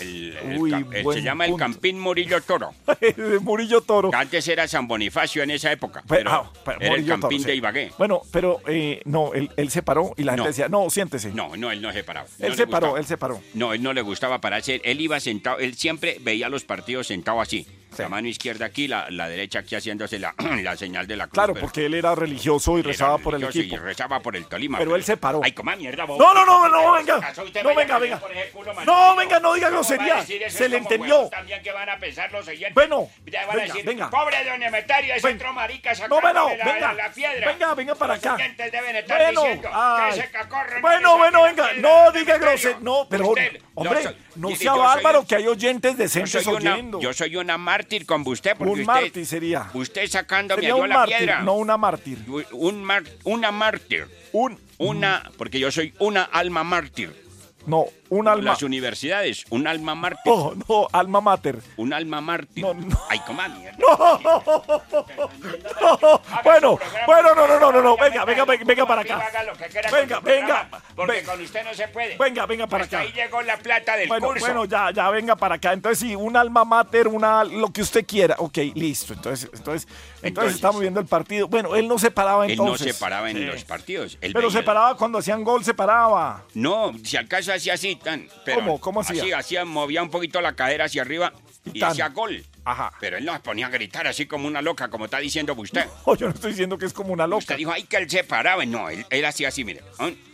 El, el Uy, el- se llama el. Campín Murillo Toro. Murillo Toro. Antes era San Bonifacio en esa época, Pe- pero, ah, pero era el Toro, Campín sí. de Ibagué. Bueno, pero eh, no, él, él se paró y la gente No. decía, no, siéntese. No, no, él no se. No él se paró, él se paró. No, él no le gustaba pararse. Él iba sentado, él siempre veía los partidos sentado así. La mano izquierda aquí, la, la derecha aquí haciéndose la, la señal de la cruz. Claro, pero- porque él era religioso y rezaba por el equipo. Y rezaba por el Tolima. Pero él se paró. Ay, coma mierda, vos. No, no, no, no, venga. No, venga, venga. ese culo, No, venga, no diga ¿Cómo va a grosería. Se le entendió. También que van a pensar los oyentes. Bueno, venga, venga. pobre don Emeterio, es otro marica la, la piedra. Venga, venga para Los acá. Bueno, ay. Bueno, bueno, venga. No a diga grosería. No, pero hombre, no sea bárbaro que hay oyentes decentes oyendo. yo soy una mártir con usted porque Un usted, mártir sería. usted sacándome Sería yo un la mártir, piedra. no una mártir. Un mar- una mártir. Un una porque yo soy una alma mártir. No, un alma. Las universidades, un alma mártir. No, no, alma mater. Un alma mártir. Ay, coma mierda. Bueno, bueno, no, no, no, no, no. Venga, venga, venga, venga para acá. Venga, venga. Porque con usted no se puede. Venga, venga para acá. ahí llegó la plata del Bueno, curso. bueno, ya, ya, venga para acá. Entonces, sí, un alma mater, una, lo que usted quiera. Ok, listo. Entonces, entonces, entonces, estamos viendo el partido. Bueno, él no se paraba Él entonces. no se paraba en los partidos. Él Pero se paraba cuando hacían gol, se paraba. No, si acaso hacía así, tan. Pero ¿Cómo? ¿Cómo hacía? Así, hacía, movía un poquito la cadera hacia arriba y, hacía gol. Ajá. Pero él no se ponía a gritar así como una loca, como está diciendo usted. Oh, yo no estoy diciendo que es como una loca. Usted dijo, ay, que él se paraba. No, él, él hacía así, mire.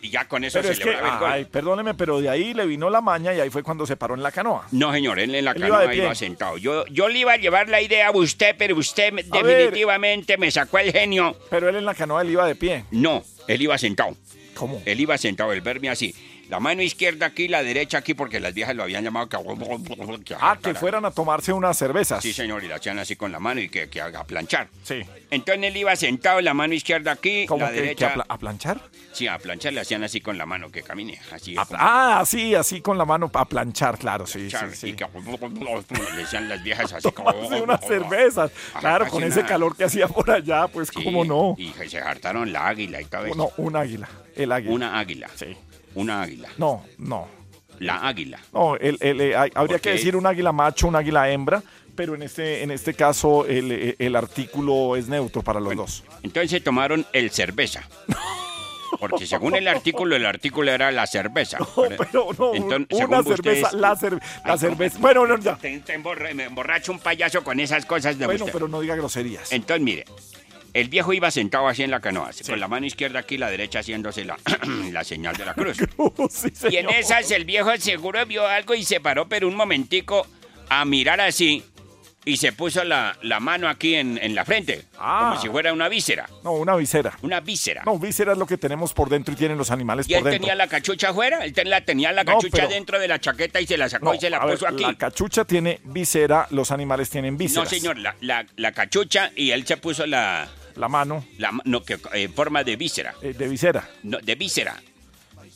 Y ya con eso Pero es que, celebraba el gol. ay, perdóneme, pero de ahí le vino la maña y ahí fue cuando se paró en la canoa. No, señor, él en la Él canoa iba, sentado. Yo, yo le iba a llevar la idea a usted, pero usted ver. definitivamente me sacó el genio. Pero él en la canoa él iba de pie. No, él iba sentado. ¿Cómo? Él iba sentado, el verme así. La mano izquierda aquí, la derecha aquí, porque las viejas lo habían llamado que... Ah, que fueran a tomarse unas cervezas. Sí, señor, y la hacían así con la mano y que, que haga planchar. Sí. Entonces él iba sentado, la mano izquierda aquí, ¿Cómo la que- que derecha... a, pla- a planchar? Sí, a planchar le hacían así con la mano, que camine, así. como Ah, sí, así con la mano a planchar, claro, sí, planchar, sí, sí. y que le decían las viejas así como... Unas cervezas. Ajá, Claro, con ese nada. calor que hacía por allá, pues Sí, cómo no. Y se hartaron la águila y todo eso. No, un águila. El águila. Una águila. Sí. Una águila. No, no. La águila. No, el, el, eh, hay- habría que decir un águila macho, un águila hembra, pero en este, en este caso el, eh, el artículo es neutro para los dos. Entonces tomaron el cerveza. Porque según el artículo, el artículo era la cerveza. Pero no, Entonces, una según cerveza, ustedes- la, cer- la cerveza. Bueno, no, ya. Te, te emborra- me emborracho un payaso con esas cosas de Bueno, usted. pero no diga groserías. Entonces, mire, el viejo iba sentado así en la canoa, con la mano izquierda aquí, la derecha haciéndose la, la señal de la cruz. Sí, y en esas el viejo seguro vio algo y se paró, pero un momentico a mirar así y se puso la, la mano aquí en, en la frente, Ah. como si fuera una víscera. No, una visera. Una víscera. No, víscera es lo que tenemos por dentro y tienen los animales Y él por dentro. tenía la cachucha afuera, él ten- la, tenía la No, cachucha pero- dentro de la chaqueta y se la sacó No, y se la a ver, puso aquí. La cachucha tiene visera, los animales tienen vísceras. No, señor, la, la, la cachucha y él se puso la... La mano. La, no, que, en forma de víscera. Eh, de visera. No, de víscera.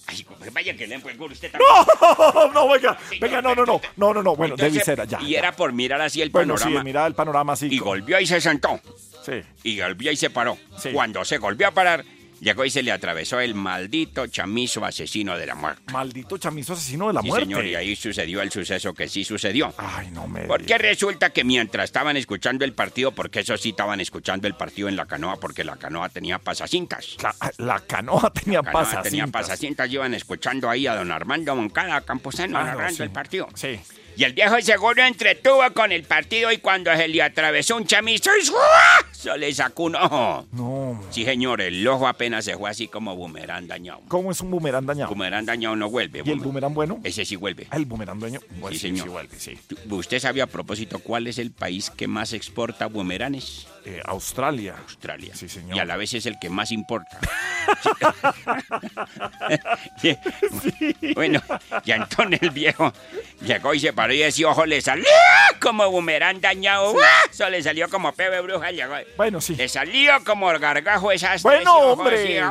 Ay, vaya que le empujó usted también. No, no, venga, venga, no, no, no, no, no, no, bueno, de visera, ya. Y ya. era por mirar así el Bueno, sí, panorama. mira el panorama así. y golpeó y se sentó. Sí. Y golpeó y se paró. Sí. Cuando se volvió a parar, llegó y se le atravesó el maldito chamizo asesino de la muerte. Maldito chamizo asesino de la sí, muerte. señor, y ahí sucedió el suceso que sí sucedió. Ay, no me. Porque resulta que mientras estaban escuchando el partido, porque eso sí estaban escuchando el partido en la canoa, porque la canoa tenía pasacintas. La, la canoa tenía La canoa pasas. tenía pasacintas, iban escuchando ahí a don Armando Moncada Camposano Ah, no, narrando sí. el partido. Sí. Y el viejo seguro entretuvo con el partido y cuando se le atravesó un chamizo, se le sacó un ojo. No. Sí, señor, el ojo apenas se fue así como boomerang dañado. ¿Cómo es un boomerang dañado? Boomerang dañado no vuelve. ¿Y el boomerang- bueno? Ese sí vuelve. Ah, el boomerang dueño. Bueno, Sí, sí, señor. sí vuelve, sí. ¿Usted sabe a propósito cuál es el país que más exporta boomerangs? Eh, Australia. Australia. Sí, señor. Y a la vez es el que más importa. Bueno, y entonces el viejo llegó y se paró y ese ojo le salió como boomerang dañado. ¡Uah! Eso le salió como pebe bruja. Llegó. Bueno, sí. Le salió como gargajo esas Bueno, hombre.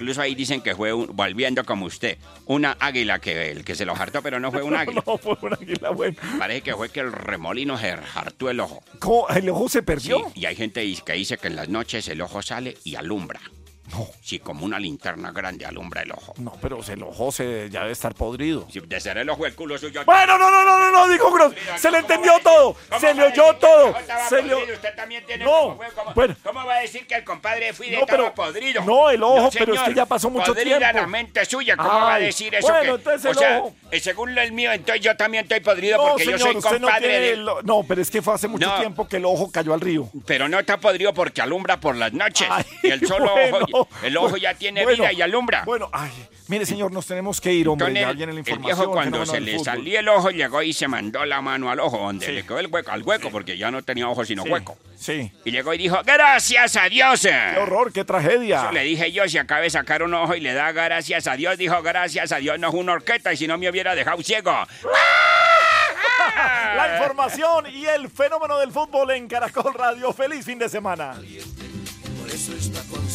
Incluso ahí dicen que fue, un- volviendo como usted, una águila que el que se lo hartó, pero no fue un águila. No, fue un águila bueno. Parece que fue que el remolino se hartó el ojo. ¿Cómo? ¿El ojo se perdió? Sí, y hay gente que dice que en las noches el ojo sale y alumbra. No. Sí, como una linterna grande alumbra el ojo. No, pero el ojo se, ya debe estar podrido. Sí, de ser el ojo el culo suyo. Bueno, no, no, no, no, no, dijo Gross. Se le entendió todo. Se le oyó todo. Se le... Usted también tiene No, ¿Cómo, bueno. ¿Cómo va a decir que el compadre fui de No, pero- podrido? no, el ojo, pero es que ya pasó mucho Podrida tiempo. la mente suya, ¿cómo va a decir eso? bueno, que, entonces o el sea, ojo. eh, según el mío, entonces yo también estoy podrido No, porque señor, yo soy usted no compadre tiene de... el- No, pero es que fue hace mucho No. tiempo que el ojo cayó al río. Pero no está podrido porque alumbra por las noches. Ay, y el solo bueno, ojo, el ojo ya tiene bueno, vida y alumbra. Bueno, ay, mire, señor, nos tenemos que ir, hombre. Con ya el, viene la el viejo cuando se le salió el ojo llegó y se mandó la mano al ojo donde le quedó el hueco, al hueco porque ya no tenía ojo sino Sí, hueco. Sí. Y llegó y dijo, gracias a Dios. Qué horror, qué tragedia. Eso le dije yo, si acaba de sacar un ojo y le da gracias a Dios, dijo gracias a Dios, no es una horqueta y si no me hubiera dejado ciego. La información y el fenómeno del fútbol en Caracol Radio. Feliz fin de semana.